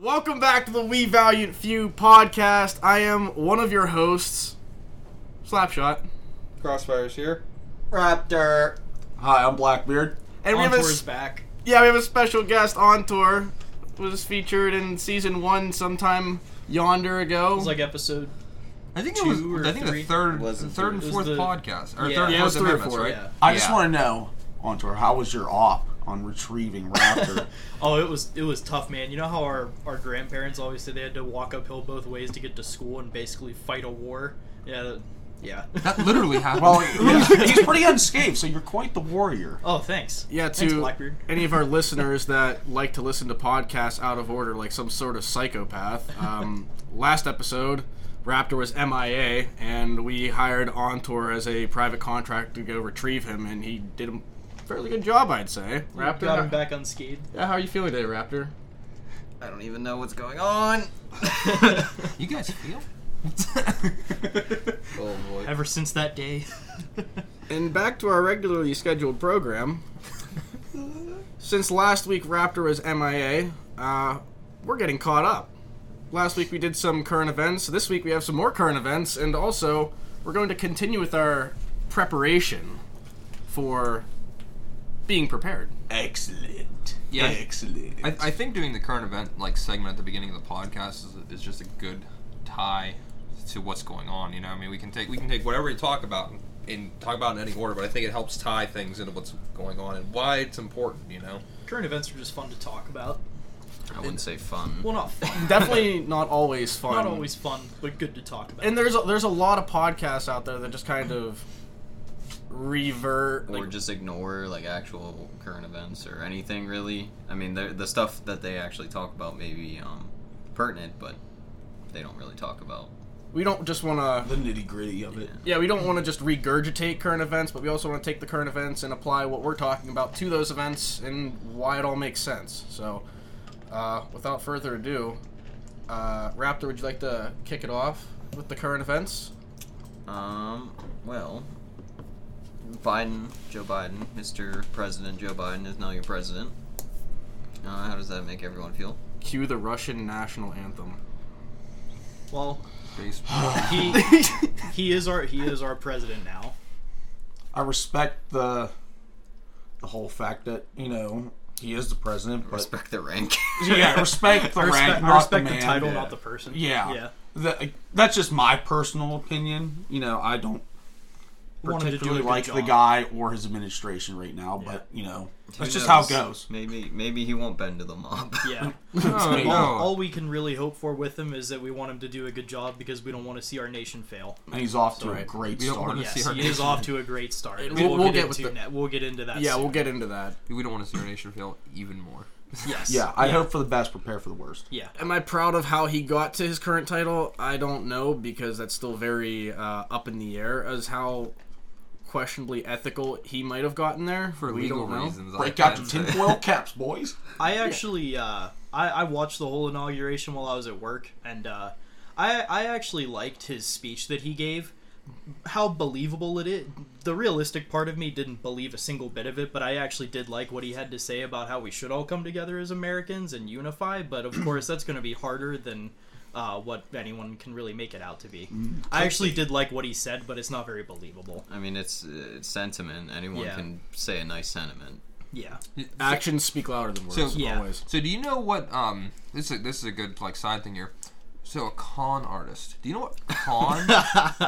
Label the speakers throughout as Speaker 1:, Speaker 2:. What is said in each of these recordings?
Speaker 1: Welcome back to the We Valiant Few podcast. I am one of your hosts, Slapshot,
Speaker 2: Crossfire's here.
Speaker 3: Raptor.
Speaker 4: Hi, I'm Blackbeard.
Speaker 1: and we have a
Speaker 3: back.
Speaker 1: yeah we have a special guest Ontour. Was featured in season one sometime yonder ago.
Speaker 3: It was like episode.
Speaker 5: I think it
Speaker 3: Two
Speaker 5: was.
Speaker 3: or
Speaker 5: I think
Speaker 3: three?
Speaker 5: the third,
Speaker 2: Was
Speaker 5: the
Speaker 2: it
Speaker 5: third and
Speaker 3: three? It
Speaker 5: fourth
Speaker 3: the-
Speaker 5: podcast, or
Speaker 3: Yeah.
Speaker 5: third and
Speaker 1: Yeah, it
Speaker 5: fourth
Speaker 1: was three or
Speaker 5: amendments,
Speaker 1: four.
Speaker 5: right?
Speaker 3: Yeah.
Speaker 4: I just
Speaker 5: Yeah.
Speaker 4: want to know, Ontour, how was your op on retrieving Raptor?
Speaker 3: Oh, it was it was tough, man. You know how our our grandparents always said they had to walk uphill both ways to get to school and basically fight a war. Yeah, that- yeah.
Speaker 5: That literally happened.
Speaker 4: well, he's, he's pretty unscathed, so you're quite the warrior.
Speaker 3: oh, thanks.
Speaker 1: yeah, to
Speaker 3: Blackbeard.
Speaker 1: any of our listeners that like to listen to podcasts out of order, like some sort of psychopath. Um, last episode, Raptor was MIA, and we hired Ontour as a private contract to go retrieve him, and he did a fairly good job, I'd say. Raptor,
Speaker 3: got him back unscathed.
Speaker 1: Yeah, how are you feeling today, Raptor?
Speaker 2: I don't even know what's going on.
Speaker 5: you guys feel?
Speaker 2: Oh boy.
Speaker 3: Ever since that day.
Speaker 1: And back to our regularly scheduled program. Since last week Raptor was MIA, uh, we're getting caught up. Last week we did some current events. This week we have some more current events, and also we're going to continue with our preparation for being prepared.
Speaker 4: Excellent.
Speaker 5: Yeah.
Speaker 4: Excellent.
Speaker 5: I, I think doing the current event like segment at the beginning of the podcast is, is just a good tie to what's going on. You know, I mean, we can take we can take whatever we talk about and, and talk about in any order, but I think it helps tie things into what's going on and why it's important. You know,
Speaker 3: Current events are just fun to talk about.
Speaker 2: I wouldn't say fun.
Speaker 3: Well, not fun.
Speaker 1: Definitely not always fun.
Speaker 3: not always fun, but good to talk about.
Speaker 1: And there's a, there's a lot of podcasts out there that just kind of revert.
Speaker 2: or
Speaker 1: like,
Speaker 2: just ignore like actual current events or anything really. I mean, they're- the stuff that they actually talk about may be um, pertinent, but they don't really talk about.
Speaker 1: we don't just want to
Speaker 4: the nitty gritty of it.
Speaker 1: yeah, we don't want to just regurgitate current events, but we also want to take the current events and apply what we're talking about to those events and why it all makes sense. So, uh, without further ado, uh, Raptor, would you like to kick it off with the current events?
Speaker 2: Um, well, Biden, Joe Biden, Mr. President Joe Biden is now your president. Uh, how does that make everyone feel?
Speaker 1: Cue the Russian national anthem.
Speaker 3: well,
Speaker 5: baseball.
Speaker 3: he he is our he is our president now.
Speaker 4: I respect the the whole fact that you know he is the president, but
Speaker 2: Respect the rank.
Speaker 4: yeah, respect the
Speaker 3: respect,
Speaker 4: rank, not
Speaker 3: respect
Speaker 4: the
Speaker 3: the, title,
Speaker 4: Yeah.
Speaker 3: not the person.
Speaker 4: Yeah.
Speaker 3: yeah.
Speaker 4: The- that's just my personal opinion. You know, I don't
Speaker 3: Want him to do a
Speaker 4: particularly
Speaker 3: good
Speaker 4: like the guy or his administration right now,
Speaker 3: Yeah.
Speaker 4: but you know,
Speaker 2: Who
Speaker 4: that's just how it goes.
Speaker 2: Maybe maybe he won't bend to the mob.
Speaker 3: Yeah.
Speaker 5: no,
Speaker 4: Maybe.
Speaker 5: no.
Speaker 3: All, all we can really hope for with him is that we want him to do a good job because we don't want to see our nation fail.
Speaker 4: And he's off to
Speaker 1: Right.
Speaker 4: a great
Speaker 5: We don't
Speaker 4: start.
Speaker 5: wanna
Speaker 3: Yes,
Speaker 5: see our
Speaker 3: he is off to a great start.
Speaker 1: And
Speaker 3: We'll,
Speaker 1: we'll- we'll
Speaker 3: get,
Speaker 1: get
Speaker 3: into
Speaker 1: the-
Speaker 3: that. We'll get into that.
Speaker 1: Yeah,
Speaker 3: soon.
Speaker 1: we'll get into that.
Speaker 5: we don't want to see our nation fail even more.
Speaker 3: Yes.
Speaker 4: Yeah, I hope for the best, prepare for the worst.
Speaker 3: Yeah.
Speaker 1: Am I proud of how he got to his current title? I don't know because that's still very uh, up in the air as how questionably ethical he might have gotten there.
Speaker 5: For
Speaker 1: we
Speaker 5: legal
Speaker 1: don't know.
Speaker 5: reasons,
Speaker 4: Break
Speaker 5: I
Speaker 4: out your
Speaker 5: can say.
Speaker 4: tinfoil caps, boys.
Speaker 3: I actually, uh, I, I watched the whole inauguration while I was at work, and uh, I, I actually liked his speech that he gave. How believable it is. The realistic part of me didn't believe a single bit of it, but I actually did like what he had to say about how we should all come together as Americans and unify. But of course, that's going to be harder than uh, what anyone can really make it out to be. I actually did like what he said, but it's not very believable.
Speaker 2: I mean, it's, it's sentiment. Anyone
Speaker 3: Yeah.
Speaker 2: can say a nice sentiment.
Speaker 3: Yeah.
Speaker 1: Actions speak louder than words.
Speaker 5: So-
Speaker 3: Yeah.
Speaker 1: Always.
Speaker 5: So do you know what? Um, this is this is a good like side thing here. So a con artist. Do you know what con? do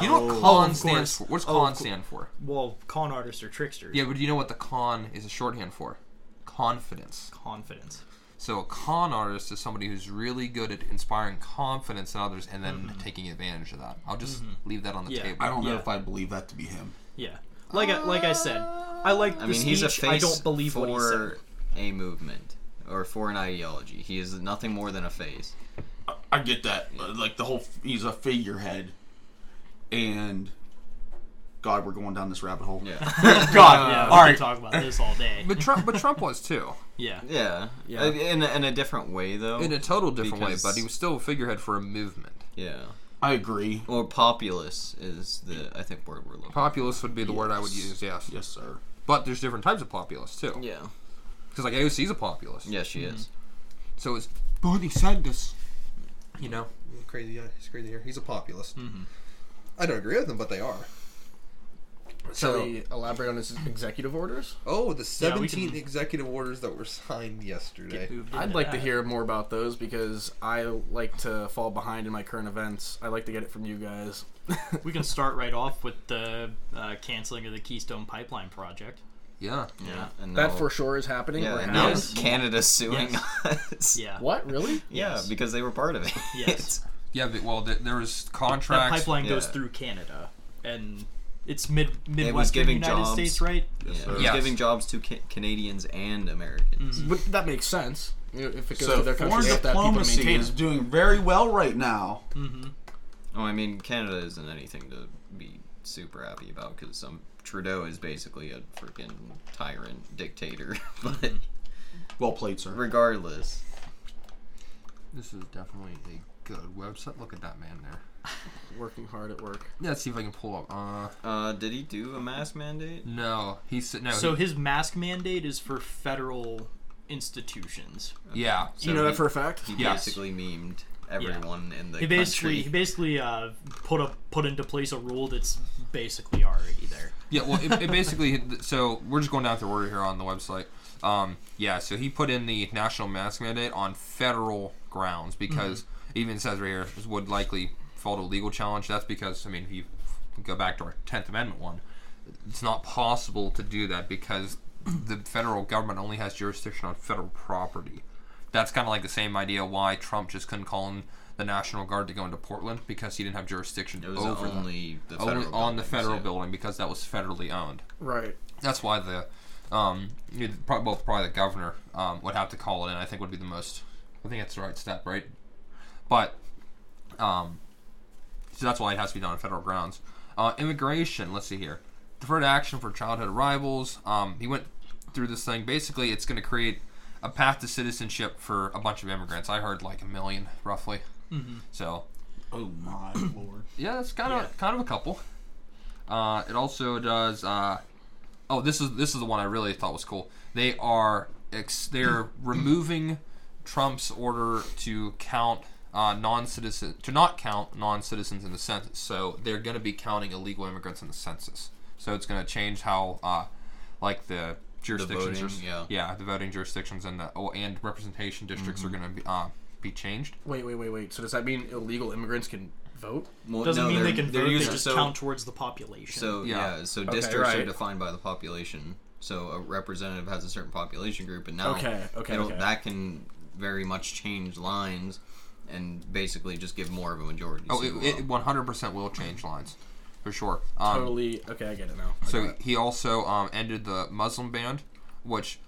Speaker 5: you know what
Speaker 3: Oh,
Speaker 5: con
Speaker 3: of
Speaker 5: stands for? What's
Speaker 3: Oh,
Speaker 5: con stand for?
Speaker 3: Well, con artists are tricksters.
Speaker 5: Yeah, but do you know what the con is a shorthand for? Confidence.
Speaker 3: Confidence.
Speaker 5: So a con artist is somebody who's really good at inspiring confidence in others and then taking advantage of that. I'll just leave that on the
Speaker 3: Yeah.
Speaker 5: table.
Speaker 4: I don't know
Speaker 3: Yeah.
Speaker 4: if I believe that to be him.
Speaker 3: Yeah. Like I, like I said, I like the
Speaker 2: I mean,
Speaker 3: speech.
Speaker 2: he's a face
Speaker 3: I don't believe what he said.
Speaker 2: for a movement or for an ideology. He is nothing more than a face.
Speaker 4: I, I get that. Uh, Like the whole, he's a figurehead, and God, we're going down this rabbit hole.
Speaker 2: Yeah.
Speaker 4: God,
Speaker 3: Yeah, we
Speaker 4: all
Speaker 3: can talk about this all day.
Speaker 5: But Trump, but Trump was too,
Speaker 3: yeah.
Speaker 2: Yeah.
Speaker 1: Yeah.
Speaker 2: Uh, In, a, in a different way, though.
Speaker 5: in a total different way. But he was still a figurehead for a movement.
Speaker 2: yeah.
Speaker 4: I agree.
Speaker 2: Or populist is the I think word we're looking.
Speaker 5: Populist would be the word I would use. Yes.
Speaker 4: Yes, sir.
Speaker 5: But there's different types of populists too.
Speaker 2: Yeah.
Speaker 5: Because like AOC's a populist.
Speaker 2: Yes, she is.
Speaker 5: So is Bernie Sanders. You know, crazy. He's crazy here. He's a populist. I don't agree with him, but they are.
Speaker 1: Shall
Speaker 5: So,
Speaker 1: we elaborate on his executive orders?
Speaker 5: oh, the
Speaker 3: Yeah,
Speaker 5: 17
Speaker 3: can-
Speaker 5: executive orders that were signed yesterday.
Speaker 1: I'd
Speaker 3: into
Speaker 1: like to hear more about those because I like to fall behind in my current events. I like to get it from you guys.
Speaker 3: We can start right off with the uh, canceling of the Keystone Pipeline project.
Speaker 5: Yeah.
Speaker 2: Yeah, and
Speaker 1: that for sure is happening.
Speaker 2: Yeah,
Speaker 1: or
Speaker 2: and now
Speaker 3: Yes.
Speaker 2: Canada's suing
Speaker 3: Yes.
Speaker 2: us.
Speaker 3: Yeah.
Speaker 1: What really?
Speaker 2: Yeah,
Speaker 3: Yes.
Speaker 2: because they were part of it.
Speaker 3: Yes.
Speaker 5: Yeah, but, well, th- there was
Speaker 3: That
Speaker 5: contracts.
Speaker 3: pipeline goes
Speaker 2: yeah.
Speaker 3: through Canada, and it's mid Midwestern
Speaker 2: was
Speaker 3: United
Speaker 2: jobs.
Speaker 3: States, right?
Speaker 2: Yeah,
Speaker 4: sir.
Speaker 2: it was
Speaker 5: Yes.
Speaker 2: giving jobs to ca- Canadians and Americans.
Speaker 3: Mm-hmm.
Speaker 1: But that makes sense. You know, if it goes
Speaker 4: So
Speaker 1: to their country,
Speaker 4: foreign
Speaker 1: they have to have people to
Speaker 4: diplomacy
Speaker 1: maintain
Speaker 4: is doing very well right now.
Speaker 3: Mm-hmm.
Speaker 2: Oh, I mean, Canada isn't anything to be super happy about because some Trudeau is basically a freaking tyrant dictator. but
Speaker 4: Well played, sir.
Speaker 2: regardless,
Speaker 5: This is definitely a good website. Look at that man there.
Speaker 1: Working hard at work.
Speaker 5: Yeah, Let's see if I can pull up. Uh,
Speaker 2: uh, did he do a mask mandate?
Speaker 5: no, he's no.
Speaker 3: So
Speaker 5: he-
Speaker 3: his mask mandate is for federal institutions.
Speaker 5: yeah.
Speaker 1: Do you know
Speaker 2: he-
Speaker 1: that for a fact?
Speaker 2: He
Speaker 5: Yes.
Speaker 2: basically memed everyone in the
Speaker 3: He basically
Speaker 2: country.
Speaker 3: he basically uh, put a put into place a rule that's basically already there.
Speaker 5: Yeah, well, it, it basically. So we're just going down through order here on the website. Um, yeah, so he put in the national mask mandate on federal grounds because it even says right here would likely fall to a legal challenge. That's because I mean, if you go back to our Tenth Amendment one, it's not possible to do that because the federal government only has jurisdiction on federal property. That's kind of like the same idea why Trump just couldn't call in the National Guard to go into Portland because he didn't have jurisdiction
Speaker 2: It was
Speaker 5: over them.
Speaker 2: only the
Speaker 5: Only
Speaker 2: federal
Speaker 5: on the federal
Speaker 2: yeah.
Speaker 5: building because that was federally owned.
Speaker 1: Right.
Speaker 5: That's why the um, you probably, well, probably the governor um, would have to call it in. I think would be the most. I think that's the right step, right? But um, so that's why it has to be done on federal grounds. Uh, immigration. Let's see here. Deferred action for childhood arrivals. Um, he went through this thing. Basically, it's going to create a path to citizenship for a bunch of immigrants. I heard like a million, roughly. So
Speaker 4: Oh my lord.
Speaker 5: yeah, that's kind of kind of a couple. Uh, it also does. Uh, oh, this is this is the one I really thought was cool. They are ex- they're removing Trump's order to count uh, non-citizen to not count non-citizens in the census. So they're going to be counting illegal immigrants in the census. So it's going to change how uh, like the jurisdictions
Speaker 2: voting,
Speaker 5: are,
Speaker 2: yeah.
Speaker 5: the voting jurisdictions and the oh, and representation districts are going to be uh, be changed.
Speaker 1: Wait, wait, wait, wait. So does that mean illegal immigrants can vote?
Speaker 2: Well,
Speaker 3: Doesn't
Speaker 2: no,
Speaker 3: mean
Speaker 2: they're-
Speaker 3: can
Speaker 2: they're
Speaker 3: vote. They just
Speaker 2: so,
Speaker 3: count towards the population.
Speaker 2: So
Speaker 5: Yeah.
Speaker 2: yeah, so
Speaker 1: Okay,
Speaker 2: districts are defined by the population. So a representative has a certain population group, and now
Speaker 1: Okay, okay, okay.
Speaker 2: that can very much change lines and basically just give more of a majority.
Speaker 5: Oh, it,
Speaker 2: uh,
Speaker 5: 100% will change lines, for sure. Um,
Speaker 1: Totally. Okay, I get it now. I
Speaker 5: So
Speaker 1: it.
Speaker 5: he also um, ended the Muslim ban, which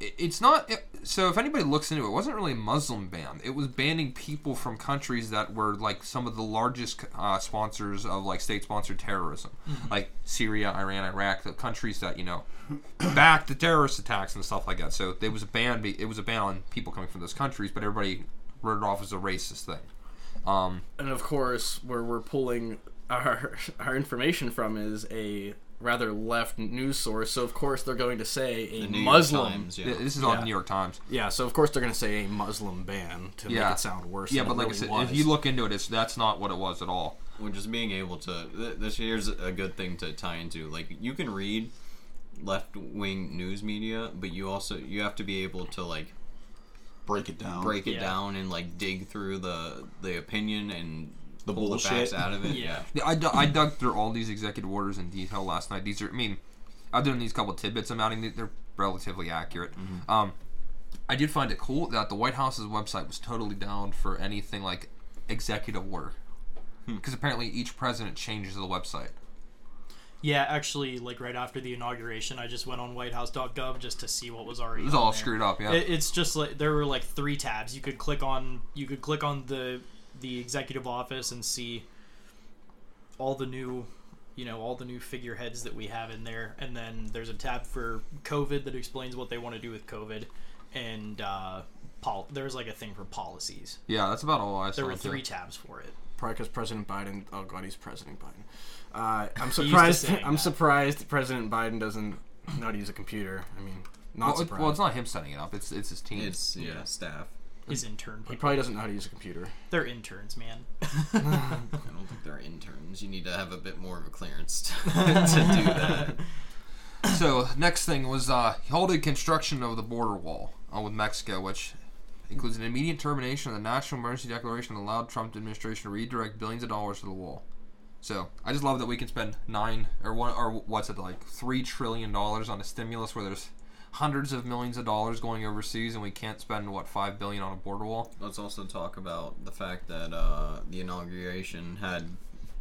Speaker 5: i- it's not. It, so if anybody looks into it, it wasn't really a Muslim ban. It was banning people from countries that were like some of the largest uh, sponsors of like state-sponsored terrorism, like Syria, Iran, Iraq, the countries that you know back the terrorist attacks and stuff like that. So there was a ban. It was a ban on people coming from those countries, but everybody wrote it off as a racist thing. Um,
Speaker 1: and of course, where we're pulling our our information from is a rather left news source. So of course they're going to say a
Speaker 2: New
Speaker 1: Muslim.
Speaker 2: Times, yeah.
Speaker 5: this is on
Speaker 1: Yeah.
Speaker 5: the New York Times.
Speaker 1: Yeah, so of course they're going to say a Muslim ban to
Speaker 5: Yeah.
Speaker 1: make it sound worse.
Speaker 5: Yeah,
Speaker 1: than
Speaker 5: but
Speaker 1: it
Speaker 5: like
Speaker 1: really
Speaker 5: I said,
Speaker 1: was.
Speaker 5: if you look into it, it's that's not what it was at all.
Speaker 2: Well, just being able to. Th- this here's a good thing to tie into. Like you can read left wing news media, but you also you have to be able to like
Speaker 4: Break it down.
Speaker 2: break it
Speaker 3: Yeah.
Speaker 2: down and like dig through the the opinion and
Speaker 4: The
Speaker 2: pull
Speaker 4: bullshit.
Speaker 2: the facts out of it.
Speaker 3: Yeah.
Speaker 5: Yeah, I, dug through all these executive orders in detail last night. These are, I mean, other than these couple tidbits I'm adding, they're relatively accurate. Um, I did find it cool that the White House's website was totally down for anything like executive order. Because apparently each president changes the website.
Speaker 3: Yeah, actually, like right after the inauguration, I just went on WhiteHouse.gov just to see what was already.
Speaker 5: It was all
Speaker 3: there.
Speaker 5: screwed up, yeah.
Speaker 3: It, it's just like there were like three tabs. You could click on you could click on the the executive office and see all the new you know all the new figureheads that we have in there and then there's a tab for covid that explains what they want to do with covid and uh pol- there's like a thing for policies
Speaker 5: yeah, that's about all I saw.
Speaker 3: there were
Speaker 5: too.
Speaker 3: three tabs for it
Speaker 1: probably because President Biden. Oh God, he's President Biden. Uh, I'm surprised. I'm
Speaker 3: that.
Speaker 1: surprised President Biden doesn't know how to use a computer. I mean, not
Speaker 5: Well, it- well, it's not him setting it up. It's it's his team.
Speaker 2: It's yeah, staff.
Speaker 3: his intern.
Speaker 1: He probably doesn't know how to use a computer.
Speaker 3: They're interns, man.
Speaker 2: I don't think they're interns. You need to have a bit more of a clearance to, to do that.
Speaker 5: So next thing was uh, he halted construction of the border wall uh, with Mexico, which includes an immediate termination of the national emergency declaration that allowed Trump administration to redirect billions of dollars to the wall. So I just love that we can spend nine or one or what's it like three trillion dollars on a stimulus where there's hundreds of millions of dollars going overseas and we can't spend what five billion on a border wall.
Speaker 2: Let's also talk about the fact that uh, the inauguration had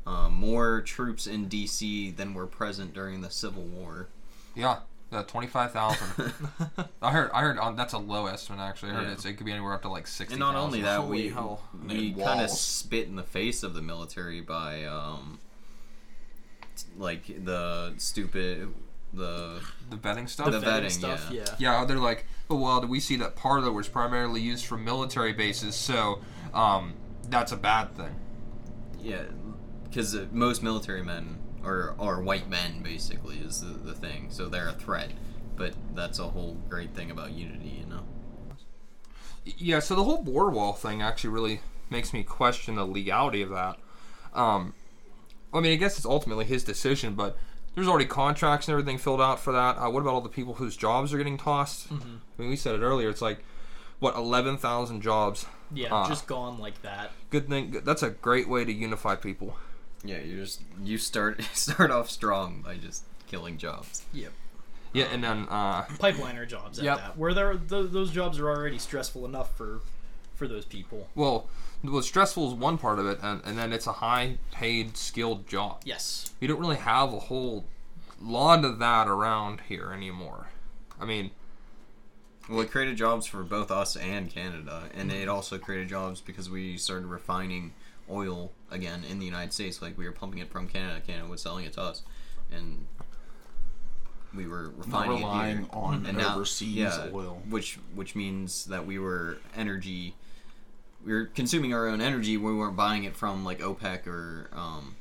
Speaker 2: uh, more troops in D.C. than were present during the Civil War.
Speaker 5: Yeah, uh, twenty five thousand. I heard. I heard. Um, that's a low estimate. Actually, I heard
Speaker 2: Yeah.
Speaker 5: it's, it could be anywhere up to like sixty.
Speaker 2: And not only that,
Speaker 1: Holy
Speaker 2: we
Speaker 1: hell.
Speaker 2: we kind of spit in the face of the military by um, t- like the stupid the
Speaker 5: the betting stuff.
Speaker 2: The vetting,
Speaker 3: stuff,
Speaker 2: yeah.
Speaker 5: Yeah, they're like, oh, well, we see that part of it was primarily used for military bases, so um, that's a bad thing.
Speaker 2: yeah because uh, most military men are are white men basically is the, the thing so they're a threat but that's a whole great thing about unity you know
Speaker 5: Yeah, so the whole border wall thing actually really makes me question the legality of that. Um, I mean, I guess it's ultimately his decision, but there's already contracts and everything filled out for that. Uh, what about all the people whose jobs are getting tossed? I mean, we said it earlier. It's like what eleven thousand jobs.
Speaker 3: Yeah,
Speaker 5: Uh,
Speaker 3: just gone like that.
Speaker 5: Good thing. That's a great way to unify people.
Speaker 2: Yeah you just you start start off strong by just killing jobs
Speaker 3: Yep.
Speaker 5: Yeah, and then uh,
Speaker 3: Pipeliner jobs at
Speaker 5: Yep.
Speaker 3: that. Where there th- those jobs are already stressful enough for for those people.
Speaker 5: well, what's stressful is one part of it, and, and then it's a high-paid, skilled job.
Speaker 3: Yes.
Speaker 5: You don't really have a whole lot of that around here anymore. I mean,
Speaker 2: well it created jobs for both us and canada and it also created jobs because we started refining oil again in the united states like we were pumping it from canada canada was selling it to us and we were
Speaker 4: Not
Speaker 2: refining it
Speaker 4: relying
Speaker 2: here.
Speaker 4: on
Speaker 2: and now,
Speaker 4: overseas
Speaker 2: yeah,
Speaker 4: oil.
Speaker 2: which which means that we were energy we were consuming our own energy we weren't buying it from like opec or um,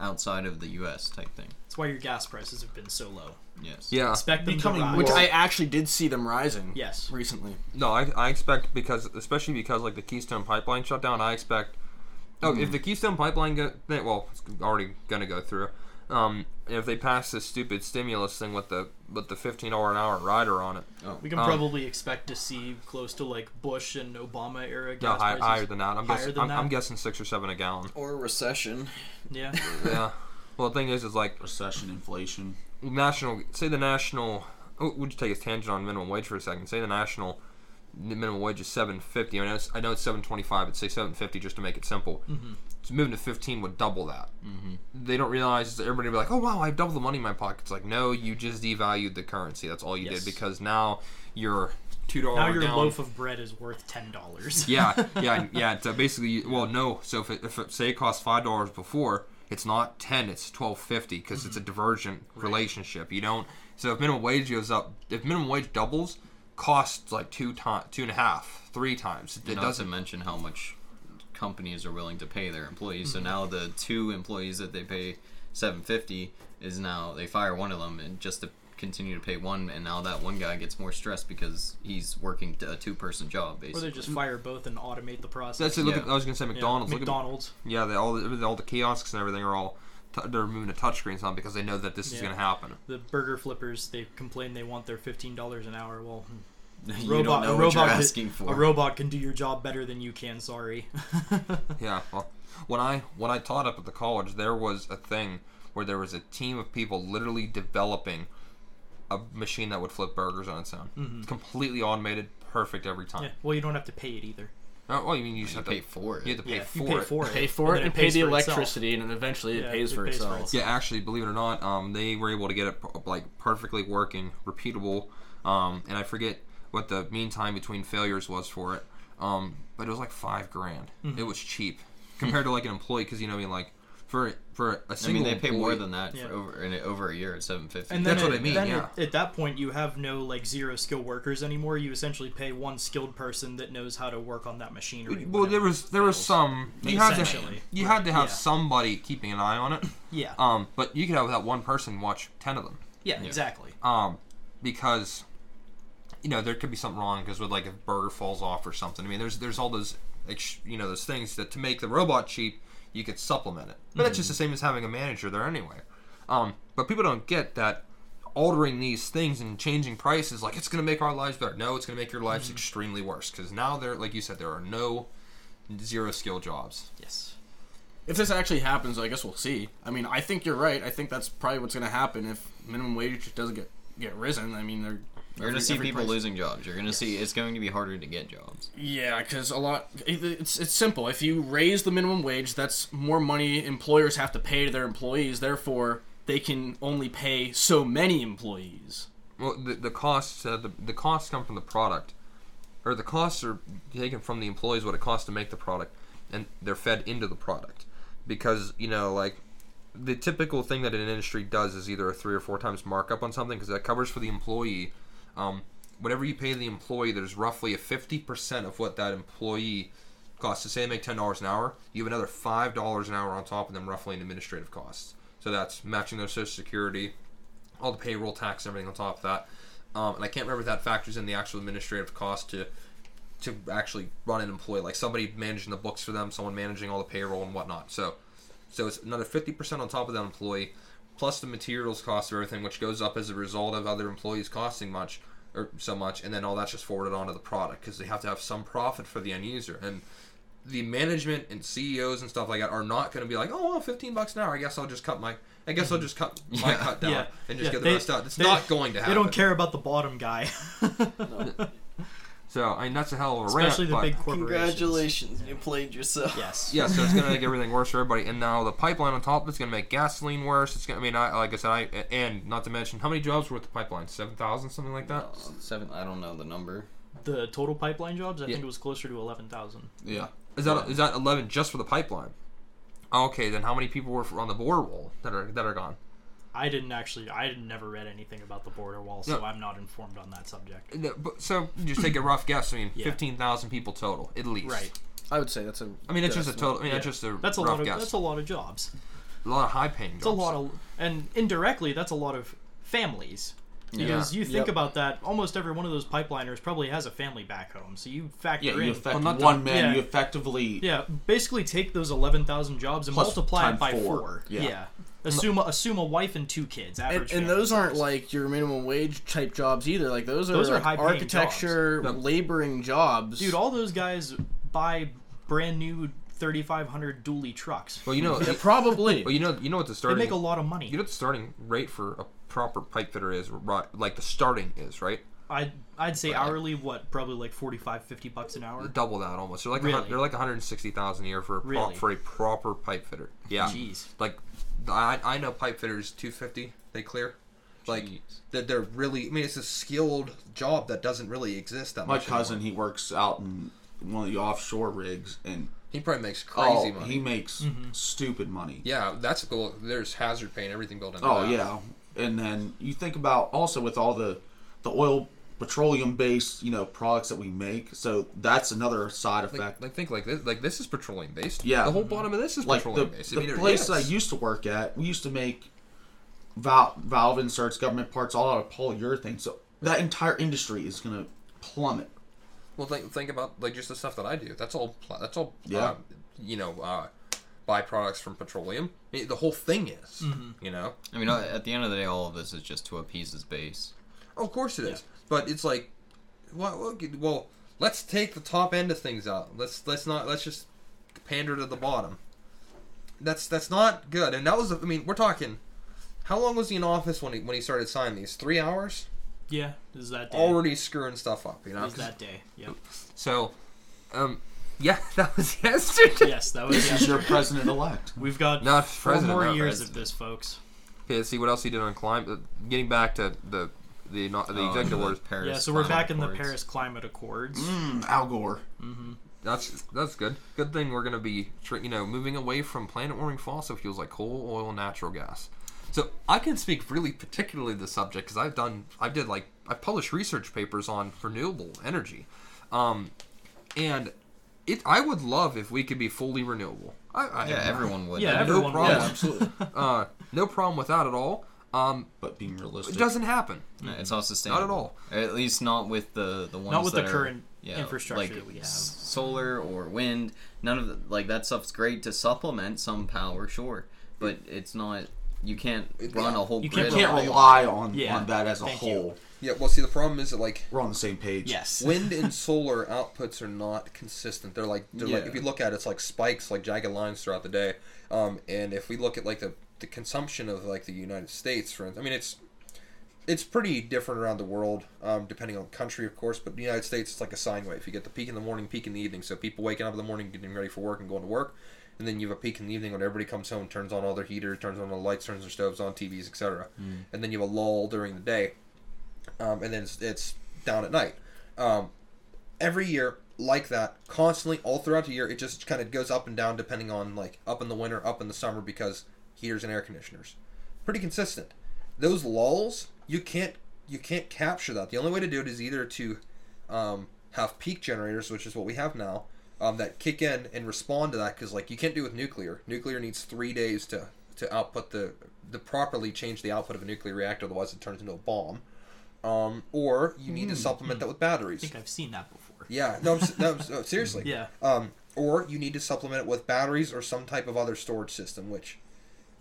Speaker 2: outside of the us type thing
Speaker 3: That's why your gas prices have been so low.
Speaker 2: yes
Speaker 5: yeah.
Speaker 3: Expect them to
Speaker 4: Becoming
Speaker 3: rise.
Speaker 1: Which I actually did see them rising.
Speaker 3: Yes.
Speaker 1: Recently.
Speaker 5: No, I, I expect because especially because like the Keystone Pipeline shut down, I expect. Oh, if the Keystone Pipeline go, well, it's already gonna go through. Um, if they pass this stupid stimulus thing with the with the fifteen dollar an hour rider on it,
Speaker 2: oh
Speaker 3: we can
Speaker 5: Um,
Speaker 3: probably expect to see close to like Bush and Obama era
Speaker 5: no,
Speaker 3: gas
Speaker 5: high,
Speaker 3: prices.
Speaker 5: higher than that. I'm
Speaker 3: Higher
Speaker 5: guessing.
Speaker 3: than
Speaker 5: I'm,
Speaker 3: that?
Speaker 5: I'm guessing six or seven a gallon.
Speaker 2: or recession
Speaker 3: Yeah.
Speaker 5: yeah. Well, the thing is, is like
Speaker 4: Recession, inflation.
Speaker 5: national. Say the national. Oh, we'll just take a tangent on minimum wage for a second. Say the national minimum wage is seven fifty. I know it's, I know it's seven twenty five. But say seven fifty just to make it simple.
Speaker 3: Mm-hmm.
Speaker 5: So moving to fifteen would double that. Mm-hmm. They don't realize everybody will be like, oh wow, I have double the money in my pocket. It's like no, you just devalued the currency. That's all you
Speaker 3: Yes.
Speaker 5: did because now your two dollar
Speaker 3: now your
Speaker 5: gallon-
Speaker 3: loaf of bread is worth ten dollars.
Speaker 5: yeah, yeah, yeah. So basically, well, no. So if it, if it, say it cost five dollars before, it's not ten. It's twelve fifty because it's a divergent relationship. You don't. So if minimum wage goes up, if minimum wage doubles, costs like two times, two and a half, three times. It
Speaker 2: Not to
Speaker 5: doesn't.
Speaker 2: mention how much companies are willing to pay their employees. So mm-hmm. now the two employees that they pay seven fifty is now they fire one of them and just to continue to pay one, and now that one guy gets more stressed because he's working a two person job Basically, Or
Speaker 3: they just fire both and automate the process.
Speaker 5: That's it. Look
Speaker 2: Yeah.
Speaker 5: at, I was gonna say
Speaker 3: Yeah,
Speaker 5: McDonald's. Look at-
Speaker 3: McDonald's.
Speaker 5: yeah, they, all the all the kiosks and everything are all t- they're moving to touchscreens now because they know that this is gonna happen.
Speaker 3: The burger flippers, they complain they want their fifteen dollars an hour. Well,
Speaker 2: you
Speaker 3: robot,
Speaker 2: don't know
Speaker 3: a
Speaker 2: what
Speaker 3: robot
Speaker 2: you're
Speaker 3: can-
Speaker 2: asking for.
Speaker 3: A robot can do your job better than you can. Sorry.
Speaker 5: Yeah, well, when I when I taught up at the college, there was a thing where there was a team of people literally developing a machine that would flip burgers on its own. It's completely automated, perfect every time.
Speaker 3: yeah. Well, you don't have to pay it either.
Speaker 5: Oh, well, you mean you just
Speaker 2: you
Speaker 5: have
Speaker 2: pay
Speaker 5: to
Speaker 2: for it.
Speaker 5: You have to pay
Speaker 3: yeah,
Speaker 5: for
Speaker 3: you pay
Speaker 5: it.
Speaker 3: for it.
Speaker 1: Pay for it
Speaker 3: then
Speaker 1: and pay the
Speaker 3: for itself.
Speaker 1: electricity, and then eventually it pays
Speaker 3: it
Speaker 1: for
Speaker 3: pays for
Speaker 1: itself.
Speaker 3: itself.
Speaker 5: Yeah, actually, believe it or not, um, they were able to get it like perfectly working, repeatable, um, and I forget what the mean time between failures was for it, um, but it was like five grand.
Speaker 3: Mm-hmm.
Speaker 5: It was cheap compared to like an employee, because you know, I mean, like for for a
Speaker 2: I
Speaker 5: single
Speaker 2: mean, they pay more than that
Speaker 3: Yeah.
Speaker 2: for over in over a year at seven fifty.
Speaker 3: And then
Speaker 5: That's what I mean,
Speaker 3: Then
Speaker 5: yeah.
Speaker 3: at, at that point, you have no like zero skill workers anymore. You essentially pay one skilled person that knows how to work on that machinery.
Speaker 5: Well, there was there was some you had to
Speaker 3: Essentially.
Speaker 5: you had to have
Speaker 3: Yeah.
Speaker 5: somebody keeping an eye on it.
Speaker 3: Yeah.
Speaker 5: Um, but you could have that one person watch ten of them.
Speaker 3: yeah. Exactly.
Speaker 5: Um, because you know, there could be something wrong because with like if burger falls off or something. I mean, there's there's all those you know those things that to make the robot cheap, you could supplement it. But it's just the same as having a manager there anyway. Um, but people don't get that altering these things and changing prices like it's going to make our lives better. No, it's going to make your lives extremely worse because now there, like you said, there are no zero skill jobs.
Speaker 3: Yes.
Speaker 1: If this actually happens, I guess we'll see. I mean, I think you're right. I think that's probably what's going to happen if minimum wage doesn't get get risen. I mean, they're
Speaker 2: You're gonna see people
Speaker 1: price-
Speaker 2: losing jobs. You're gonna see it's going to be harder to get jobs.
Speaker 1: Yeah, because a lot. it- It's it's simple. If you raise the minimum wage, that's more money employers have to pay to their employees. Therefore, they can only pay so many employees.
Speaker 5: Well, the, the costs uh, the, the costs come from the product, or the costs are taken from the employees what it costs to make the product, and they're fed into the product, because you know like the typical thing that an industry does is either a three or four times markup on something because that covers for the employee. Um, whatever you pay the employee, there's roughly a fifty percent of what that employee costs. To say they make ten dollars an hour, you have another five dollars an hour on top of them, roughly in administrative costs. So that's matching their social security, all the payroll tax everything on top of that. Um, and I can't remember if that factors in the actual administrative cost to to actually run an employee, like somebody managing the books for them, someone managing all the payroll and whatnot. So, so it's another fifty percent on top of that employee, plus the materials cost of everything, which goes up as a result of other employees costing much or so much, and then all that's just forwarded onto the product because they have to have some profit for the end user and. The management and CEOs and stuff like that are not going to be like, oh, well, fifteen bucks an hour. I guess I'll just cut my, I guess I'll just cut my
Speaker 2: Yeah.
Speaker 5: cut down
Speaker 3: Yeah.
Speaker 5: and just
Speaker 3: Yeah,
Speaker 5: get the
Speaker 3: they-
Speaker 5: rest out. It's
Speaker 3: they-
Speaker 5: not going to happen.
Speaker 3: They don't care about the bottom guy.
Speaker 5: So I mean, that's a hell of a
Speaker 3: Especially
Speaker 5: rant.
Speaker 3: the
Speaker 5: but-
Speaker 3: big corporations.
Speaker 6: Congratulations, you played yourself.
Speaker 3: Yes.
Speaker 5: Yeah, so it's gonna make everything worse for everybody. And now the pipeline on top of it's gonna make gasoline worse. It's gonna. I mean, I, like I said, I and not to mention how many jobs were at the pipeline? Seven thousand, something like that.
Speaker 2: Uh, seven. I don't know the number.
Speaker 3: The total pipeline jobs, I
Speaker 5: Yeah.
Speaker 3: think it was closer to eleven thousand.
Speaker 4: Yeah.
Speaker 5: Is that is that eleven just for the pipeline? Okay, then how many people were on the border wall that are that are gone?
Speaker 3: I didn't actually. I had never read anything about the border wall, so
Speaker 5: No.
Speaker 3: I'm not informed on that subject.
Speaker 5: No, but- So just take a rough guess. I mean,
Speaker 3: Yeah.
Speaker 5: fifteen thousand people total at least.
Speaker 3: Right.
Speaker 1: I would say that's a.
Speaker 5: I mean, it's
Speaker 1: good
Speaker 5: just a total. I mean,
Speaker 3: Yeah.
Speaker 5: that's just a
Speaker 3: That's a
Speaker 5: rough
Speaker 3: lot of.
Speaker 5: guess.
Speaker 3: That's a lot of jobs.
Speaker 5: a lot of high paying jobs.
Speaker 3: A lot of, and indirectly, that's a lot of families. Because you think
Speaker 1: Yep.
Speaker 3: about that, almost every one of those pipeliners probably has a family back home. So you factor
Speaker 4: Yeah,
Speaker 3: in,
Speaker 4: you affect
Speaker 5: Well, not
Speaker 4: one
Speaker 5: to-
Speaker 4: man.
Speaker 3: yeah.
Speaker 4: You effectively
Speaker 3: yeah, basically take those eleven thousand jobs and multiply it by
Speaker 4: four.
Speaker 3: four.
Speaker 4: Yeah.
Speaker 3: Yeah. Assume assume a wife and two kids.
Speaker 1: And,
Speaker 3: Average.
Speaker 1: and
Speaker 3: family
Speaker 1: those aren't like your minimum wage type jobs either. Like those are,
Speaker 3: Those are
Speaker 1: like
Speaker 3: high-paying
Speaker 1: architecture,
Speaker 5: jobs. No.
Speaker 1: laboring jobs.
Speaker 3: dude. All those guys buy brand new thirty five hundred dually trucks.
Speaker 5: Well, you know,
Speaker 1: Yeah, probably.
Speaker 5: well, you know, you know what the
Speaker 3: They
Speaker 5: starting.
Speaker 3: make a lot of money.
Speaker 5: You know what the starting rate for a proper pipe fitter is, right? Like the starting is, right?
Speaker 3: I'd I'd say
Speaker 5: Right.
Speaker 3: hourly, what probably like 45, 50 bucks an hour.
Speaker 5: Double that almost. They're like
Speaker 3: Really?
Speaker 5: they're like one hundred sixty thousand a year for a pro-
Speaker 3: Really?
Speaker 5: for a proper pipe fitter. Yeah,
Speaker 3: Jeez.
Speaker 5: like I, I know pipe fitters two fifty they clear. Like that they're really. I mean, it's a skilled job that doesn't really exist that
Speaker 4: My
Speaker 5: much.
Speaker 4: cousin,
Speaker 5: anymore.
Speaker 4: he works out in one of the offshore rigs, and
Speaker 5: he probably makes crazy
Speaker 4: oh,
Speaker 5: money.
Speaker 4: he makes mm-hmm. stupid money.
Speaker 5: yeah, that's cool. There's hazard pay and everything built into
Speaker 4: Oh
Speaker 5: that.
Speaker 4: yeah, and then you think about also with all the the oil petroleum based you know products that we make. So that's another side effect.
Speaker 5: like think like this. Like this is petroleum based.
Speaker 4: Yeah.
Speaker 5: the whole bottom of this is
Speaker 4: Like the,
Speaker 5: petroleum based.
Speaker 4: the place I used to work at, we used to make valve valve inserts, government parts, all out of polyurethane. So that entire industry is gonna plummet.
Speaker 5: Well, think, think about like just the stuff that I do. That's all. That's all.
Speaker 4: Yeah.
Speaker 5: Uh, you know, uh, byproducts from petroleum. I mean, the whole thing is. You know.
Speaker 2: I mean, uh, at the end of the day, all of this is just to appease his base.
Speaker 5: Oh, of course it is. But it's like, well, well, well, let's take the top end of things out. Let's let's not let's just pander to the bottom. That's that's not good. And that was. I mean, we're talking. How long was he in office when he when he started signing these? Three hours.
Speaker 3: Yeah, is that day?
Speaker 5: Already screwing stuff up. You know.
Speaker 3: Is that day? Yep.
Speaker 5: So, um, yeah, that was yesterday.
Speaker 3: yes, that was.
Speaker 4: This is your
Speaker 3: yesterday.
Speaker 4: president elect.
Speaker 3: We've got
Speaker 5: Not
Speaker 3: four
Speaker 5: president,
Speaker 3: more
Speaker 5: not
Speaker 3: years
Speaker 2: president.
Speaker 3: of this, folks.
Speaker 5: Okay, let's see what else he did on climate. uh, Getting back to the the not the
Speaker 2: Oh,
Speaker 5: executive orders.
Speaker 2: Paris
Speaker 3: yeah, so we're
Speaker 2: Climate
Speaker 3: back in the
Speaker 2: Accords.
Speaker 3: Paris Climate Accords.
Speaker 4: Mm, Al Gore.
Speaker 5: That's that's good. Good thing we're gonna be tr- you know moving away from planet warming fossil fuels like coal, oil, and natural gas. So I can speak really particularly to the subject because I've done I did like I published research papers on renewable energy, um, and it I would love if we could be fully renewable. I, I
Speaker 2: Yeah, everyone would.
Speaker 3: Yeah,
Speaker 2: I mean,
Speaker 3: everyone
Speaker 5: problem.
Speaker 3: would.
Speaker 1: yeah, absolutely.
Speaker 5: uh, no problem with that at all. Um,
Speaker 4: but being realistic.
Speaker 5: it doesn't happen.
Speaker 2: No, it's not sustainable.
Speaker 5: Not at all.
Speaker 2: At least not with the the ones
Speaker 3: Not with the
Speaker 2: that are-
Speaker 3: current
Speaker 2: yeah,
Speaker 3: infrastructure
Speaker 2: like
Speaker 3: that we have.
Speaker 2: solar or wind. None of the, like that stuff's great to supplement some power, sure, but it's not. You can't run
Speaker 5: yeah.
Speaker 2: a whole
Speaker 3: You
Speaker 2: grid.
Speaker 3: can't
Speaker 4: You can't rely on,
Speaker 3: Yeah,
Speaker 4: on that as a
Speaker 3: thank you.
Speaker 4: Whole.
Speaker 5: Yeah. Well, see, the problem is that like
Speaker 4: We're on the same page.
Speaker 3: Yes.
Speaker 5: wind and solar outputs are not consistent. They're like they're like
Speaker 2: Yeah.
Speaker 5: if you look at it, it's like spikes, like jagged lines throughout the day. Um, and if we look at like the the consumption of like the United States, for instance, I mean it's it's pretty different around the world, um, depending on country, of course. But the United States, it's like a sine wave. You get the peak in the morning, peak in the evening. So people waking up in the morning, getting ready for work, and going to work, and then you have a peak in the evening when everybody comes home, turns on all their heaters, turns on all the lights, turns their stoves on, TVs, etc. And then you have a lull during the day, um, and then it's, it's down at night. Um, every year, like that, constantly all throughout the year, it just kind of goes up and down depending on like up in the winter, up in the summer because heaters and air conditioners, pretty consistent. Those lulls, you can't you can't capture that. The only way to do it is either to um, have peak generators, which is what we have now, um, that kick in and respond to that because like you can't do it with nuclear. Nuclear needs three days to to output the the properly change the output of a nuclear reactor, otherwise it turns into a bomb. Um, or you need to supplement that with batteries.
Speaker 3: I think I've seen that before.
Speaker 5: Yeah, no, I'm no, I'm seriously.
Speaker 3: Yeah.
Speaker 5: Um, or you need to supplement it with batteries or some type of other storage system, which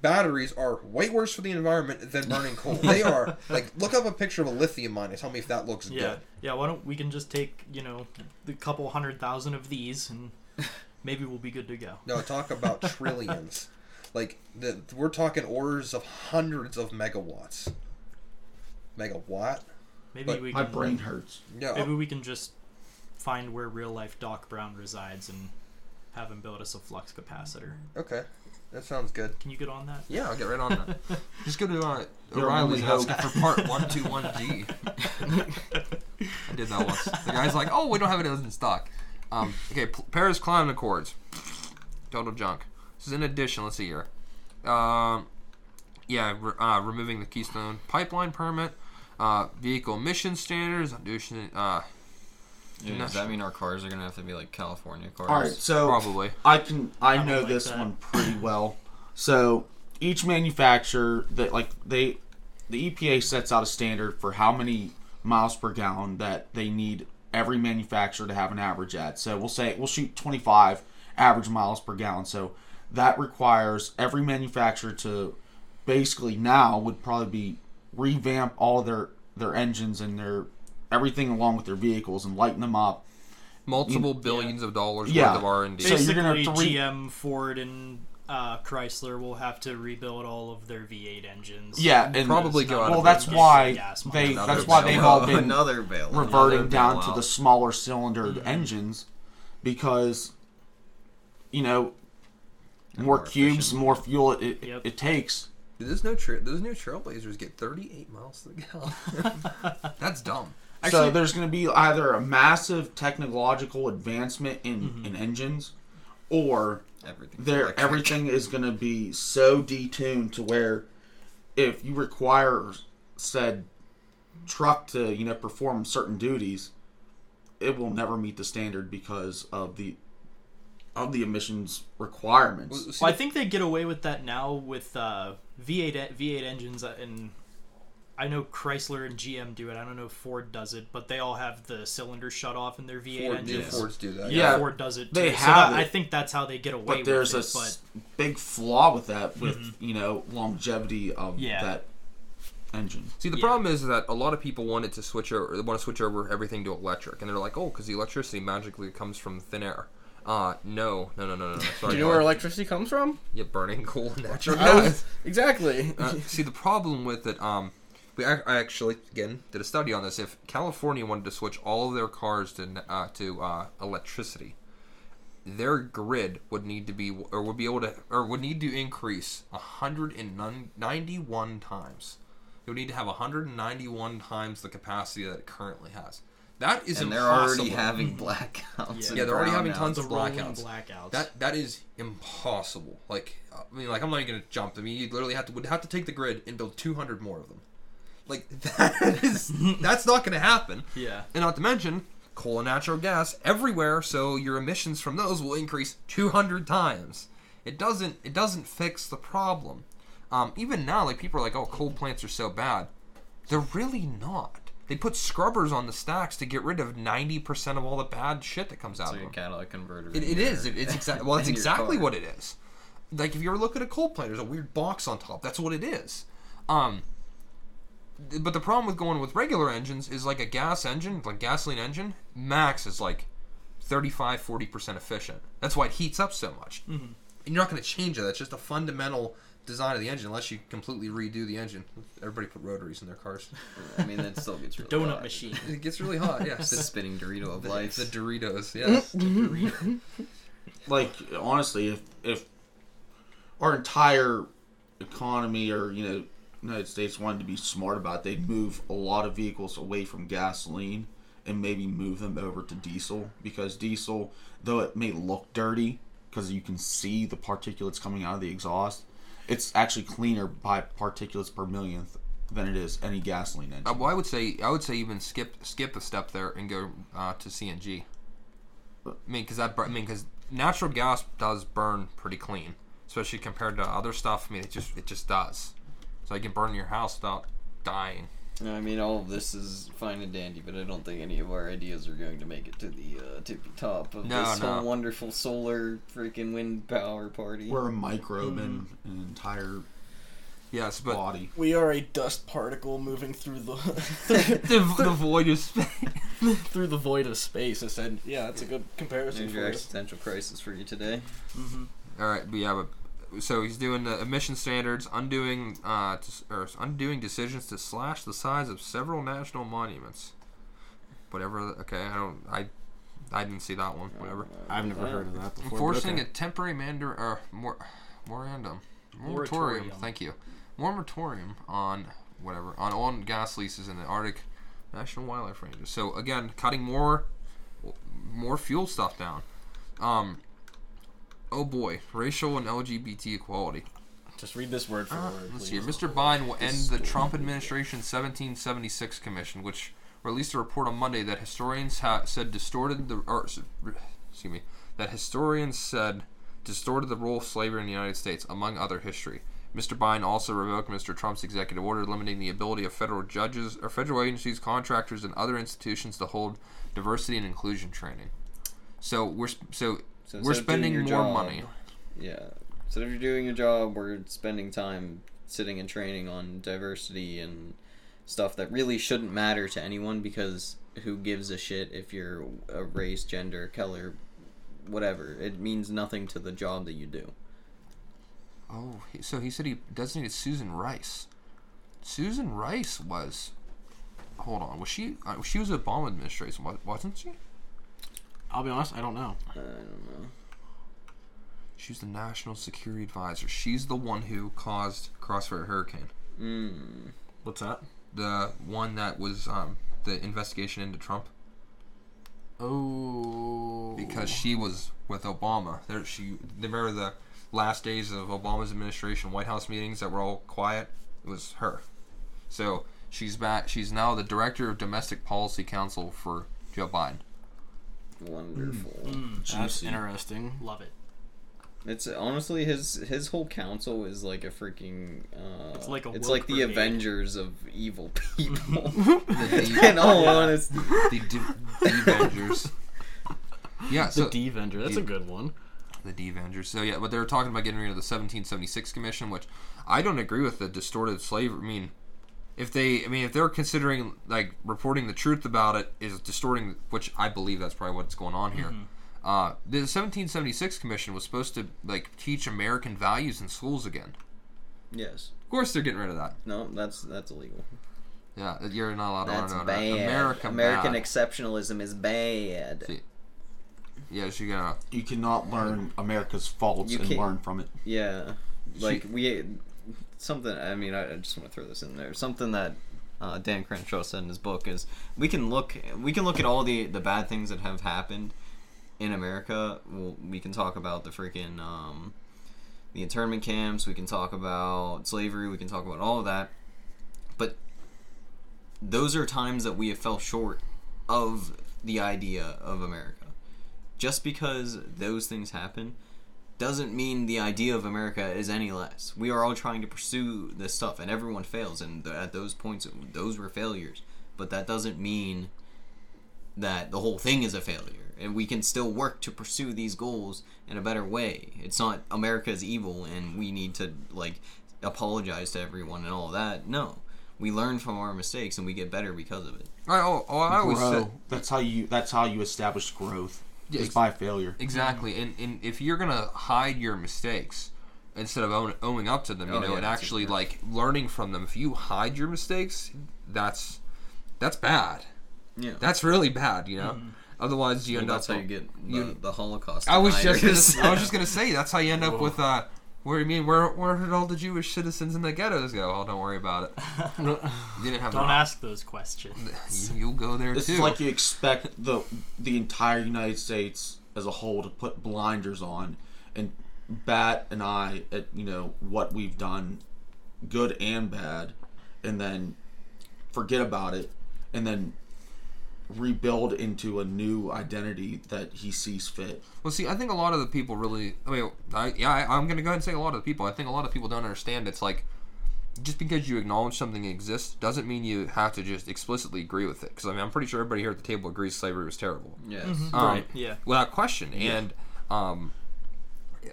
Speaker 5: batteries are way worse for the environment than burning coal. they are like look up a picture of a lithium mine and tell me if that looks
Speaker 3: Yeah.
Speaker 5: good.
Speaker 3: Yeah. Why don't we can just take you know the couple hundred thousand of these and maybe we'll be good to go.
Speaker 5: No, talk about trillions. Like the we're talking orders of hundreds of megawatts. Megawatt?
Speaker 3: Maybe
Speaker 5: But
Speaker 3: we
Speaker 4: My
Speaker 3: can.
Speaker 4: brain hurts.
Speaker 5: Yeah.
Speaker 3: Maybe we can just find where real life Doc Brown resides and have him build us a flux capacitor.
Speaker 5: Okay. That sounds good.
Speaker 3: Can you get on that?
Speaker 5: Yeah, I'll get right on that. Just go to uh, O'Reilly's
Speaker 4: only
Speaker 5: and ask for part one two one G. I did that once. The guy's like, "Oh, we don't have it in stock." Um, okay, P- Paris Climate Accords, total junk. This is in addition. Let's see here. Um, yeah, re- uh, removing the Keystone Pipeline permit, uh, vehicle emission standards, addition, uh,
Speaker 2: Yeah, does that mean our cars are gonna have to be like California cars?
Speaker 4: All right, so
Speaker 5: probably.
Speaker 4: I can I
Speaker 3: don't
Speaker 4: know
Speaker 3: like
Speaker 4: this
Speaker 3: that.
Speaker 4: one pretty well. So each manufacturer that like they the EPA sets out a standard for how many miles per gallon that they need every manufacturer to have an average at. So we'll say we'll shoot 25 average miles per gallon. So that requires every manufacturer to basically now would probably be revamp all their their engines and their everything along with their vehicles and lighten them up.
Speaker 5: Multiple billions of dollars
Speaker 4: Yeah.
Speaker 5: worth of R and D.
Speaker 4: So you're
Speaker 3: Basically,
Speaker 4: gonna have to re-
Speaker 3: GM, Ford, and uh, Chrysler will have to rebuild all of their V8 engines.
Speaker 4: Yeah, and
Speaker 5: Probably go out
Speaker 4: Well,
Speaker 5: of
Speaker 4: that's
Speaker 3: business.
Speaker 4: why
Speaker 3: Gas
Speaker 4: they.
Speaker 3: miles.
Speaker 4: That's why they've all been
Speaker 2: another bail.
Speaker 4: reverting
Speaker 2: another
Speaker 4: down to the smaller cylindered engines because you know more,
Speaker 2: more
Speaker 4: cubes,
Speaker 2: efficient.
Speaker 4: more fuel it, it,
Speaker 3: Yep.
Speaker 4: it takes.
Speaker 5: Those no tra- those new Trailblazers get 38 miles to the gallon. That's dumb.
Speaker 4: so there's going to be either a massive technological advancement in,
Speaker 3: Mm-hmm.
Speaker 4: in engines, or
Speaker 2: everything.
Speaker 4: there everything is going to be so detuned to where if you require said truck to you know perform certain duties, it will never meet the standard because of the of the emissions requirements.
Speaker 5: Well, see,
Speaker 3: Well, I think they get away with that now with uh, V8 e- V8 engines, uh, and I know Chrysler and GM do it. I don't know if Ford does it, but they all have the cylinder shut off in their V8
Speaker 5: Ford,
Speaker 3: engines.
Speaker 5: yeah, Fords do that.
Speaker 3: Yeah,
Speaker 4: Yeah,
Speaker 3: Ford does it.
Speaker 4: they
Speaker 3: too.
Speaker 4: have
Speaker 3: so that,
Speaker 4: it.
Speaker 3: I think that's how they get away with that.
Speaker 4: but there's a
Speaker 3: with it.
Speaker 4: s- big flaw with that with you know longevity of
Speaker 3: Mm-hmm. Yeah.
Speaker 4: that engine.
Speaker 5: See, the
Speaker 3: Yeah.
Speaker 5: problem is that a lot of people wanted to switch over, they want to switch over everything to electric, and they're like, oh, because the electricity magically comes from thin air. Uh, no, no, no, no, no. Sorry,
Speaker 1: Do you know where electricity comes from?
Speaker 5: Yeah, burning coal and natural gas.
Speaker 1: exactly.
Speaker 5: Uh, see, the problem with it, um, we ac- I actually again did a study on this. If California wanted to switch all of their cars to uh, to uh, electricity, their grid would need to be or would be able to or would need to increase 191 times. It would need to have 191 times the capacity that it currently has. That is
Speaker 2: and they're already having blackouts. and
Speaker 5: Yeah, they're already having tons of blackouts.
Speaker 3: blackouts.
Speaker 5: That that is impossible. Like I mean, like I'm not even gonna jump. I mean, you literally have to would have to take the grid and build 200 more of them. Like that is that's not gonna happen.
Speaker 3: yeah.
Speaker 5: And not to mention coal and natural gas everywhere, so your emissions from those will increase 200 times. It doesn't it doesn't fix the problem. Um, even now, like people are like, "Oh, coal plants are so bad." They're really not. They put scrubbers on the stacks to get rid of ninety percent of all the bad shit that comes out
Speaker 2: It's
Speaker 5: of
Speaker 2: like
Speaker 5: them.
Speaker 2: catalytic converter.
Speaker 5: It, it is. It, it's exactly. Well, that's exactly what it is. Like if you ever look at a coal plant, there's a weird box on top. That's what it is. Um, but the problem with going with regular engines is like a gas engine, like gasoline engine, max is like 35, 40 percent efficient. That's why it heats up so much. Mm-hmm. And you're not going to change it. That's just a fundamental design of the engine, unless you completely redo the engine. Everybody put rotaries in their cars.
Speaker 2: I mean, that still gets really
Speaker 3: Donut
Speaker 2: hot.
Speaker 3: machine.
Speaker 5: It gets really hot.
Speaker 2: Yeah,
Speaker 5: the
Speaker 2: spinning Dorito of life.
Speaker 5: The Doritos, yes. the Dorito.
Speaker 4: like honestly, if if our entire economy or you know United States wanted to be smart about, it, they'd move a lot of vehicles away from gasoline and maybe move them over to diesel because diesel, though it may look dirty because you can see the particulates coming out of the exhaust, it's actually cleaner by particulates per millionth than it is any gasoline engine.
Speaker 5: Uh, well, I would say I would say even skip skip a step there and go uh, to CNG. I mean, because that I mean, because natural gas does burn pretty clean, especially compared to other stuff. I mean, it just it just does. So you can burn your house without dying.
Speaker 2: I mean, all of this is fine and dandy, but I don't think any of our ideas are going to make it to the uh, tippy top of
Speaker 5: No,
Speaker 2: this
Speaker 5: no.
Speaker 2: whole wonderful solar freaking wind power party.
Speaker 4: We're a microbe in an entire
Speaker 5: Yes, but
Speaker 4: body.
Speaker 6: We are a dust particle moving through the
Speaker 5: the, the void is
Speaker 6: through the void of space. I said, yeah, that's a good comparison
Speaker 2: There's
Speaker 6: for
Speaker 2: your
Speaker 6: us.
Speaker 2: existential crisis for you today.
Speaker 5: all right. We have a so he's doing the emission standards, undoing uh, to, or undoing decisions to slash the size of several national monuments. Whatever. Okay, I don't. I I didn't see that one. Whatever.
Speaker 1: I've never heard of that before.
Speaker 5: Enforcing
Speaker 1: okay.
Speaker 5: a temporary mandor or mor- morandum, moratorium.
Speaker 3: Moratorium.
Speaker 5: Thank you. Moratorium on whatever on all gas leases in the Arctic National Wildlife Ranges. So again, cutting more more fuel stuff down. Um. Oh boy, racial and LGBT equality.
Speaker 6: Just read this word for
Speaker 5: Uh,
Speaker 6: word,
Speaker 5: let's
Speaker 6: please.
Speaker 5: see. Mr. Biden will end the Trump administration's 1776 commission, which released a report on Monday that historians ha- said distorted the or, excuse me that historians said distorted the role of slavery in the United States, among other history. Mr. Biden also revoked Mr. Trump's executive order limiting the ability of federal judges or federal agencies, contractors, and other institutions to hold diversity and inclusion training. So we're so,
Speaker 2: So
Speaker 5: we're
Speaker 2: instead of doing
Speaker 5: spending
Speaker 2: your
Speaker 5: more
Speaker 2: job-
Speaker 5: money.
Speaker 2: Yeah. Instead of you're doing your job, we're spending time sitting and training on diversity and stuff that really shouldn't matter to anyone because who gives a shit if you're a race, gender, color, whatever. It means nothing to the job that you do.
Speaker 5: Oh, so he said he designated Susan Rice. Susan Rice was. Hold on, was she? Uh, she was a Obama administration, wasn't she?
Speaker 1: I'll be honest, I don't know.
Speaker 2: I don't know.
Speaker 5: She was the national security advisor. She's the one who caused Crossfire Hurricane.
Speaker 2: Mm.
Speaker 1: What's that?
Speaker 5: The one that was um, the investigation into Trump
Speaker 1: Oh.
Speaker 5: because she was with Obama. There, she remember the last days of Obama's administration White House meetings that were all quiet. It was her. So she's back. She's now the director of domestic policy council for Joe Biden.
Speaker 2: Wonderful.
Speaker 1: That's interesting.
Speaker 3: Love it.
Speaker 2: It's honestly his his whole council is like a freaking. Uh,
Speaker 3: It's like a
Speaker 2: it's like the
Speaker 3: brigade.
Speaker 2: Avengers of evil people.
Speaker 5: The
Speaker 2: In all honesty,
Speaker 5: the D- Avengers. Yeah,
Speaker 1: The
Speaker 5: so
Speaker 1: D Avenger. That's a good one.
Speaker 5: the D Avengers. So yeah, but they were talking about getting rid of the 1776 Commission, which I don't agree with the distorted slavery. I mean, if they, I mean, if they're considering like reporting the truth about it is distorting, which I believe that's probably what's going on here. Uh, the 1776 Commission was supposed to like teach American values in schools again.
Speaker 2: yes.
Speaker 5: Of course, they're getting rid of that.
Speaker 2: No, that's that's illegal.
Speaker 5: Yeah, you're not allowed to
Speaker 2: That's
Speaker 5: learn about
Speaker 2: bad.
Speaker 5: it. America
Speaker 2: American
Speaker 5: bad.
Speaker 2: exceptionalism is bad.
Speaker 5: See, yeah, so you're gonna.
Speaker 4: You cannot learn America's faults and learn from it.
Speaker 2: Yeah, like we something. I mean, I, I just want to throw this in there. Something that uh, Dan Crenshaw said in his book is we can look we can look at all the the bad things that have happened in America. Well, we can talk about the freaking um, the internment camps. We can talk about slavery. We can talk about all of that. But those are times that we have fell short of the idea of America. Just because those things happen doesn't mean the idea of America is any less. We are all trying to pursue this stuff, and everyone fails, and th- at those points, those were failures. But that doesn't mean that the whole thing is a failure, and we can still work to pursue these goals in a better way. It's not America is evil, and we need to like apologize to everyone and all that. No, we learn from our mistakes, and we get better because of it.
Speaker 5: I, oh, oh, I always
Speaker 4: Grow.
Speaker 5: say
Speaker 4: That's how you. That's how you establish growth. Is
Speaker 5: ex-
Speaker 4: by failure.
Speaker 5: exactly, and, and if you're gonna hide your mistakes instead of own, owning up to them, you
Speaker 2: Oh,
Speaker 5: know,
Speaker 2: yeah,
Speaker 5: and actually like learning from them, if you hide your mistakes, that's that's bad.
Speaker 2: Yeah,
Speaker 5: That's really bad, you know. Otherwise, you
Speaker 2: well,
Speaker 5: end
Speaker 2: that's
Speaker 5: up
Speaker 2: how you get the,
Speaker 5: you-
Speaker 2: the Holocaust.
Speaker 5: I was just gonna, I was just gonna say that's how you end up with uh where do you mean where where did all the Jewish citizens in the ghettos go? Oh, don't worry about it. You didn't have
Speaker 3: Don't
Speaker 5: the,
Speaker 3: ask those questions.
Speaker 5: You, you'll go there
Speaker 4: This
Speaker 5: too.
Speaker 4: is like you expect the the entire United States as a whole to put blinders on and bat an eye at you know what we've done, good and bad, and then forget about it, and then rebuild into a new identity that he sees fit.
Speaker 5: Well, see, I think a lot of the people really. I mean, I, yeah, I, I'm going to go ahead and say a lot of the people. I think a lot of people don't understand. It's like just because you acknowledge something exists doesn't mean you have to just explicitly agree with it. Because I mean, I'm pretty sure everybody here at the table agrees slavery was terrible,
Speaker 2: yes.
Speaker 5: um,
Speaker 3: Right, yeah.
Speaker 5: without question. And um,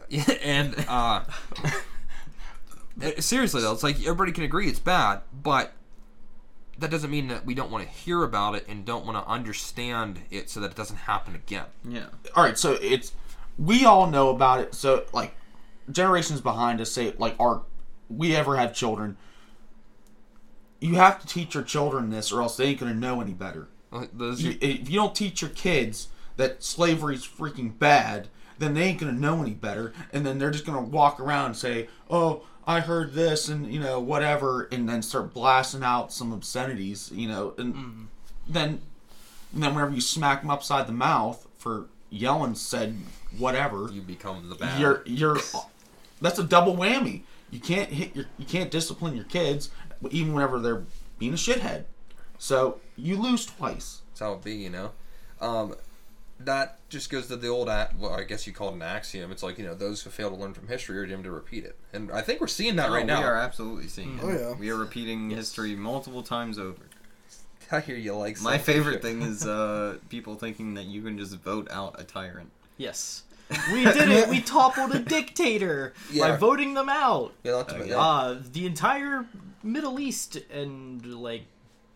Speaker 5: yeah, and uh, seriously though, it's like everybody can agree it's bad, but that doesn't mean that we don't want to hear about it and don't want to understand it so that it doesn't happen again.
Speaker 2: yeah.
Speaker 4: all right so it's we all know about it so like generations behind us say like our we ever have children you have to teach your children this or else they ain't gonna know any better
Speaker 5: Like, Those,
Speaker 4: You- if you don't teach your kids that slavery's freaking bad then they ain't gonna know any better and then they're just gonna walk around and say oh i heard this and you know whatever and then start blasting out some obscenities you know and then and then whenever you smack them upside the mouth for yelling said whatever
Speaker 5: you become the bad.
Speaker 4: you're you're that's a double whammy you can't hit your you can't discipline your kids even whenever they're being a shithead so you lose twice
Speaker 5: That's how it be, you know. Um, that just goes to the old, well, I guess you call it an axiom. It's like you know, those who fail to learn from history are doomed to repeat it, and I think we're seeing that right
Speaker 2: Oh,
Speaker 5: now.
Speaker 2: We are absolutely seeing it.
Speaker 6: Oh, yeah.
Speaker 2: We are repeating history multiple times over.
Speaker 5: I hear you like
Speaker 2: My
Speaker 5: some-
Speaker 2: favorite thing is uh, people thinking that you can just vote out a tyrant.
Speaker 3: Yes. We did it. We toppled a dictator by voting them out.
Speaker 5: Yeah, that's
Speaker 2: Oh,
Speaker 5: about-
Speaker 2: yeah.
Speaker 3: Uh, the entire Middle East and like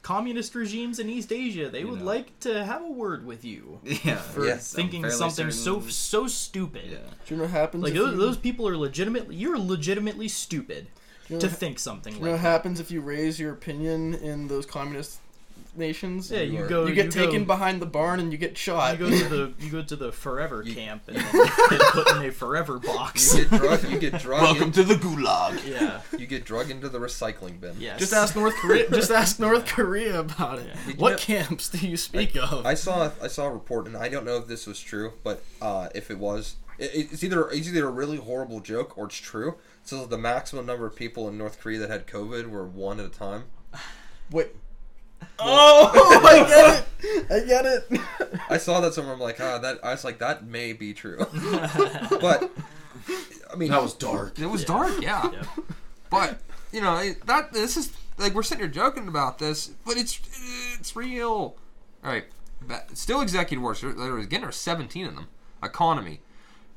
Speaker 3: communist regimes in East Asia, they would
Speaker 2: know.
Speaker 3: like to have a word with you
Speaker 2: Yeah.
Speaker 3: for
Speaker 5: Yes,
Speaker 3: thinking something so
Speaker 2: certain-
Speaker 3: so stupid.
Speaker 2: Yeah.
Speaker 6: Do you know what happens?
Speaker 3: Like
Speaker 6: if
Speaker 3: those,
Speaker 6: you,
Speaker 3: those people are legitimately you're legitimately stupid
Speaker 6: you know
Speaker 3: to
Speaker 6: what-
Speaker 3: think something
Speaker 6: You know what
Speaker 3: that.
Speaker 6: happens if you raise your opinion in those communist nations?
Speaker 3: Yeah, you
Speaker 5: are-
Speaker 3: go.
Speaker 6: you get taken
Speaker 3: Go,
Speaker 6: behind the barn and you get shot.
Speaker 3: you go to the you go to the forever camp and then get put in a forever box.
Speaker 5: You get drug. You get drug.
Speaker 4: welcome
Speaker 5: in,
Speaker 4: to the gulag
Speaker 3: yeah.
Speaker 5: you get drug into the recycling bin.
Speaker 3: Yes.
Speaker 6: just ask North Korea. just ask North Korea about it.
Speaker 5: Did you
Speaker 6: What
Speaker 5: know-
Speaker 6: camps do you speak of?
Speaker 5: I saw I saw a report, and I don't know if this was true, but uh, if it was, it, it's either it's either a really horrible joke or it's true. So the maximum number of people in North Korea that had COVID were one at a time.
Speaker 6: Wait. Oh, I get it. I get it.
Speaker 5: I saw that somewhere. I'm like, ah, that. I was like, that may be true, but I mean,
Speaker 4: that was dark
Speaker 5: it was dark, yeah.
Speaker 3: Yep.
Speaker 5: But you know that this is like we're sitting here joking about this, but it's it's real. All right, still executive orders. There there was again there were 17 of them. Economy,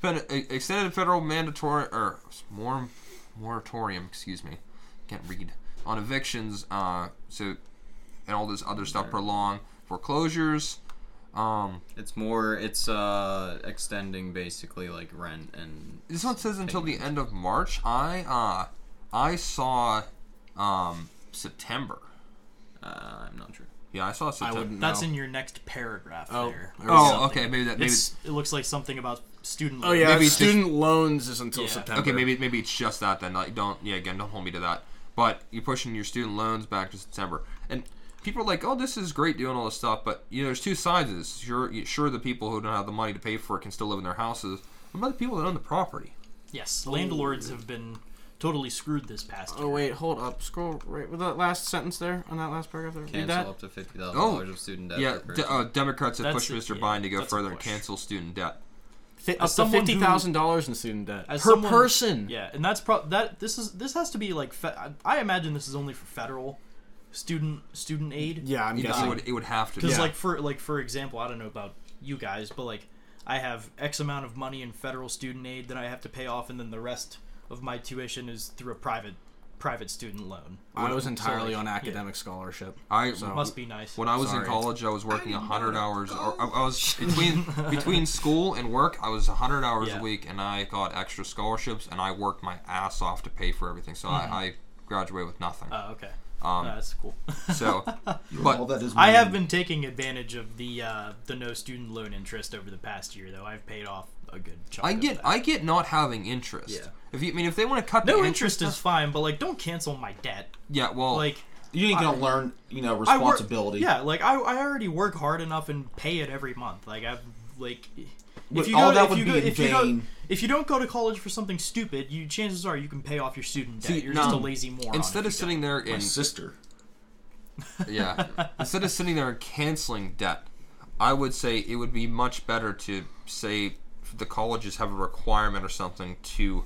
Speaker 5: extended federal mandatory or more moratorium. Excuse me, can't read on evictions. Uh, so and all this other stuff prolong foreclosures. Um,
Speaker 2: It's more. It's uh extending basically like rent and.
Speaker 5: This one says until the end of March. I uh I saw um September.
Speaker 2: Uh, I'm not sure.
Speaker 5: Yeah, I saw September.
Speaker 6: wouldn't
Speaker 3: That's
Speaker 6: know.
Speaker 3: in your next paragraph
Speaker 6: Oh.
Speaker 3: there.
Speaker 6: There
Speaker 5: Oh,
Speaker 3: Something.
Speaker 5: okay, maybe that maybe
Speaker 3: It's, it looks like something about student
Speaker 6: Oh
Speaker 3: loans.
Speaker 6: yeah,
Speaker 5: Maybe it's
Speaker 6: student loans is until
Speaker 3: Yeah.
Speaker 6: September.
Speaker 5: Okay, maybe maybe it's just that then. Like don't yeah, again, don't hold me to that. But you're pushing your student loans back to September. And people are like, "Oh, this is great doing all this stuff," but you know, there's two sides of this. Sure, sure the people who don't have the money to pay for it can still live in their houses. What about the people that own the property?
Speaker 3: Yes, landlords have been totally screwed this past year.
Speaker 6: Oh wait, hold up. Scroll right with that last sentence there on that last paragraph there.
Speaker 2: Cancel up to fifty thousand
Speaker 5: Oh,
Speaker 2: dollars of student debt.
Speaker 5: Yeah,
Speaker 2: per
Speaker 5: de- uh, Democrats have
Speaker 3: That's
Speaker 5: pushed
Speaker 3: a-
Speaker 5: Mr.
Speaker 3: yeah,
Speaker 5: Biden to go further and cancel student debt.
Speaker 1: Fi- up to
Speaker 3: someone
Speaker 1: fifty thousand dollars in student debt
Speaker 3: As
Speaker 1: per
Speaker 3: someone-
Speaker 1: person.
Speaker 3: Yeah, and that's pro that this is this has to be like fe- I imagine this is only for federal student student aid.
Speaker 1: Yeah, I'm
Speaker 5: It would, it would have to.
Speaker 3: Because
Speaker 5: be.
Speaker 3: like for like for example, I don't know about you guys, but like I have X amount of money in federal student aid that I have to pay off, and then the rest of my tuition is through a private private student loan.
Speaker 1: I was
Speaker 3: So,
Speaker 1: entirely
Speaker 3: like,
Speaker 1: on
Speaker 3: yeah.
Speaker 1: academic scholarship.
Speaker 5: I
Speaker 1: So-
Speaker 3: Must be nice.
Speaker 5: When I was
Speaker 1: Sorry.
Speaker 5: in college, I was working hundred hours. Or, I, I was between between school and work. I was hundred hours
Speaker 3: Yeah.
Speaker 5: a week, and I got extra scholarships, and I worked my ass off to pay for everything. So
Speaker 3: Mm-hmm.
Speaker 5: I, I graduated with nothing.
Speaker 3: Oh, okay.
Speaker 5: Um,
Speaker 3: that's cool.
Speaker 5: So,
Speaker 4: All
Speaker 5: but
Speaker 4: that is
Speaker 3: I have been taking advantage of the uh, the no student loan interest over the past year, though. I've paid off a good chunk.
Speaker 5: I
Speaker 3: of
Speaker 5: get
Speaker 3: that.
Speaker 5: I get not having interest.
Speaker 3: Yeah.
Speaker 5: If you I mean if they want to cut
Speaker 3: no
Speaker 5: the
Speaker 3: interest is fine, but like, don't cancel my debt.
Speaker 5: yeah. Well,
Speaker 3: Like,
Speaker 4: You ain't gonna learn, you know,
Speaker 3: I work-
Speaker 4: responsibility.
Speaker 3: yeah, like I, I already work hard enough and pay it every month. Like I've like. If you
Speaker 4: all
Speaker 3: go,
Speaker 4: that
Speaker 3: if
Speaker 4: would
Speaker 3: you
Speaker 4: be
Speaker 3: go,
Speaker 4: in
Speaker 3: if you go,
Speaker 4: vain.
Speaker 3: If you don't go to college for something stupid, you chances are you can pay off your student debt.
Speaker 5: See,
Speaker 3: You're just a lazy moron.
Speaker 5: instead
Speaker 3: if
Speaker 5: of
Speaker 3: you
Speaker 5: sitting there
Speaker 4: My
Speaker 5: in
Speaker 4: sister.
Speaker 5: yeah, instead of sitting there and canceling debt, I would say it would be much better to say the colleges have a requirement or something to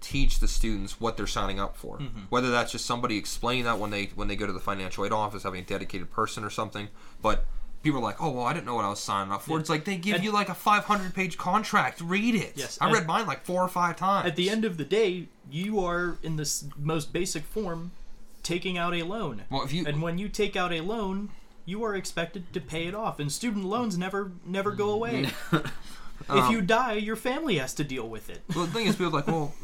Speaker 5: teach the students what they're signing up for.
Speaker 3: Mm-hmm.
Speaker 5: Whether that's just somebody explaining that when they when they go to the financial aid office, having a dedicated person or something. But people are like, "Oh well, I didn't know what I was signing up for."
Speaker 3: Yeah.
Speaker 5: It's like they give
Speaker 3: And-
Speaker 5: you like a 500 page contract. Read it.
Speaker 3: Yes,
Speaker 5: I read mine like four or five times.
Speaker 3: At the end of the day, you are in this most basic form taking out a loan.
Speaker 5: well, if you
Speaker 3: And when you take out a loan, you are expected to pay it off. And student loans never never go away. if
Speaker 5: Um,
Speaker 3: you die, your family has to deal with it.
Speaker 5: Well, the thing is, people are like, well,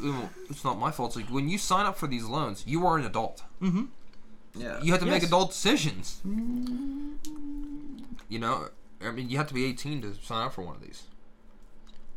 Speaker 5: it's not my fault. It's like when you sign up for these loans, you are an adult. Mm-hmm.
Speaker 2: Yeah.
Speaker 5: You have to make adult decisions. You know, I mean, you have to be 18 to sign up for one of these.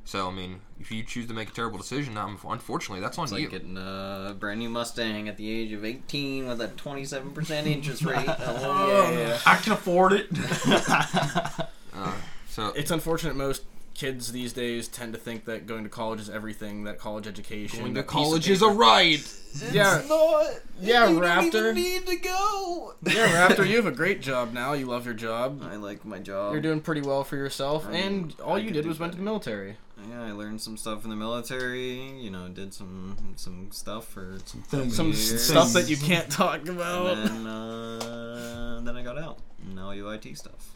Speaker 5: So, I mean, if you choose to make a terrible decision, um, unfortunately, that's on
Speaker 2: It's
Speaker 5: you.
Speaker 2: like getting a brand new Mustang at the age of 18 with a 27% interest rate. Oh, yeah.
Speaker 4: I can afford it.
Speaker 5: Uh, so,
Speaker 1: It's unfortunate most kids these days tend to think that going to college is everything. That college education.
Speaker 5: going to
Speaker 1: that piece of
Speaker 5: college is a
Speaker 1: paper-
Speaker 5: right.
Speaker 1: Yeah,
Speaker 2: Not,
Speaker 1: Yeah,
Speaker 2: you
Speaker 1: Raptor.
Speaker 2: Don't even need to go.
Speaker 1: yeah, Raptor. You have a great job now. You love your job.
Speaker 2: I like my job.
Speaker 1: You're doing pretty well for yourself,
Speaker 2: Um,
Speaker 1: and all
Speaker 2: I
Speaker 1: you did
Speaker 2: do
Speaker 1: was went to the military.
Speaker 2: Yeah, I learned some stuff in the military. You know, did some some stuff for some
Speaker 4: things.
Speaker 1: Some
Speaker 2: Years.
Speaker 1: stuff that you can't talk about.
Speaker 2: and then uh, then I got out. Now I do IT stuff.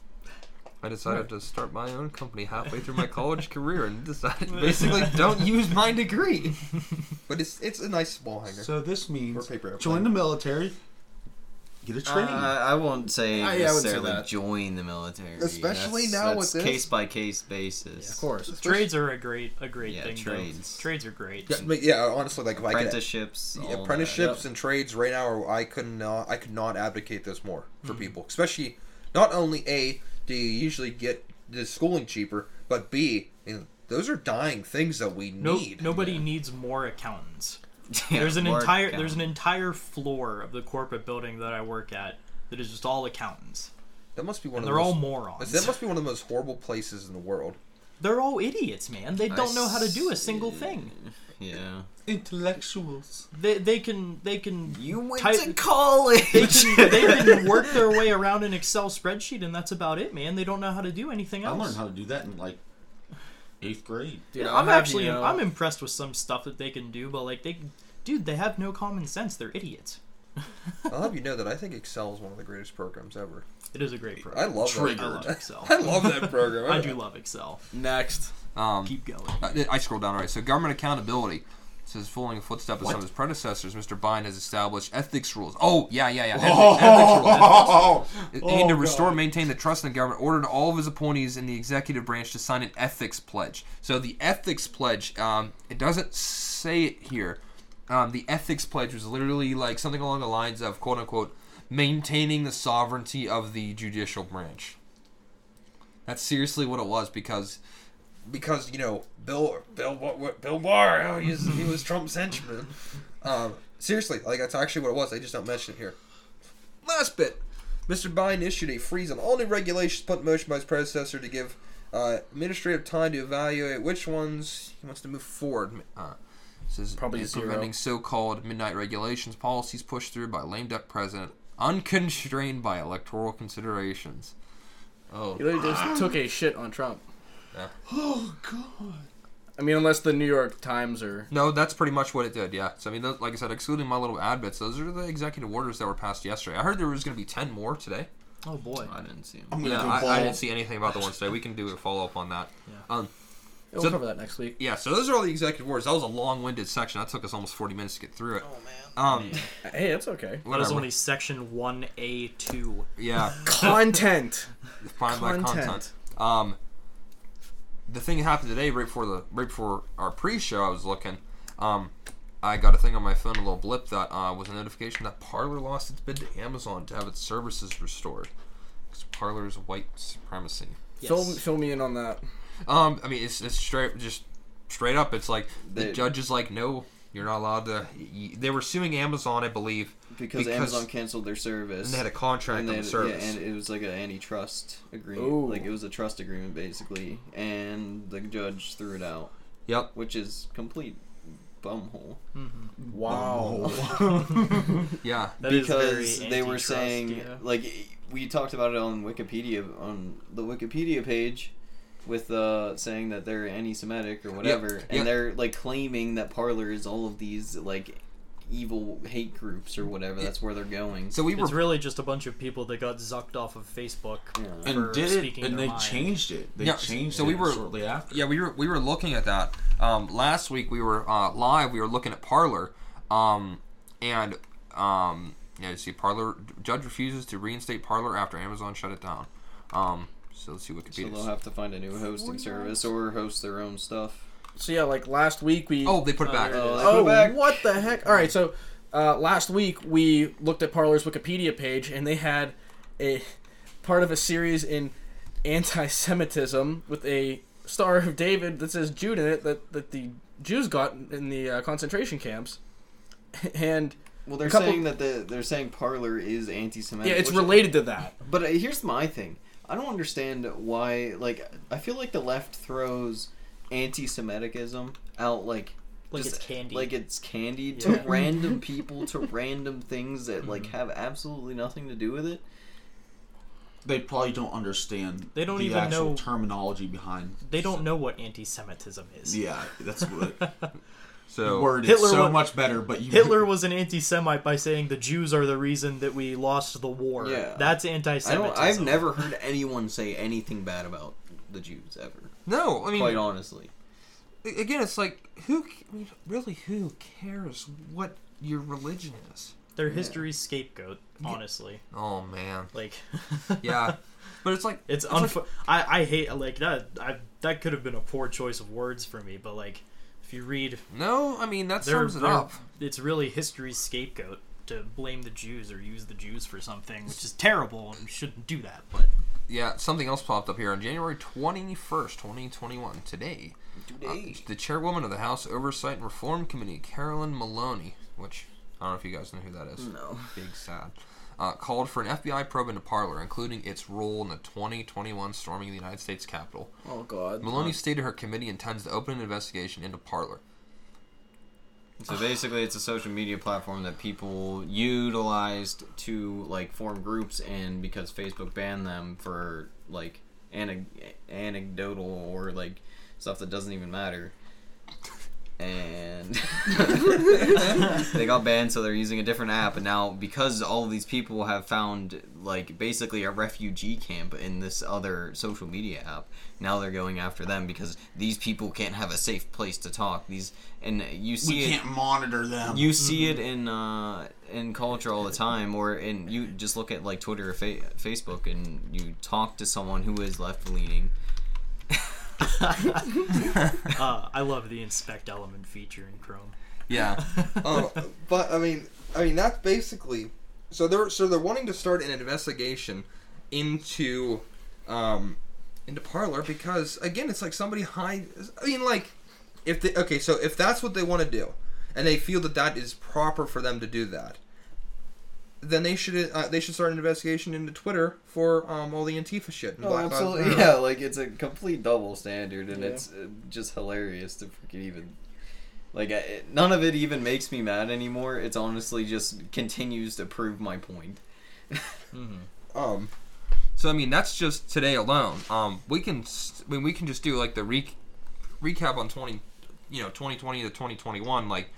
Speaker 5: I decided to start my own company halfway through my college career and decided basically don't use my degree. But it's it's a nice wall hanger.
Speaker 4: So this means
Speaker 5: Or paper
Speaker 4: join the military, get a
Speaker 2: Uh,
Speaker 4: training.
Speaker 2: I won't say
Speaker 1: I- yeah, I say
Speaker 2: necessarily join the military,
Speaker 5: Especially
Speaker 2: That's-
Speaker 5: now
Speaker 2: that's
Speaker 5: with this.
Speaker 2: case by case basis.
Speaker 1: of course.
Speaker 3: trades are a great a great
Speaker 2: Yeah,
Speaker 3: thing. though.
Speaker 2: trades.
Speaker 3: Trades are great.
Speaker 5: Yeah, but yeah, honestly, like if I could
Speaker 2: Apprenticeships, all that.
Speaker 5: apprenticeships and trades right now are- I could not I could not advocate this more for people especially not only a do you usually get the schooling cheaper but b you know, those are dying things that we
Speaker 3: No,
Speaker 5: need
Speaker 3: nobody needs more accountants.
Speaker 2: Yeah,
Speaker 3: there's an
Speaker 2: more
Speaker 3: entire there's an entire floor of the corporate building that I work at that is just all accountants.
Speaker 5: that must be one
Speaker 3: And
Speaker 5: of
Speaker 3: they're
Speaker 5: the
Speaker 3: all
Speaker 5: most,
Speaker 3: morons.
Speaker 5: that must be one of the most horrible places in the world
Speaker 3: They're all idiots, man. They don't know how to do a
Speaker 2: see.
Speaker 3: single thing.
Speaker 2: Yeah.
Speaker 4: Intellectuals.
Speaker 3: They they can they can
Speaker 2: You went
Speaker 3: type-
Speaker 2: to college.
Speaker 3: they can, they can work their way around an Excel spreadsheet and that's about it, man. They don't know how to do anything else.
Speaker 4: I
Speaker 3: else.
Speaker 4: learned how to do that in like eighth grade.
Speaker 1: Dude,
Speaker 3: Yeah,
Speaker 1: I'll
Speaker 3: I'm actually
Speaker 1: you know-
Speaker 3: I'm impressed with some stuff that they can do, but like they, dude, they have no common sense. They're idiots.
Speaker 5: i'll have you know that i think excel is one of the greatest programs ever
Speaker 3: It is a great
Speaker 5: i
Speaker 3: program.
Speaker 5: love
Speaker 3: I
Speaker 5: that
Speaker 3: love Excel.
Speaker 5: i love that program
Speaker 3: I do love Excel.
Speaker 1: Next.
Speaker 5: Um
Speaker 3: Keep going.
Speaker 5: I, I scroll down right. So government accountability says following the footsteps of some of his predecessors, Mr. Biden has established ethics rules. Oh yeah, yeah, yeah. Ethics, ethics rules. Ethics rules. Aimed to restore and maintain the trust in the government, ordered all of his appointees in the executive branch to sign an ethics pledge. So the ethics pledge, um, it doesn't say it here. Um, the ethics pledge was literally like something along the lines of quote unquote maintaining the sovereignty of the judicial branch. That's seriously what it was because because you know Bill Bill Bill Barr oh, he was, he was Trump's henchman. Um, seriously, like that's actually what it was. They just don't mention it here. Last bit, Mr. Biden issued a freeze on all new regulations put in motion by his predecessor to give uh, administrative time to evaluate which ones he wants to move forward. Uh, says
Speaker 1: Probably zero.
Speaker 5: implementing so-called midnight regulations policies pushed through by lame duck president, unconstrained by electoral considerations. Oh,
Speaker 1: You literally just took a shit on Trump.
Speaker 4: Oh god.
Speaker 1: I mean, unless the New York Times or
Speaker 5: No, that's pretty much what it did. Yeah. So I mean, those, like I said, excluding my little ad bits, those are the executive orders that were passed yesterday. I heard there was going to be ten more today.
Speaker 3: Oh boy.
Speaker 2: I didn't see him.
Speaker 4: I'm
Speaker 5: Yeah, I, I didn't see anything about the ones today. We can do a follow up on that.
Speaker 3: Yeah.
Speaker 5: Um,
Speaker 1: we'll
Speaker 5: So-
Speaker 1: cover that next week.
Speaker 5: yeah. So those are all the executive orders. That was a long winded section. That took us almost forty minutes to get through it.
Speaker 6: Oh man.
Speaker 5: Um,
Speaker 1: Hey, it's okay.
Speaker 3: That was only section one A two.
Speaker 5: yeah.
Speaker 1: Content.
Speaker 5: Find my
Speaker 1: Content.
Speaker 5: content. Um, the thing that happened today, right before the right before our pre-show, I was looking. Um, I got a thing on my phone, a little blip that uh, was a notification that Parler lost its bid to Amazon to have its services restored. Because Parler's white supremacy.
Speaker 1: Fill, fill me in on that.
Speaker 5: Um, I mean, it's, it's straight, just straight up. It's like the
Speaker 2: They-
Speaker 5: judge is like, no, you're not allowed to. y- They were suing Amazon, I believe,
Speaker 2: Because,
Speaker 5: Because-
Speaker 2: Amazon canceled their service.
Speaker 5: and they had a contract
Speaker 2: And
Speaker 5: on
Speaker 2: they
Speaker 5: the service.
Speaker 2: Yeah, and it was like an antitrust agreement.
Speaker 1: Ooh.
Speaker 2: Like it was a trust agreement basically, and the judge threw it out,
Speaker 5: yep.
Speaker 2: which is complete bumhole. Mm-hmm.
Speaker 1: Wow.
Speaker 5: Yeah.
Speaker 3: That is
Speaker 2: because
Speaker 3: very
Speaker 2: they were saying
Speaker 3: yeah.
Speaker 2: like we talked about it on Wikipedia on the Wikipedia page with uh saying that they're anti-Semitic or whatever,
Speaker 5: Yep.
Speaker 2: and they're like claiming that Parler is all of these like evil hate groups or whatever. That's where they're going.
Speaker 5: So we were
Speaker 3: It's really just a bunch of people that got zucked off of Facebook.
Speaker 2: Yeah.
Speaker 4: and
Speaker 3: for
Speaker 4: did it, and they
Speaker 3: mind.
Speaker 4: changed it. They
Speaker 5: Yeah,
Speaker 4: changed
Speaker 5: so
Speaker 4: it
Speaker 5: we were-
Speaker 4: shortly after.
Speaker 5: Yeah, we were we were looking at that um, last week. We were uh, live. We were looking at Parler, um, and um, yeah, you see, Parler judge refuses to reinstate Parler after Amazon shut it down. Um, so let's see
Speaker 2: So
Speaker 5: Wikipedia.
Speaker 2: they'll have to find a new hosting service or host their own stuff.
Speaker 1: So yeah, like last week we.
Speaker 5: oh, they put it back.
Speaker 3: there
Speaker 2: Oh,
Speaker 3: is.
Speaker 2: put it back.
Speaker 1: what the heck? All right, so uh, last week we looked at Parler's Wikipedia page, and they had a part of a series in anti-Semitism with a Star of David that says Jude in it that, that the Jews got in the uh, concentration camps, and
Speaker 2: Well, they're
Speaker 1: A couple-
Speaker 2: saying that the they're saying Parler is anti-Semitic.
Speaker 1: yeah, it's
Speaker 2: which-
Speaker 1: related to that.
Speaker 2: But uh, here's my thing. I don't understand why. Like, I feel like the left throws anti-Semitism out like
Speaker 3: Like it's candy.
Speaker 2: like it's candy
Speaker 3: Yeah.
Speaker 2: to random people to random things that like mm-hmm. have absolutely nothing to do with it.
Speaker 4: They probably don't understand.
Speaker 3: They don't
Speaker 4: the
Speaker 3: even
Speaker 4: actual
Speaker 3: know-
Speaker 4: terminology behind.
Speaker 3: They don't know what anti-Semitism is.
Speaker 4: Yeah, that's what the
Speaker 5: So
Speaker 4: word
Speaker 3: Hitler
Speaker 4: is so
Speaker 3: wa-
Speaker 4: much better. But you,
Speaker 3: Hitler was an anti-Semite by saying the Jews are the reason that we lost the war.
Speaker 2: Yeah.
Speaker 3: That's anti-Semitism.
Speaker 2: don't. I've never heard anyone say anything bad about the Jews ever.
Speaker 5: no, I mean,
Speaker 2: Quite honestly.
Speaker 5: again, it's like who I mean, really who cares what your religion is?
Speaker 3: They're history's scapegoat. Honestly,
Speaker 5: Oh man,
Speaker 3: like
Speaker 5: yeah, but it's like
Speaker 3: it's
Speaker 5: it's
Speaker 3: unf-
Speaker 5: like-
Speaker 3: I I hate like that. I that could have been a poor choice of words for me, but like if you read,
Speaker 5: no, I mean that
Speaker 3: they're,
Speaker 5: sums it up.
Speaker 3: it's really history's scapegoat to blame the Jews or use the Jews for something, which is terrible and we shouldn't do that. But
Speaker 5: Yeah, something else popped up here on January 21st, 2021. Today, uh, the chairwoman of the House Oversight and Reform Committee, Carolyn Maloney, which I don't know if you guys know who that is.
Speaker 2: No.
Speaker 5: Big sad. Uh, called for an FBI probe into Parler, including its role in the 2021 storming of the United States Capitol.
Speaker 1: Oh God.
Speaker 5: Maloney stated her committee intends to open an investigation into Parler.
Speaker 2: So basically, it's a social media platform that people utilized to like form groups, and because Facebook banned them for like anec- anecdotal or like stuff that doesn't even matter, and they got banned, so they're using a different app. And now, because all of these people have found like basically a refugee camp in this other social media app, now they're going after them because these people can't have a safe place to talk. These and you see
Speaker 4: we
Speaker 2: it
Speaker 4: can't monitor them.
Speaker 2: you see it in uh, in culture all the time, or in you just look at like Twitter or fa- Facebook, and you talk to someone who is left leaning.
Speaker 3: uh, I love the inspect element feature in Chrome.
Speaker 5: Yeah. oh, but I mean, I mean that's basically so they're so they're wanting to start an investigation into um into Parler because again it's like somebody hide. I mean like if they okay so if that's what they want to do and they feel that that is proper for them to do that then they should uh, they should start an investigation into Twitter for um, all the Antifa shit. and
Speaker 2: Oh,
Speaker 5: Black
Speaker 2: absolutely,
Speaker 5: Matter.
Speaker 2: yeah. Like it's a complete double standard, and
Speaker 1: Yeah.
Speaker 2: it's uh, just hilarious to freaking even. Like I, none of it even makes me mad anymore. It's honestly just continues to prove my point.
Speaker 5: Um, so I mean that's just today alone. Um, we can s- I mean we can just do like the re- recap on twenty you know 2020 to 2021 like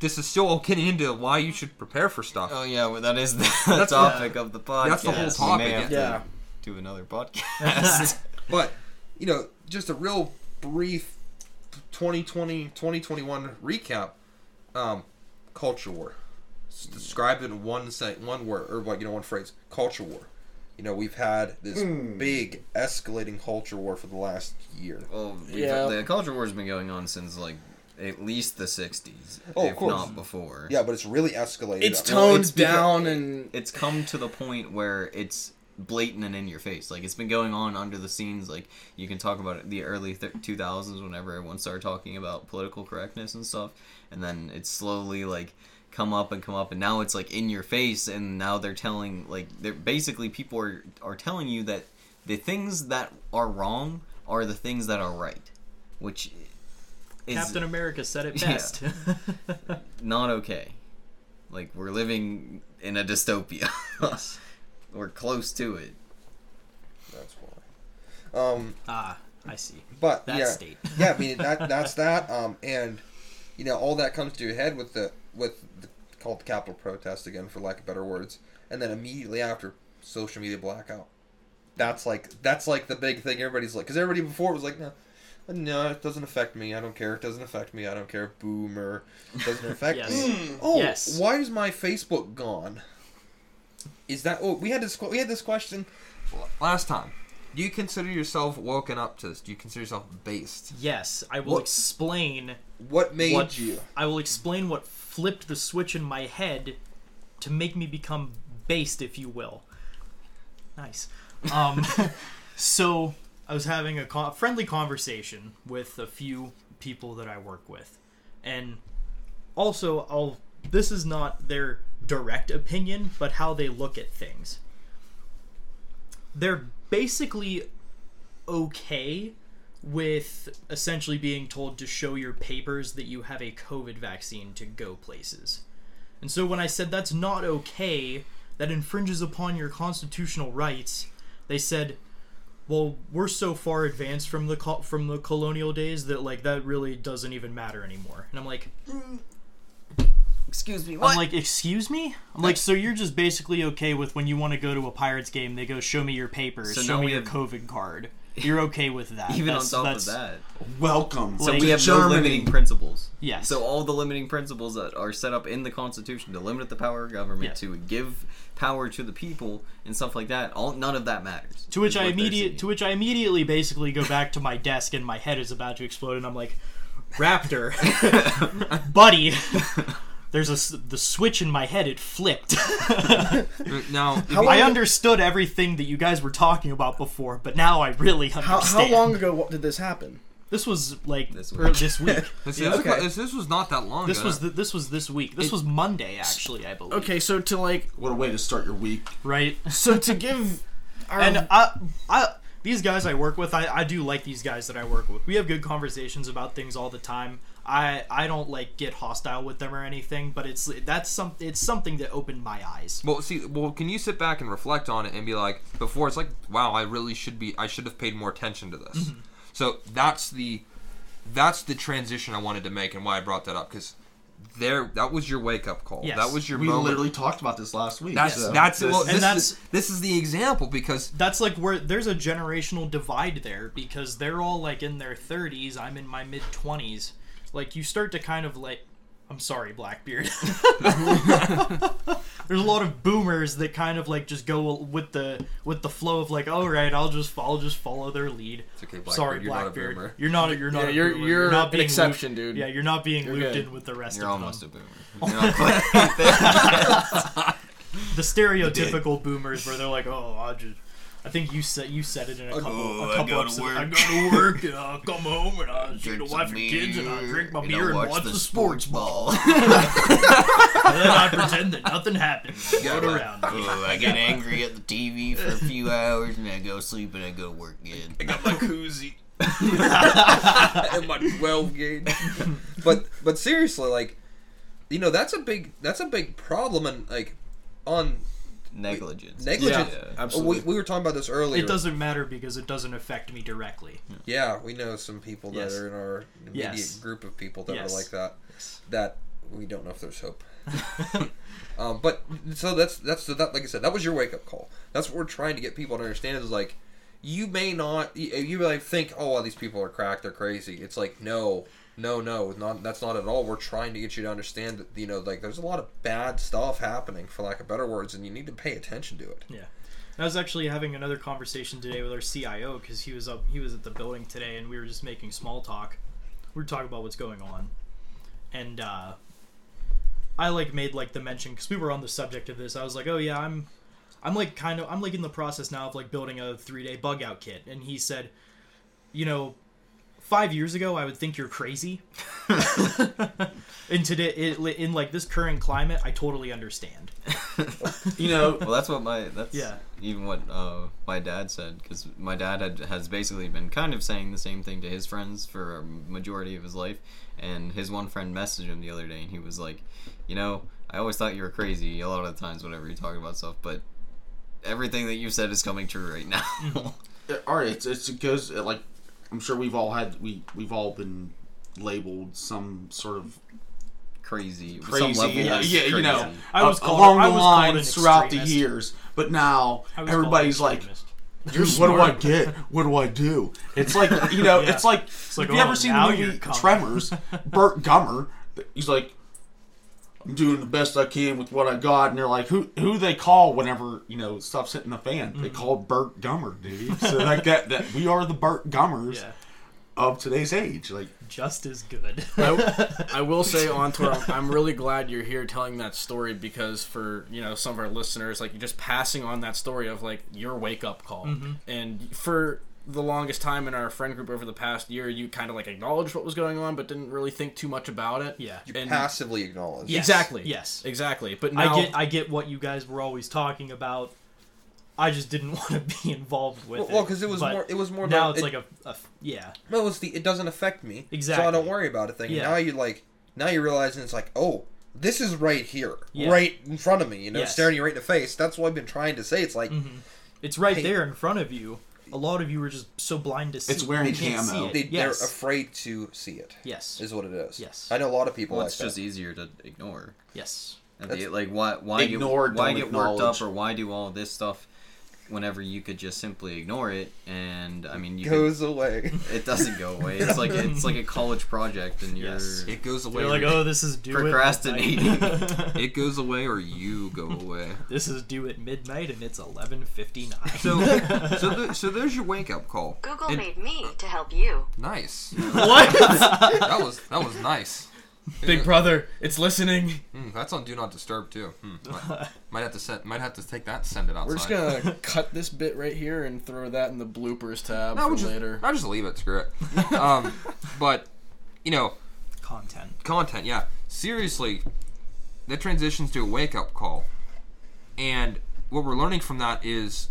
Speaker 5: this is still getting into why you should prepare for stuff
Speaker 2: Oh yeah, well, that is the
Speaker 5: That's the-
Speaker 2: topic of the podcast.
Speaker 5: that's the whole
Speaker 2: We
Speaker 5: topic,
Speaker 2: may have
Speaker 6: yeah.
Speaker 2: to do another podcast.
Speaker 5: but you know just a real brief 2020 2021 recap um culture war S- describe it in one say one word or like you know one phrase culture war you know we've had this big escalating culture war for the last year
Speaker 2: well,
Speaker 6: Yeah.
Speaker 2: the culture war's been going on since like at least the '60s,
Speaker 5: Oh, of
Speaker 2: if
Speaker 5: course.
Speaker 2: not before.
Speaker 5: yeah but it's really escalated
Speaker 6: It's
Speaker 5: up.
Speaker 6: toned
Speaker 2: it's because-
Speaker 6: down and
Speaker 2: it's come to the point where it's blatant and in your face. Like it's been going on under the scenes. Like you can talk about it, the early th- 2000s whenever everyone started talking about political correctness and stuff, and then it's slowly like come up and come up, and now it's like in your face, and now they're telling like they're basically people are are telling you that the things that are wrong are the things that are right, which is
Speaker 3: Captain America said it
Speaker 2: Yeah.
Speaker 3: best.
Speaker 2: not okay. Like we're living in a dystopia.
Speaker 3: yes.
Speaker 2: We're close to it.
Speaker 5: that's why um
Speaker 3: Ah, I see.
Speaker 5: but
Speaker 3: That
Speaker 5: yeah
Speaker 3: state.
Speaker 5: yeah i mean that that's that um and you know all that comes to your head with the with the called the capital protest again for lack of better words and then immediately after social media blackout that's like that's like the big thing everybody's like because everybody before was like no no it doesn't affect me. I don't care. It doesn't affect me. I don't care. Boomer. It doesn't affect
Speaker 3: Yes.
Speaker 5: me. Oh
Speaker 3: Yes.
Speaker 5: why is my facebook gone? Is that oh we had this we had this question last time. Do you consider yourself woken up to this? Do you consider yourself based?
Speaker 3: Yes, I will
Speaker 5: What-
Speaker 3: explain
Speaker 5: what made
Speaker 3: what
Speaker 5: you?
Speaker 3: I will explain what flipped the switch in my head to make me become based, if you will. Nice. Um, so I was having a co- friendly conversation with a few people that I work with, and also I'll. This is not their direct opinion, but how they look at things. They're basically okay with essentially being told to show your papers that you have a COVID vaccine to go places. And so when I said that's not okay, that infringes upon your constitutional rights, they said, "Well, we're so far advanced from the co- from the colonial days that like that really doesn't even matter anymore." And I'm like,
Speaker 2: Excuse me.
Speaker 3: I'm like, "Excuse me?" I'm like, "So you're just basically okay with when you want to go to a Pirates game, they go show me your papers,
Speaker 2: So
Speaker 3: show me your
Speaker 2: have-
Speaker 3: COVID card." You're okay with that?
Speaker 2: Even
Speaker 3: That's-
Speaker 2: on top
Speaker 3: that's-
Speaker 2: of that,
Speaker 4: Welcome.
Speaker 2: so
Speaker 3: Like-
Speaker 2: we have
Speaker 4: Germany.
Speaker 2: no limiting principles.
Speaker 3: Yes.
Speaker 2: So all the limiting principles that are set up in the Constitution to limit the power of government,
Speaker 3: Yeah.
Speaker 2: to give power to the people, and stuff like that, all none of that matters.
Speaker 3: To which I
Speaker 2: what
Speaker 3: immediate to which I immediately basically go back to my desk and my head is about to explode and I'm like, Raptor, buddy, there's a s- the switch in my head. It flipped.
Speaker 5: now
Speaker 6: How
Speaker 3: I
Speaker 6: long-
Speaker 3: understood everything that you guys were talking about before, but now I really
Speaker 6: How,
Speaker 3: understand.
Speaker 6: how long ago did this happen?
Speaker 3: This was like
Speaker 2: This
Speaker 3: this
Speaker 2: week.
Speaker 3: week. this week.
Speaker 5: This,
Speaker 6: Yeah, okay.
Speaker 5: this, this was not that long
Speaker 3: This
Speaker 5: ago.
Speaker 3: was the, this was this week. This was Monday actually, I believe.
Speaker 6: Okay, so to like,
Speaker 4: What a way to start your week.
Speaker 3: Right.
Speaker 6: so to give our
Speaker 3: and I, I, these guys I work with, I, I do like these guys that I work with. We have good conversations about things all the time. I, I don't like get hostile with them or anything, but it's that's some it's something that opened my eyes.
Speaker 5: well, see, well, can you sit back and reflect on it and be like, before it's like, wow, I really should be, I should have paid more attention to this.
Speaker 3: Mm-hmm.
Speaker 5: So that's the, that's the transition I wanted to make and why I brought that up because there, that was your wake up call.
Speaker 3: Yes.
Speaker 5: That was your
Speaker 4: We
Speaker 5: moment.
Speaker 4: literally talked about this last week.
Speaker 5: That's
Speaker 4: so
Speaker 5: that's
Speaker 4: this-
Speaker 5: well,
Speaker 3: And
Speaker 5: this
Speaker 3: that's-
Speaker 5: is this is the example because
Speaker 3: That's like where there's a generational divide there because they're all like in their 30s. I'm in my mid 20s. Like you start to kind of like. I'm sorry, Blackbeard. There's a lot of boomers that kind of like just go with the with the flow of like, all right, I'll just I'll just follow their lead.
Speaker 5: It's okay, Blackbeard,
Speaker 3: Sorry,
Speaker 5: you're not a
Speaker 3: Blackbeard.
Speaker 5: boomer.
Speaker 3: You're not. A, you're not.
Speaker 6: Yeah,
Speaker 3: a
Speaker 6: you're-
Speaker 3: boomer.
Speaker 6: you're
Speaker 3: not
Speaker 6: an
Speaker 3: being
Speaker 6: exception,
Speaker 3: looped-
Speaker 6: dude.
Speaker 3: Yeah, you're not being
Speaker 6: You're
Speaker 3: looped
Speaker 6: good.
Speaker 3: in with the rest
Speaker 2: You're
Speaker 3: of
Speaker 2: almost
Speaker 3: them.
Speaker 2: a boomer. You're not quite
Speaker 3: The stereotypical boomers where they're like, oh, I just. I think you said you said it in a couple.
Speaker 2: go-
Speaker 3: a
Speaker 2: I
Speaker 3: couple
Speaker 2: go to work.
Speaker 3: I go to work and I come home and I see
Speaker 2: Drink
Speaker 3: the
Speaker 2: some
Speaker 3: wife and kids and I drink my
Speaker 2: and
Speaker 3: beer and
Speaker 2: watch
Speaker 3: watch
Speaker 2: the
Speaker 3: the sports ball.
Speaker 2: ball.
Speaker 3: and then I pretend that nothing happened.
Speaker 5: Yeah,
Speaker 3: Float
Speaker 5: like-
Speaker 3: around.
Speaker 2: Oh, I get angry at the TV for a few hours and I go sleep and I go work again.
Speaker 5: I got my koozie and my 12 gauge. But but seriously, like, you know, that's a big that's a big problem, and like, on
Speaker 2: negligence.
Speaker 5: negligence.
Speaker 1: Yeah,
Speaker 5: We,
Speaker 1: absolutely.
Speaker 5: we were talking about this earlier.
Speaker 3: It doesn't matter because it doesn't affect me directly.
Speaker 5: Yeah, we know some people that
Speaker 3: Yes.
Speaker 5: are in our immediate
Speaker 3: Yes.
Speaker 5: group of people that
Speaker 3: Yes.
Speaker 5: are like that. That we don't know if there's hope. um, but so that's that's that like I said, that was your wake up call. That's what we're trying to get people to understand is like you may not you, you like think oh well, these people are cracked they're crazy. It's like no no no not that's not at all. We're trying to get you to understand that you know like there's a lot of bad stuff happening for lack of better words, and you need to pay attention to it.
Speaker 3: Yeah. I was actually having another conversation today with our CIO because he was up he was at the building today and we were just making small talk. We were talking about what's going on, and uh, I like made like the mention because we were on the subject of this. I was like, oh yeah, I'm I'm like kind of I'm like in the process now of like building a three day bug out kit, and he said, you know. Five years ago, I would think you're crazy. and today, it, in like this current climate, I totally understand.
Speaker 4: You know,
Speaker 2: Well, that's what my that's
Speaker 3: Yeah.
Speaker 2: even what uh, my dad said because my dad had has basically been kind of saying the same thing to his friends for a majority of his life, and his one friend messaged him the other day, and he was like, you know, I always thought you were crazy a lot of the times whenever you talk about stuff, but everything that you said is coming true right now.
Speaker 4: all right, it's, it's it goes like I'm sure we've all had we we've all been labeled some sort of
Speaker 2: crazy, some
Speaker 4: crazy,
Speaker 2: level
Speaker 4: yeah,
Speaker 2: is
Speaker 4: yeah, you know.
Speaker 3: I was called-
Speaker 4: along
Speaker 3: I
Speaker 4: the
Speaker 3: was called an
Speaker 4: lines throughout the years. But now everybody's like. Dude, what do I get? What do I do? It's like you know,
Speaker 3: Yeah.
Speaker 4: it's like,
Speaker 3: like,
Speaker 4: if you
Speaker 3: oh,
Speaker 4: ever seen the movie. Tremors, Burt Gummer, he's like, I'm doing the best I can with what I got, and they're like, who who they call whenever you know stuff's hitting the fan? They
Speaker 3: Mm-hmm.
Speaker 4: call Burt Gummer, dude. So like that, that we are the Burt Gummers
Speaker 3: Yeah,
Speaker 4: of today's age. Like
Speaker 3: just as good.
Speaker 1: I, I will say on I'm, I'm really glad you're here telling that story because for you know some of our listeners, like you're just passing on that story of like your wake up call, and for the longest time in our friend group over the past year, you kind of like acknowledged what was going on, but didn't really think too much about it.
Speaker 3: Yeah.
Speaker 5: You
Speaker 1: And-
Speaker 5: passively acknowledged.
Speaker 3: Yes.
Speaker 1: Exactly.
Speaker 3: Yes.
Speaker 1: Exactly. But now
Speaker 3: I get I get what you guys were always talking about. I just didn't want to be involved with
Speaker 5: Well,
Speaker 3: it.
Speaker 5: well, 'cause it was
Speaker 3: but
Speaker 5: more- it was more
Speaker 3: now
Speaker 5: the-
Speaker 3: it's
Speaker 5: it-
Speaker 3: like a, a yeah
Speaker 5: No, it's the it doesn't affect me. Exactly. So I don't worry about it thing.
Speaker 3: Yeah.
Speaker 5: Now you like now you're realizing it's like, oh, this is right here.
Speaker 3: Yeah.
Speaker 5: Right in front of me, you know,
Speaker 3: Yes.
Speaker 5: staring you right in the face. That's what I've been trying to say. It's like mm-hmm.
Speaker 3: it's right
Speaker 5: Hey.
Speaker 3: there in front of you. A lot of you are just so blind to see.
Speaker 4: It's wearing
Speaker 3: they can't
Speaker 4: camo.
Speaker 3: see it.
Speaker 5: they,
Speaker 3: yes.
Speaker 5: they're afraid to see it.
Speaker 3: yes.
Speaker 5: Is what it is.
Speaker 3: Yes.
Speaker 5: I know a lot of people
Speaker 2: Well,
Speaker 5: like
Speaker 2: it's just
Speaker 5: that.
Speaker 2: easier to ignore.
Speaker 3: yes.
Speaker 2: At the, like why why
Speaker 4: Ignore,
Speaker 2: get, why
Speaker 4: don't
Speaker 2: get worked up or why do all this stuff whenever you could just simply ignore it and I mean you could,
Speaker 5: Goes away.
Speaker 2: it doesn't go away. It's like it's like a college project and you're
Speaker 3: Yes.
Speaker 5: it goes away.
Speaker 3: You're like, oh, this is due
Speaker 2: Procrastinating.
Speaker 3: At
Speaker 5: it goes away or you go away.
Speaker 3: this is due at midnight and it's 11:59.
Speaker 5: So, so, th- so there's your wake up call.
Speaker 7: Google
Speaker 5: And-
Speaker 7: made me to help you.
Speaker 5: Nice.
Speaker 1: what?
Speaker 5: That was that was nice.
Speaker 1: Big brother, it's listening.
Speaker 5: Mm, that's on do not disturb too. Hmm. Might, might have to set. Might have to take that. Send it outside.
Speaker 1: We're just gonna cut this bit right here and throw that in the bloopers tab
Speaker 5: No,
Speaker 1: for
Speaker 5: just,
Speaker 1: later.
Speaker 5: I'll just leave it. Screw it. Um, but you know,
Speaker 3: Content.
Speaker 5: content. Yeah, seriously, that transitions to a wake up call, and what we're learning from that is,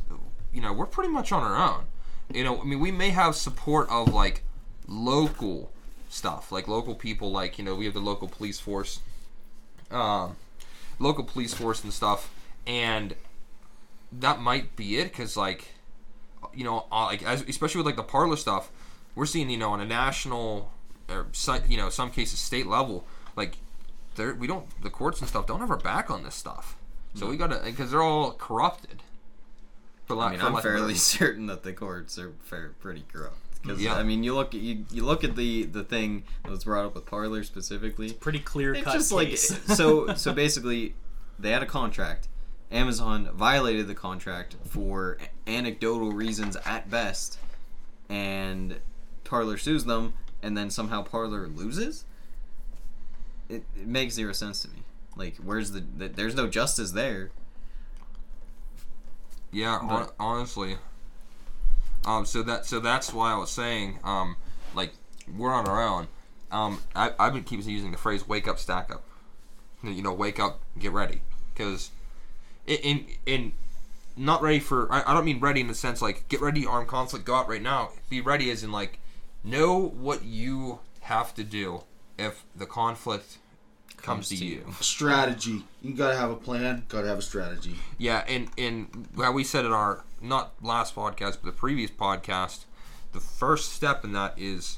Speaker 5: you know, we're pretty much on our own. You know, I mean, we may have support of like local stuff, like local people, like you know, we have the local police force, um, local police force and stuff, and that might be it because like you know uh, like as, especially with like the Parler stuff we're seeing you know on a national or you know some cases state level like there we don't the courts and stuff don't have our back on this stuff. So we gotta because they're all corrupted. For
Speaker 2: I mean,
Speaker 5: for
Speaker 2: I'm
Speaker 5: lack of a
Speaker 2: fairly certain that the courts are fair, pretty corrupt. Because
Speaker 5: Yeah.
Speaker 2: I mean, you look you, you look at the the thing that was brought up with Parler specifically.
Speaker 3: Pretty clear
Speaker 2: It's
Speaker 3: cut
Speaker 2: just
Speaker 3: case.
Speaker 2: like so so basically, they had a contract. Amazon violated the contract for anecdotal reasons at best, and Parler sues them, and then somehow Parler loses. It, it makes zero sense to me. Like, where's the, the there's no justice there.
Speaker 5: Yeah, hon- honestly. Um, so that so that's why I was saying, um, like we're on our own. Um, I I've been keeping using the phrase "wake up, stack up." You know, wake up, get ready, because in in, not ready for. I, I don't mean ready in the sense like get ready, armed conflict, go out right now. Be ready as in like know what you have to do if the conflict comes to you.
Speaker 4: Strategy. You gotta have a plan. Gotta have a strategy.
Speaker 5: Yeah, and and how we said in our not last podcast, but the previous podcast, the first step in that is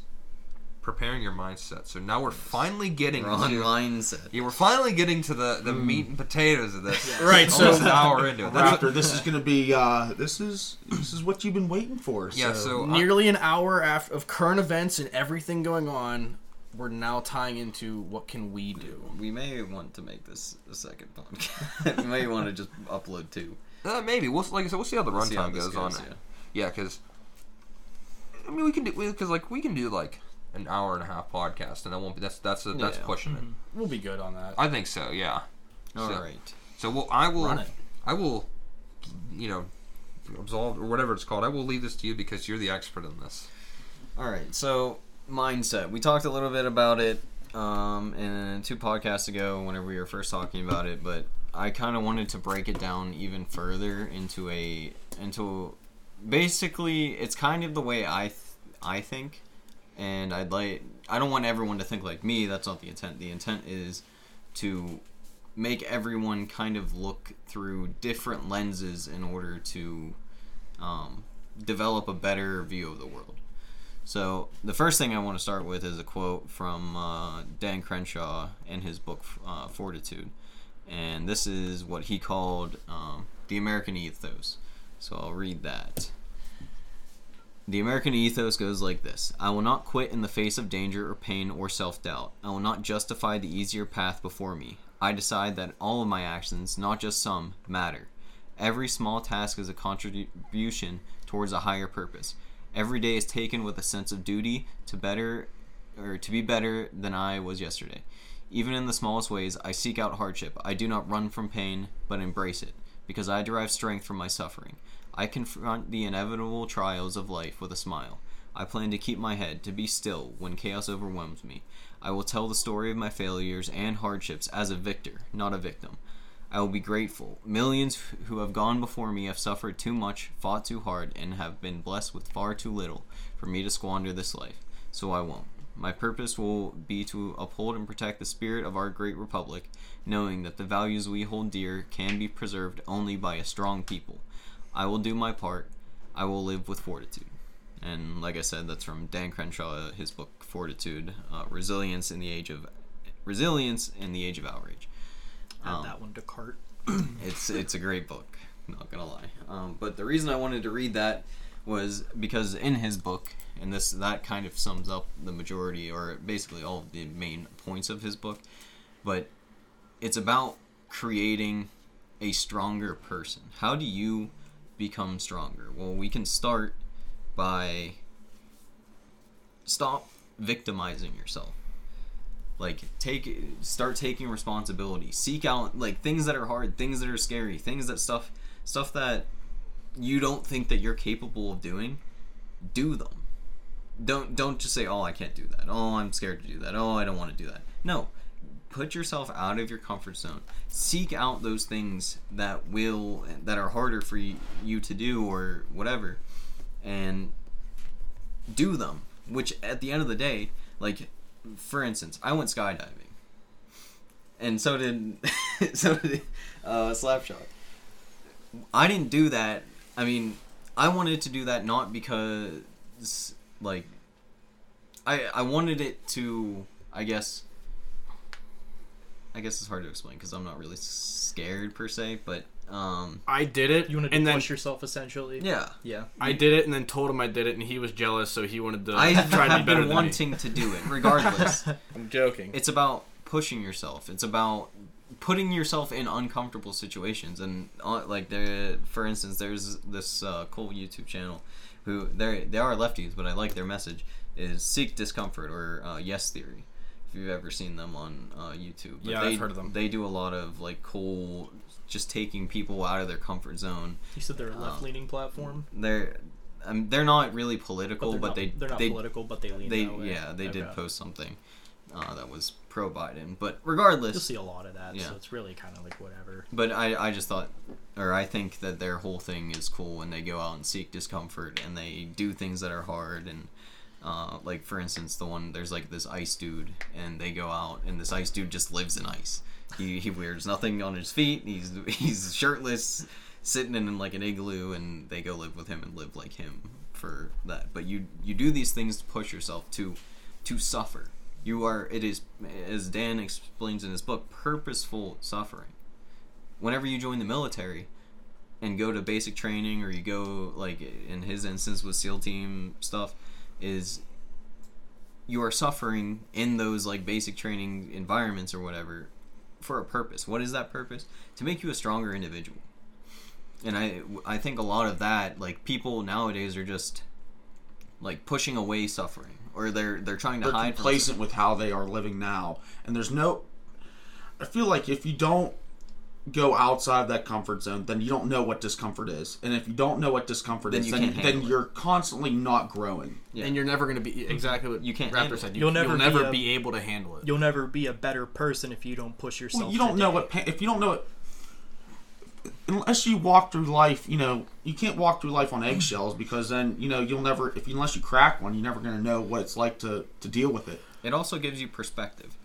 Speaker 5: preparing your mindset. So now we're finally getting
Speaker 2: Wrong
Speaker 5: to
Speaker 2: mindset.
Speaker 5: yeah, we're finally getting to the the meat and potatoes of this.
Speaker 1: Right, so-
Speaker 5: almost an hour into it. That's
Speaker 4: Raptor, this is gonna be. uh This is this is what you've been waiting for.
Speaker 5: yeah. So I-
Speaker 1: Nearly an hour after of current events and everything going on, we're now tying into what can we do.
Speaker 2: We may want to make this a second podcast. we may want to just upload two.
Speaker 5: uh, maybe we'll like I said, we'll see how the
Speaker 2: See how
Speaker 5: runtime
Speaker 2: this
Speaker 5: goes, on
Speaker 2: goes,
Speaker 5: it.
Speaker 2: yeah.
Speaker 5: Yeah, because I mean we can do because like we can do like an hour and a half podcast, and that won't be that's that's that's
Speaker 2: Yeah.
Speaker 5: pushing it.
Speaker 1: We'll be good on that.
Speaker 5: I think so. Yeah.
Speaker 2: All
Speaker 5: So-
Speaker 2: right.
Speaker 5: So well, I will.
Speaker 1: Run it.
Speaker 5: I will. You know, absolve or whatever it's called. I will leave this to you because you're the expert in this.
Speaker 2: All right. So mindset. We talked a little bit about it um, in two podcasts ago whenever we were first talking about it, but I kind of wanted to break it down even further into a into basically it's kind of the way I th- I think, and I'd like I don't want everyone to think like me. That's not the intent. The intent is to make everyone kind of look through different lenses in order to um, develop a better view of the world. So the first thing I want to start with is a quote from uh, Dan Crenshaw in his book uh, Fortitude, and this is what he called um, the American ethos. So I'll read that. The American ethos goes like this I will not quit in the face of danger or pain or self doubt. I will not justify the easier path before me. I decide that all of my actions, not just some, matter. Every small task is a contribution towards a higher purpose. Every day is taken with a sense of duty to better or to be better than I was yesterday. Even in the smallest ways, I seek out hardship. I do not run from pain, but embrace it, because I derive strength from my suffering. I confront the inevitable trials of life with a smile. I plan to keep my head, to be still when chaos overwhelms me. I will tell the story of my failures and hardships as a victor, not a victim. I will be grateful. Millions who have gone before me have suffered too much, fought too hard, and have been blessed with far too little for me to squander this life. So I won't. My purpose will be to uphold and protect the spirit of our great republic, knowing that the values we hold dear can be preserved only by a strong people. I will do my part. I will live with fortitude. And like I said, that's from Dan Crenshaw, his book Fortitude: uh, Resilience in the Age of Resilience in the Age of Outrage.
Speaker 3: Add
Speaker 2: Um,
Speaker 3: that one to cart.
Speaker 2: it's it's a great book. Not gonna lie. Um, but the reason I wanted to read that was because in his book, and this that kind of sums up the majority or basically all of the main points of his book. But it's about creating a stronger person. How do you become stronger? Well, we can start by stop victimizing yourself like take start taking responsibility. Seek out like things that are hard things that are scary things that stuff stuff that you don't think that you're capable of doing do them. Don't don't just say oh i can't do that. Oh i'm scared to do that. Oh i don't want to do that. No. Put yourself out of your comfort zone. Seek out those things that will that are harder for you, to do or whatever and do them which at the end of the day like for instance i went skydiving. And so did so did uh, slapshot. I didn't do that i mean i wanted to do that not because like i i wanted it to i guess i guess it's hard to explain because i'm not really scared per se but um
Speaker 1: I did it,
Speaker 3: You wanted to
Speaker 1: and then
Speaker 3: push yourself essentially.
Speaker 2: yeah
Speaker 3: Yeah.
Speaker 1: I did it, and then told him I did it, and he was jealous, so he wanted to
Speaker 2: i
Speaker 1: try to be
Speaker 2: have
Speaker 1: better
Speaker 2: been
Speaker 1: than
Speaker 2: wanting to do it regardless.
Speaker 1: I'm joking.
Speaker 2: it's about pushing yourself it's about putting yourself in uncomfortable situations and uh, like there for instance there's this uh, cool youtube channel who they they are lefties but i like their message is seek discomfort or uh, yes theory if you've ever seen them on uh, youtube But
Speaker 1: Yeah,
Speaker 2: they,
Speaker 1: I've heard of them.
Speaker 2: they do a lot of like cool just taking people out of their comfort zone
Speaker 3: You said they're a left-leaning platform.
Speaker 2: they're um, they're not really
Speaker 3: But
Speaker 2: political
Speaker 3: they're
Speaker 2: but,
Speaker 3: not,
Speaker 2: they
Speaker 3: they're not
Speaker 2: they,
Speaker 3: political, but they lean
Speaker 2: they
Speaker 3: that way.
Speaker 2: yeah they did post something uh, that was pro Biden. But regardless, You'll
Speaker 3: see a lot of that,
Speaker 2: Yeah.
Speaker 3: so it's really kind of like whatever.
Speaker 2: but I I just thought, or I think that their whole thing is cool when they go out and seek discomfort and they do things that are hard and Uh, like for instance, the one there's like this ice dude, and they go out, and this ice dude just lives in ice. He, he wears nothing on his feet. He's he's shirtless, sitting in like an igloo, and they go live with him and live like him for that. But you you do these things to push yourself to to suffer. You are it is as Dan explains in his book, purposeful suffering. Whenever you join the military and go to basic training, or you go like in his instance with SEAL team stuff, is you are suffering in those like basic training environments or whatever for a purpose. What is that purpose? To make you a stronger individual. And I I think a lot of that like people nowadays are just like pushing away suffering or they're they're trying to
Speaker 4: they're
Speaker 2: hide
Speaker 4: complacent with how they are living now and there's no i feel like if you don't go outside of that comfort zone then you don't know what discomfort is and if you don't know what discomfort
Speaker 2: Then
Speaker 4: is
Speaker 2: you
Speaker 4: then,
Speaker 2: can't
Speaker 4: then you're constantly not growing
Speaker 2: Yeah.
Speaker 1: And you're never going to be exactly what
Speaker 2: You can't
Speaker 1: Raptor
Speaker 2: handle
Speaker 1: said. You,
Speaker 3: You'll never
Speaker 1: you'll
Speaker 3: be
Speaker 1: never
Speaker 3: a-
Speaker 1: be able to handle it.
Speaker 3: You'll never be a better person if you don't push yourself.
Speaker 4: well, you don't
Speaker 3: to
Speaker 4: know what if you don't know it unless you walk through life you know you can't walk through life on eggshells because then you know you'll never if unless you crack one you're never going to know what it's like to to deal with it
Speaker 2: it also gives you perspective.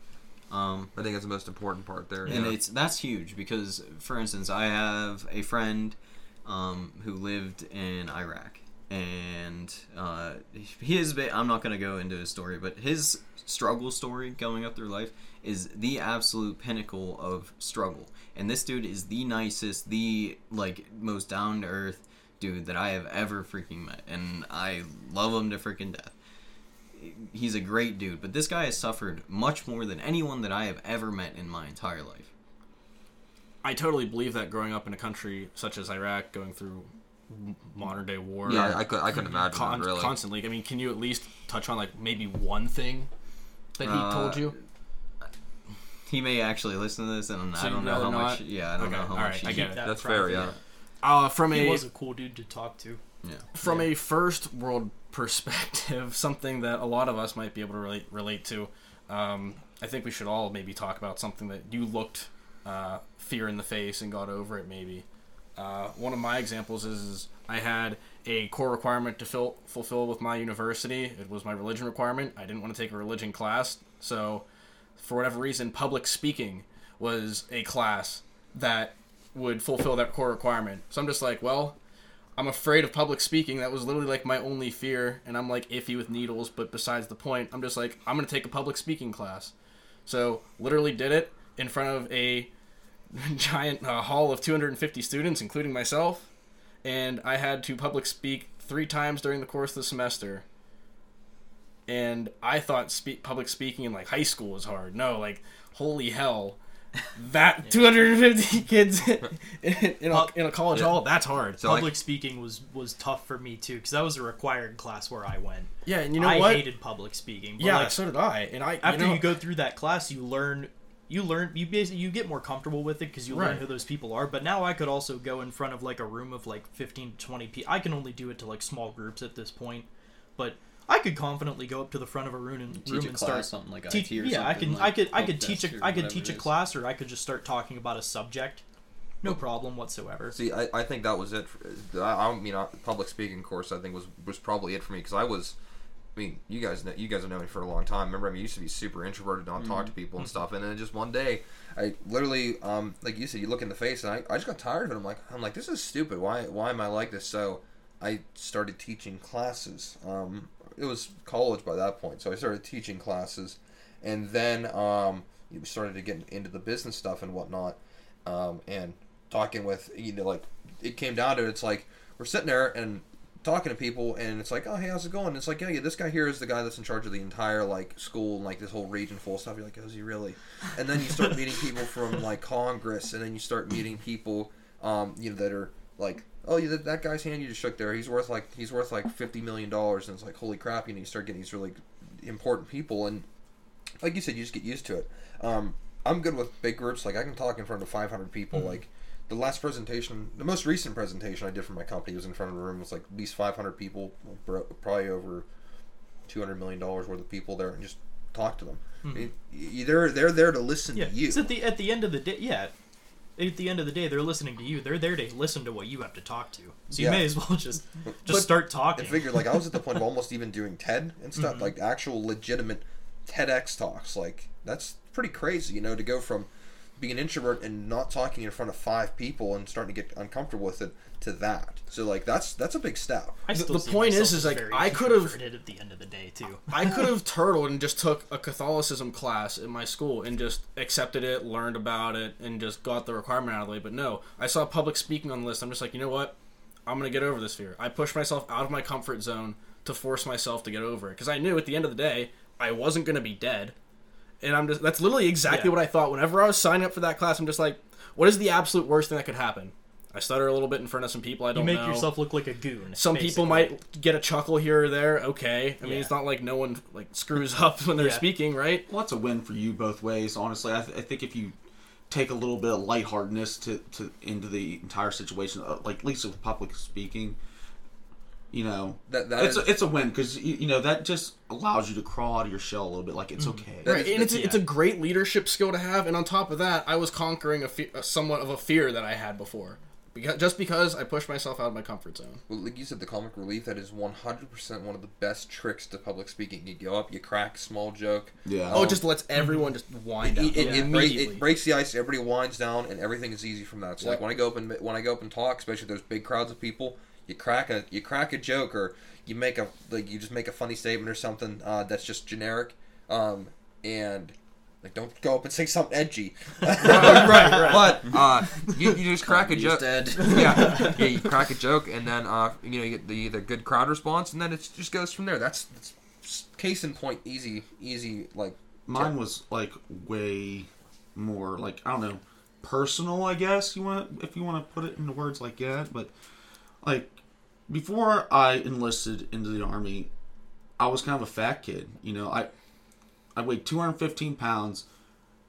Speaker 2: Um,
Speaker 5: I think that's the most important part there.
Speaker 2: and
Speaker 5: yeah.
Speaker 2: it's that's huge because for instance i have a friend um, who lived in iraq and uh, he is i'm not going to go into his story but his struggle story going up through life is the absolute pinnacle of struggle and this dude is the nicest the like most down to earth dude that i have ever freaking met and i love him to freaking death he's a great dude, but this guy has suffered much more than anyone that I have ever met in my entire life.
Speaker 1: I totally believe that growing up in a country such as Iraq, going through modern day war,
Speaker 5: yeah, I could I couldn't imagine
Speaker 1: con-
Speaker 5: that really.
Speaker 1: constantly. I mean, can you at least touch on like maybe one thing that he
Speaker 2: Uh,
Speaker 1: told you?
Speaker 2: He may actually listen to this, and
Speaker 1: So
Speaker 2: I don't know how
Speaker 1: rather
Speaker 2: much. Yeah, I don't
Speaker 1: Okay,
Speaker 2: know how
Speaker 1: all
Speaker 2: much.
Speaker 1: right,
Speaker 2: he-
Speaker 1: I get it.
Speaker 5: That's fair,
Speaker 3: private.
Speaker 5: yeah.
Speaker 1: Uh, from
Speaker 3: He
Speaker 1: a
Speaker 3: was a cool dude to talk to.
Speaker 2: Yeah.
Speaker 1: from a first world perspective, something that a lot of us might be able to relate relate to. Um, I think we should all maybe talk about something that you looked uh, fear in the face and got over it. Maybe uh, one of my examples is, is I had a core requirement to fill, fulfill with my university. It was my religion requirement. I didn't want to take a religion class, so for whatever reason, public speaking was a class that would fulfill that core requirement. So I'm just like, well, I'm afraid of public speaking. That was literally like my only fear, and I'm like iffy with needles. But besides the point, I'm just like I'm gonna take a public speaking class. So literally did it in front of a giant uh, hall of 250 students, including myself, and I had to public speak three times during the course of the semester. And I thought spe- public speaking in like high school was hard. No, like holy hell, that 250 kids in, in, a, in a college hall, that's hard.
Speaker 5: So, like-
Speaker 3: Public speaking was was tough for me too because that was a required class where I went.
Speaker 1: Yeah, and you know
Speaker 3: I
Speaker 1: what?
Speaker 3: hated public speaking. But
Speaker 1: yeah,
Speaker 3: like,
Speaker 1: so did I. And I
Speaker 3: after
Speaker 1: you, know,
Speaker 3: you go through that class, you learn. You learn. You basically you get more comfortable with it because you learn who those people are. But now I could also go in front of like a room of like fifteen to twenty people. I can only do it to like small groups at this point, but I could confidently go up to the front of a room and
Speaker 2: Teach
Speaker 3: room
Speaker 2: a
Speaker 3: and
Speaker 2: class,
Speaker 3: start
Speaker 2: something like
Speaker 3: teach,
Speaker 2: IT or
Speaker 3: yeah, I can,
Speaker 2: like
Speaker 3: I could, I could teach
Speaker 2: desk
Speaker 3: a, could teach a class, or I could just start talking about a subject. No problem whatsoever.
Speaker 5: See, I, I think that was it. For, I, I mean, uh, public speaking course I think was was probably it for me because I was. I mean, you guys know you guys have known me for a long time. Remember, I mean, I used to be super introverted, not talk to people and stuff. And then just one day, I literally, um, like you said, you look in the face, and I, I just got tired of it. I'm like, I'm like, this is stupid. Why why am I like this? So I started teaching classes. Um, it was college by that point, so I started teaching classes, and then um, we started to get into the business stuff and whatnot, um, and talking with you know like it came down to it, it's like we're sitting there and talking to people and it's like oh hey how's it going? It's like yeah, yeah this guy here is the guy that's in charge of the entire like school and like this whole region full of stuff. You're like oh, is he really? And then you start meeting people from like congress and then you start meeting people um you know that are like oh yeah that, that guy's hand you just shook there he's worth like he's worth like 50 million dollars and it's like holy crap you know you start getting these really important people and like you said, you just get used to it. Um, I'm good with big groups. Like I can talk in front of 500 people. Like the last presentation, the most recent presentation I did for my company was in front of a room with like at least 500 people, probably over 200 million dollars worth of people there, and just talk to them. I mean, they're they're there to listen
Speaker 3: Yeah,
Speaker 5: to you
Speaker 3: at the at the end of the day, yeah, at the end of the day, they're listening to you. They're there to listen to what you have to talk to. So you
Speaker 7: Yeah.
Speaker 3: may as well just just
Speaker 7: But-
Speaker 3: start
Speaker 7: I
Speaker 3: talking.
Speaker 7: figured like I was at the point of almost even doing TED and stuff,
Speaker 3: Mm-hmm.
Speaker 7: like actual legitimate TEDx talks. Like that's pretty crazy, you know, to go from being an introvert and not talking in front of five people and starting to get uncomfortable with it to that. So like that's that's a big step.
Speaker 3: I
Speaker 1: The-
Speaker 3: still
Speaker 1: the
Speaker 3: see
Speaker 1: point is- is, like, I could've-
Speaker 3: introverted at the end of the day too.
Speaker 1: I could have turtled and just took a Catholicism class in my school and just accepted it, learned about it, and just got the requirement out of the way. But no, I saw public speaking on the list. I'm just like, you know what? I'm gonna get over this fear. I pushed myself out of my comfort zone to force myself to get over it because I knew at the end of the day I wasn't gonna be dead. And I'm just that's literally exactly
Speaker 3: Yeah.
Speaker 1: what I thought. Whenever I was signing up for that class, I'm just like, what is the absolute worst thing that could happen? I stutter a little bit in front of some people I don't
Speaker 3: make
Speaker 1: know.
Speaker 3: yourself look like a goon.
Speaker 1: Some people might get a chuckle here or there. Okay, I mean
Speaker 3: Yeah.
Speaker 1: it's not like no one like screws up when they're
Speaker 3: Yeah.
Speaker 1: speaking, right?
Speaker 4: Well, that's a win for you both ways. Honestly, I, th- I think if you take a little bit of lightheartedness to, to into the entire situation, uh, like at least with public speaking, you know,
Speaker 7: That- that
Speaker 4: it's
Speaker 7: is-
Speaker 4: a, it's a win because you, you know that just allows you to crawl out of your shell a little bit. Like it's
Speaker 3: Mm-hmm.
Speaker 4: okay.
Speaker 1: Right,
Speaker 7: is-
Speaker 1: and it's
Speaker 7: that's-
Speaker 1: it's a great leadership skill to have. And on top of that, I was conquering a fe- somewhat of a fear that I had before, because just because I pushed myself out of my comfort zone.
Speaker 7: Well, like you said, the comic relief that is 100% one of the best tricks to public speaking. You go up, you crack small joke.
Speaker 4: Yeah.
Speaker 1: Oh, it just lets everyone just wind
Speaker 7: It,
Speaker 1: up
Speaker 7: it, it, break-
Speaker 1: immediately.
Speaker 7: it breaks the ice. Everybody winds down, and everything is easy from that. It's like when I go up and when I go up and talk, especially if there's big crowds of people, you crack a you crack a joke or you make a like you just make a funny statement or something uh, that's just generic, um, and like don't go up and say something edgy.
Speaker 5: right, right. But uh, you, you just crack a joke. yeah, yeah. You crack a joke, and then uh, you know you get the the good crowd response, and then it just goes from there. That's
Speaker 7: That's case in point. Easy, easy. Like
Speaker 4: Mine was like way more like I don't know personal. I guess you want if you want to put it into words like that. But like before I enlisted into the army, I was kind of a fat kid. You know, I I weighed 215 pounds,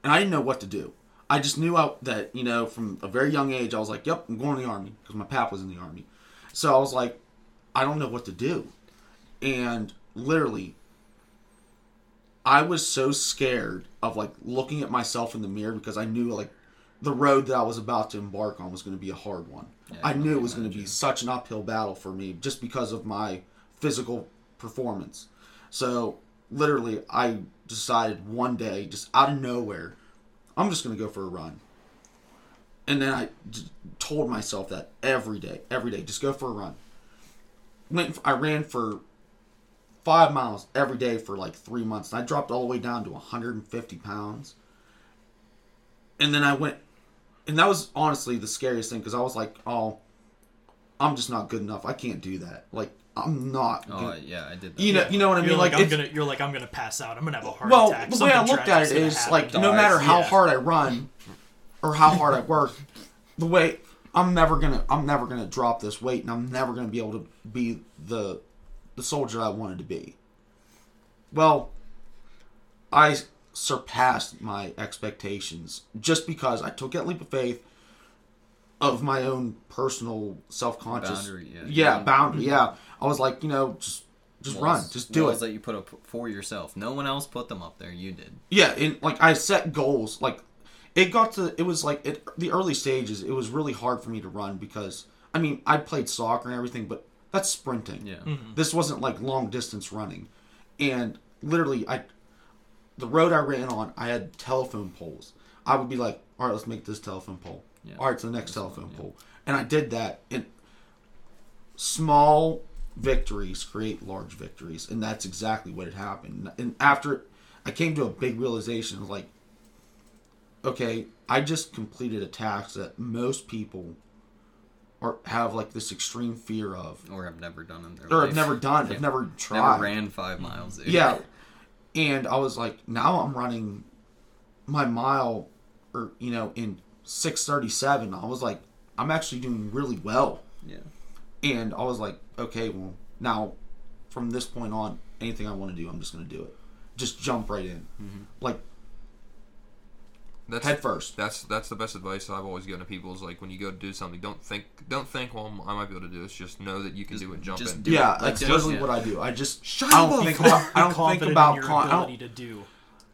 Speaker 4: and I didn't know what to do. I just knew out that you know from a very young age I was like, "Yep, I'm going to the army" because my pap was in the army. So I was like, I don't know what to do, and literally I was so scared of like looking at myself in the mirror because I knew like the road that I was about to embark on was going to be a hard one. I
Speaker 2: I
Speaker 4: knew it was going to be such an uphill battle for me just because of my physical performance. So literally, I decided one day, just out of nowhere, I'm just going to go for a run. And then I told myself that every day, every day, just go for a run. Went, I ran for five miles every day for like three months. And I dropped all the way down to 150 pounds. And then I went, and that was honestly the scariest thing because I was like, oh, I'm just not good enough. I can't do that. Like, I'm not.
Speaker 2: Oh
Speaker 4: gonna-
Speaker 2: yeah, I did. That.
Speaker 4: you know, you know what I
Speaker 3: You're
Speaker 4: mean?
Speaker 3: like,
Speaker 4: Like,
Speaker 3: I'm gonna. You're like I'm gonna pass out. I'm gonna have a heart
Speaker 4: well,
Speaker 3: attack.
Speaker 4: the way I looked at
Speaker 3: tragic's
Speaker 4: is
Speaker 3: happen.
Speaker 4: like, no matter how
Speaker 3: Yeah.
Speaker 4: hard I run or how hard I work, the way I'm never gonna, I'm never gonna drop this weight, and I'm never gonna be able to be the, the soldier I wanted to be. Well, I surpassed my expectations just because I took that leap of faith of my own personal self conscious
Speaker 2: Boundary, yeah.
Speaker 4: yeah
Speaker 2: Yeah.
Speaker 4: boundary yeah I was like you know just just run just do it
Speaker 2: that you put up for yourself. No one else put them up there. You did.
Speaker 4: yeah and like i set goals like it got to it was like it, the early stages it was really hard for me to run because i mean i played soccer and everything but that's sprinting
Speaker 2: Yeah.
Speaker 3: Mm-hmm.
Speaker 4: this wasn't like long distance running and literally i the road i ran on i had telephone poles i would be like all right let's make this telephone pole
Speaker 2: Yeah.
Speaker 4: all right to the next
Speaker 2: one,
Speaker 4: telephone
Speaker 2: yeah.
Speaker 4: pole and i did that and small victories create large victories and that's exactly what had happened and after i came to a big realization like okay i just completed a task that most people are have like this extreme fear of
Speaker 2: Or have never done in their
Speaker 4: or
Speaker 2: life.
Speaker 4: have never done
Speaker 2: Yeah.
Speaker 4: have never tried
Speaker 2: Never ran five miles. Dude.
Speaker 4: yeah and i was like now i'm running my mile or you know in 637 i was like i'm actually doing really well
Speaker 2: Yeah.
Speaker 4: and I was like, okay, well, now from this point on, anything I want to do, I'm just going to do it. Just jump right in, mm-hmm. like
Speaker 5: that's
Speaker 4: head first.
Speaker 5: That's that's the best advice I've always given to people is like when you go to do something, don't think don't think well I might be able to do this. Just know that you can do it. Jump
Speaker 2: just
Speaker 5: in.
Speaker 2: do
Speaker 4: yeah,
Speaker 2: it.
Speaker 4: that's
Speaker 2: Like,
Speaker 4: literally
Speaker 2: yeah.
Speaker 4: what I do. I just
Speaker 5: Shut
Speaker 4: I don't
Speaker 5: up.
Speaker 4: think about I don't think about
Speaker 3: your
Speaker 4: con- I don't,
Speaker 3: to do.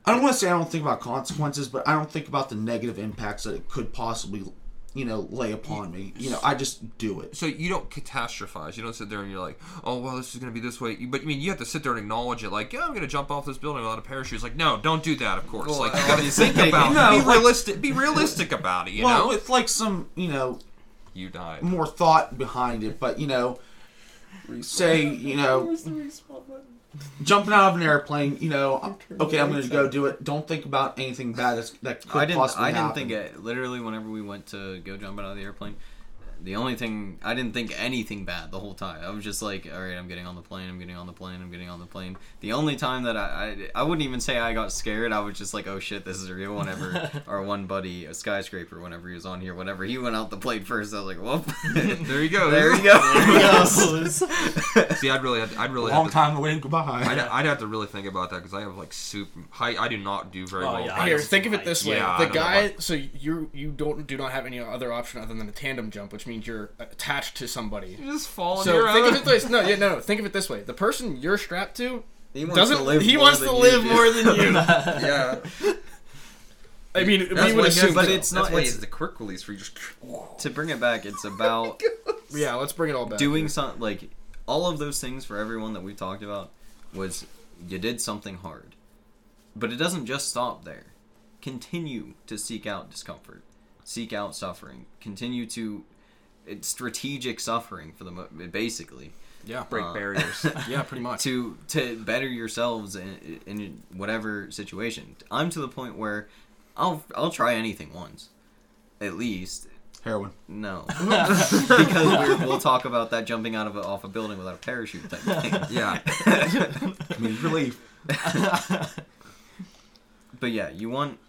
Speaker 4: I don't want to say I don't think about consequences, but I don't think about the negative impacts that it could possibly, you know, lay upon me. You know, I just do it.
Speaker 5: So you don't catastrophize. You don't sit there and you're like, "Oh, well, this is going to be this way." You- But I mean, you have to sit there and acknowledge it. Like, "Yeah, I'm going to jump off this building without a parachute." It's like, no, don't do that. Of course,
Speaker 2: Well,
Speaker 5: like you got to think
Speaker 2: thinking-
Speaker 5: about.
Speaker 4: No,
Speaker 5: be
Speaker 4: like-
Speaker 5: realistic. Be realistic about it. You
Speaker 4: well,
Speaker 5: know,
Speaker 4: it's like some, you know,
Speaker 5: you died.
Speaker 4: more thought behind it, but you know, say, you know, jumping out of an airplane, you know, okay, I'm going to go do it. Don't think about anything bad that's, that could
Speaker 2: I didn't.
Speaker 4: possibly
Speaker 2: I didn't
Speaker 4: happen.
Speaker 2: think it. Literally, whenever we went to go jump out of the airplane, the only thing I didn't think anything bad the whole time. I was just like, all right, I'm getting on the plane. I'm getting on the plane. I'm getting on the plane. The only time that I, I, I wouldn't even say I got scared. I was just like, oh shit, this is a real. Whenever our one buddy, a skyscraper, whenever he was on here, whenever he went out the plane first, I was like, whoop.
Speaker 5: There you go.
Speaker 2: there you go.
Speaker 5: there See, I'd really, have, I'd really
Speaker 4: Long
Speaker 5: have to,
Speaker 4: time to wait goodbye.
Speaker 5: I'd, I'd have to really think about that because I have like super. I, I do not do very
Speaker 3: Oh,
Speaker 5: well.
Speaker 3: yeah,
Speaker 1: Here, think of it this way:
Speaker 5: Yeah,
Speaker 1: the
Speaker 5: don't know
Speaker 1: guy. So you you don't do not have any other option other than a tandem jump, which means you're attached to somebody.
Speaker 5: You just fall
Speaker 1: So
Speaker 5: your
Speaker 1: think
Speaker 5: own.
Speaker 1: of it this. No, yeah, no, no. Think of it this way: the person you're strapped to
Speaker 2: He wants
Speaker 1: doesn't.
Speaker 2: to live.
Speaker 1: he wants to live
Speaker 2: do.
Speaker 1: more than you.
Speaker 7: Yeah.
Speaker 1: I mean,
Speaker 7: That's
Speaker 1: we
Speaker 7: why
Speaker 1: would
Speaker 7: he
Speaker 1: assume.
Speaker 7: has
Speaker 2: but
Speaker 7: the-
Speaker 2: it's
Speaker 7: that's
Speaker 2: not-
Speaker 7: why he
Speaker 2: it's-
Speaker 7: the quick release where you just.
Speaker 2: to bring it back, it's about
Speaker 1: yeah, let's bring it all back.
Speaker 2: doing something like all of those things for everyone that we talked about was you did something hard but it doesn't just stop there continue to seek out discomfort seek out suffering continue to it's strategic suffering for the mo- basically
Speaker 1: yeah,
Speaker 5: break
Speaker 2: Uh,
Speaker 5: barriers.
Speaker 1: yeah, pretty much.
Speaker 2: to to better yourselves in, in whatever situation i'm to the point where i'll i'll try anything once at least
Speaker 4: Heroin.
Speaker 2: no, because we're, we'll talk about that jumping out of a, off a building without a parachute type thing.
Speaker 5: yeah.
Speaker 4: Comedic relief.
Speaker 2: but yeah, you want, the,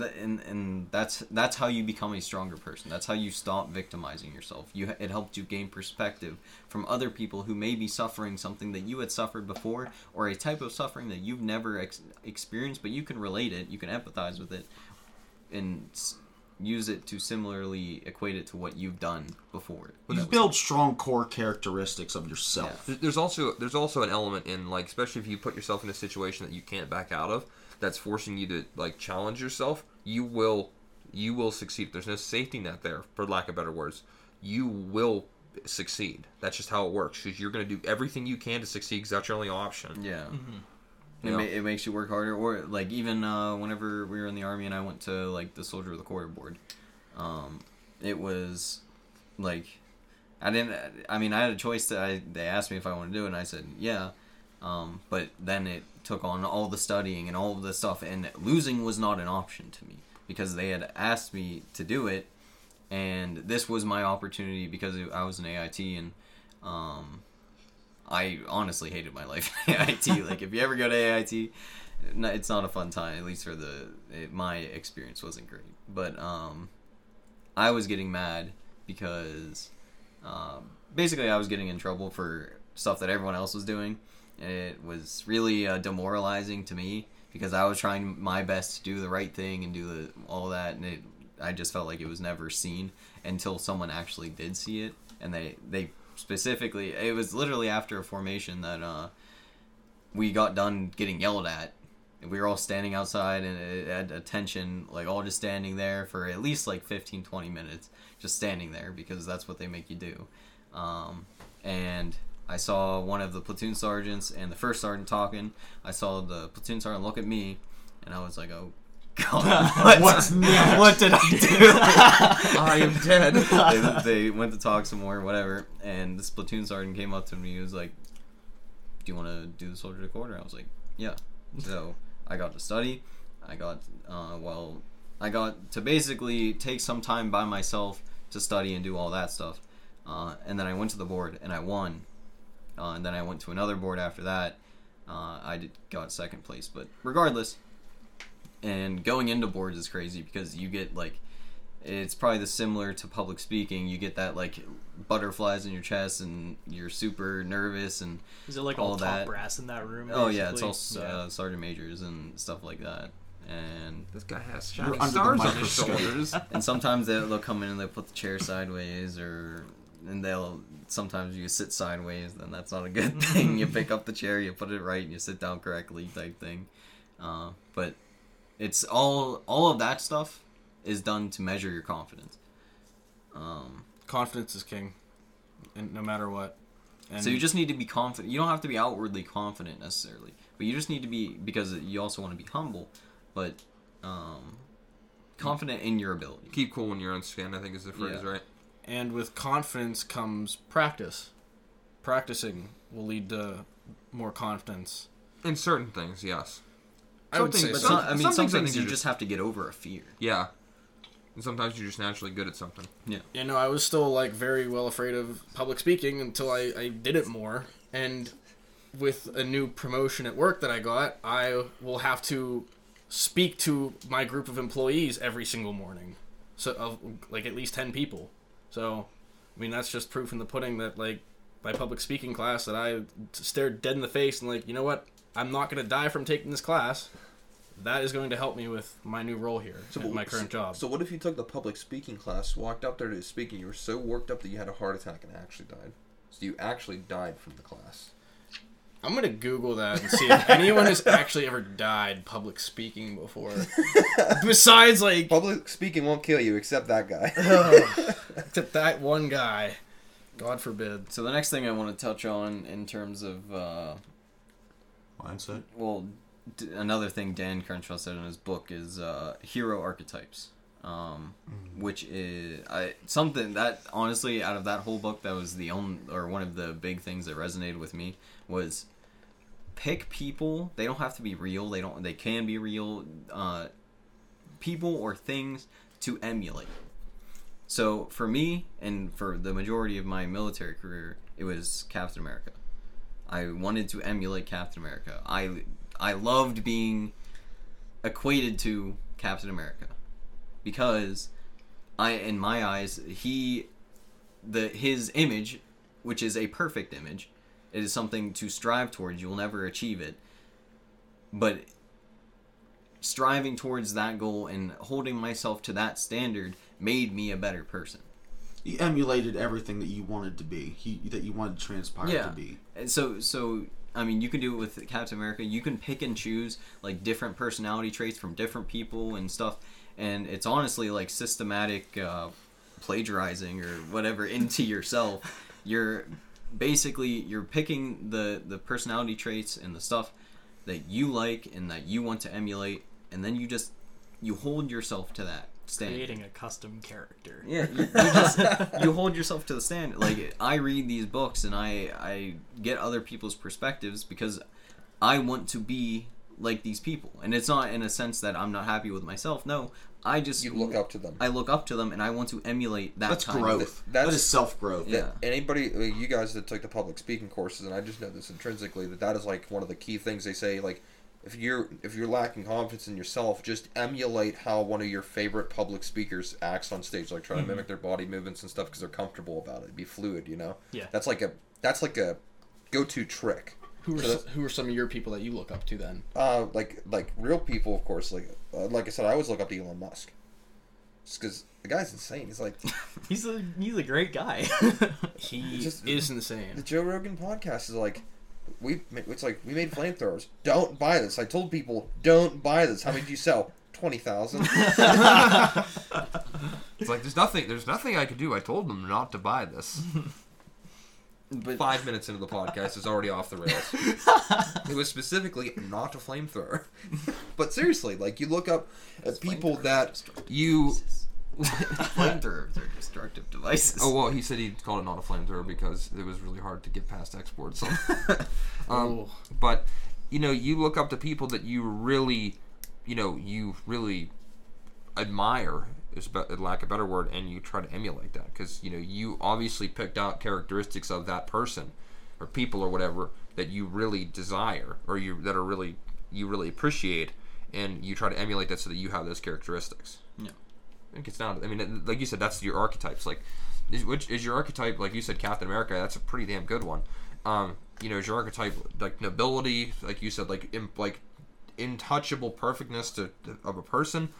Speaker 2: and and that's that's how you become a stronger person. That's how you stop victimizing yourself. You it helped you gain perspective from other people who may be suffering something that you had suffered before, or a type of suffering that you've never ex- experienced, but you can relate it, you can empathize with it, and. s- Use it to similarly equate it to what you've done before.
Speaker 4: You
Speaker 2: That was-
Speaker 4: build strong core characteristics of yourself.
Speaker 5: There- There's also there's also an element in like especially if you put yourself in a situation that you can't back out of that's forcing you to like challenge yourself you will you will succeed there's no safety net there for lack of better words you will succeed that's just how it works because you're going to do everything you can to succeed because that's your only option
Speaker 2: Yeah. It, ma- it makes you work harder, or like even uh, whenever we were in the army and I went to like the soldier of the quarter board, um, it was like I didn't. I mean, I had a choice. To, I they asked me if I wanted to do it, and I said yeah. Um, but then it took on all the studying and all of the stuff, and losing was not an option to me because they had asked me to do it, and this was my opportunity because I was an AIT and. Um, I honestly hated my life in AIT. like, if you ever go to AIT, it's not a fun time. At least for the it, my experience wasn't great. But um, I was getting mad because um, basically I was getting in trouble for stuff that everyone else was doing. It was really uh, demoralizing to me because I was trying my best to do the right thing and do the, all that, and it, I just felt like it was never seen until someone actually did see it, and they they specifically it was literally after a formation that uh, we got done getting yelled at. We were all standing outside and it had attention, like all just standing there for at least like 15, 20 minutes, just standing there because that's what they make you do. Um, and I saw one of the platoon sergeants and the first sergeant talking. I saw the platoon sergeant look at me, and I was like, "Oh God, what,
Speaker 4: What's next?
Speaker 2: what did I do?"
Speaker 5: i am dead
Speaker 2: they, they went to talk some more, whatever. And this platoon sergeant came up to me. He was like, "Do you want to do the soldier to quarter?" I was like, "Yeah." So I got to study. I got uh, well, I got to basically take some time by myself to study and do all that stuff. Uh, and then I went to the board and I won. Uh, and then I went to another board after that. Uh, I did, got second place, but regardless. And going into boards is crazy because you get like it's probably the similar to public speaking. You get that like butterflies in your chest, and you're super nervous, and
Speaker 3: Is it like
Speaker 2: All
Speaker 3: all, top
Speaker 2: that.
Speaker 3: brass in that room?
Speaker 2: oh yeah, it's all
Speaker 3: basically?
Speaker 2: uh, sergeant majors and stuff like that. And
Speaker 5: this guy has shiny stars on his shoulders
Speaker 2: and sometimes they'll, they'll come in and they'll put the chair sideways, or and they'll sometimes you sit sideways. Then that's not a good thing. you pick up the chair, you put it right, and you sit down correctly, type thing. Uh, but it's all all of that stuff is done to measure your confidence. Um,
Speaker 1: Confidence is king, and no matter what. And
Speaker 2: so you just need to be confident. You don't have to be outwardly confident necessarily, but you just need to be because you also want to be humble, but um, confident in your ability.
Speaker 5: Keep cool when you're on skin. I think is the phrase,
Speaker 2: Yeah.
Speaker 5: right?
Speaker 1: And with confidence comes practice. Practicing will lead to more confidence.
Speaker 5: In certain things, yes.
Speaker 1: I would
Speaker 5: Something-
Speaker 1: say
Speaker 2: But
Speaker 1: so.
Speaker 5: some-
Speaker 2: some, I mean,
Speaker 5: some
Speaker 2: some
Speaker 5: things I
Speaker 2: things
Speaker 5: think
Speaker 2: you
Speaker 5: are
Speaker 2: just have to get over a fear.
Speaker 5: Yeah. And sometimes you're just naturally good at something. Yeah.
Speaker 1: you know, I was still like very well afraid of public speaking until I, I did it more. And with a new promotion at work that I got, I will have to speak to my group of employees every single morning. So of like at least ten people. So I mean that's just proof in the pudding that like my public speaking class that I stared dead in the face and like, you know what? I'm not gonna die from taking this class. That is going to help me with my new role here at my current job.
Speaker 7: So what if you took the public speaking class, walked up there to speak, and you were so worked up that you had a heart attack and actually died? So you actually died from the class.
Speaker 1: I'm gonna Google that and see if anyone has actually ever died public speaking before. Besides, like,
Speaker 7: Public speaking won't kill you, except that guy.
Speaker 1: except that one guy. God forbid.
Speaker 2: So the next thing I want to touch on in terms of uh,
Speaker 4: Mindset.
Speaker 2: well, d- another thing Dan Crenshaw said in his book is uh, hero archetypes, um, which is I, something that honestly, out of that whole book, that was the only or one of the big things that resonated with me was pick people. They don't have to be real. They don't. They can be real. Uh, people or things to emulate. So for me, and for the majority of my military career, it was Captain America. I wanted to emulate Captain America. I I loved being equated to Captain America because I in my eyes he the his image which is a perfect image it is something to strive towards you will never achieve it but striving towards that goal and holding myself to that standard made me a better person
Speaker 4: He emulated everything that you wanted to be. He that you wanted to transpire
Speaker 2: Yeah.
Speaker 4: to be.
Speaker 2: And so so I mean you can do it with Captain America. You can pick and choose like different personality traits from different people and stuff. And it's honestly like systematic uh, plagiarizing or whatever into yourself. You're basically you're picking the the personality traits and the stuff that you like and that you want to emulate, and then you just you hold yourself to that standard.
Speaker 3: Creating a custom character.
Speaker 2: Yeah, you, you just you hold yourself to the standard. Like I read these books and I I get other people's perspectives because I want to be like these people, and it's not in a sense that I'm not happy with myself. No, I just
Speaker 7: You look up to them.
Speaker 2: I look up to them, and I want to emulate that.
Speaker 4: That's
Speaker 2: kind of-
Speaker 4: growth.
Speaker 7: That's-
Speaker 4: that is self growth.
Speaker 2: Yeah.
Speaker 7: Anybody, you guys that took the public speaking courses, and I just know this intrinsically that that is like one of the key things they say. Like, if you're if you're lacking confidence in yourself, just emulate how one of your favorite public speakers acts on stage. Like, try to mm-hmm. mimic their body movements and stuff because they're comfortable about it. Be fluid, you know.
Speaker 3: Yeah.
Speaker 7: That's like a that's like a go to trick.
Speaker 1: Who are
Speaker 7: So
Speaker 1: s- who are some of your people that you look up to then?
Speaker 7: Uh, like like real people, of course. Like uh, like I said, I always look up to Elon Musk. Just because the guy's insane. He's like
Speaker 3: He's a he's a great guy.
Speaker 1: He
Speaker 7: just-
Speaker 1: is insane. the.
Speaker 7: Joe Rogan podcast is like. We it's like we made flamethrowers. Don't buy this. I told people don't buy this. How many did you sell? Twenty thousand.
Speaker 5: It's like there's nothing there's nothing I could do. I told them not to buy this.
Speaker 2: But
Speaker 7: Five minutes into the podcast is already off the rails. it was specifically not a flamethrower. but seriously, like you look up at people that you
Speaker 2: flamethrowers are destructive devices.
Speaker 5: Oh well, he said he called it not a flamethrower because it was really hard to get past exports. um, but you know, you look up to people that you really, you know, you really admire is be- lack of a better word, and you try to emulate that because you know you obviously picked out characteristics of that person or people or whatever that you really desire or you that are really you really appreciate, and you try to emulate that so that you have those characteristics.
Speaker 2: Yeah.
Speaker 5: It gets down. To, I mean, like you said, that's your archetypes. Like, is, which is your archetype? Like you said, Captain America. That's a pretty damn good one. Um, you know, is your archetype like nobility? Like you said, like in, like intouchable perfectness to, of a person,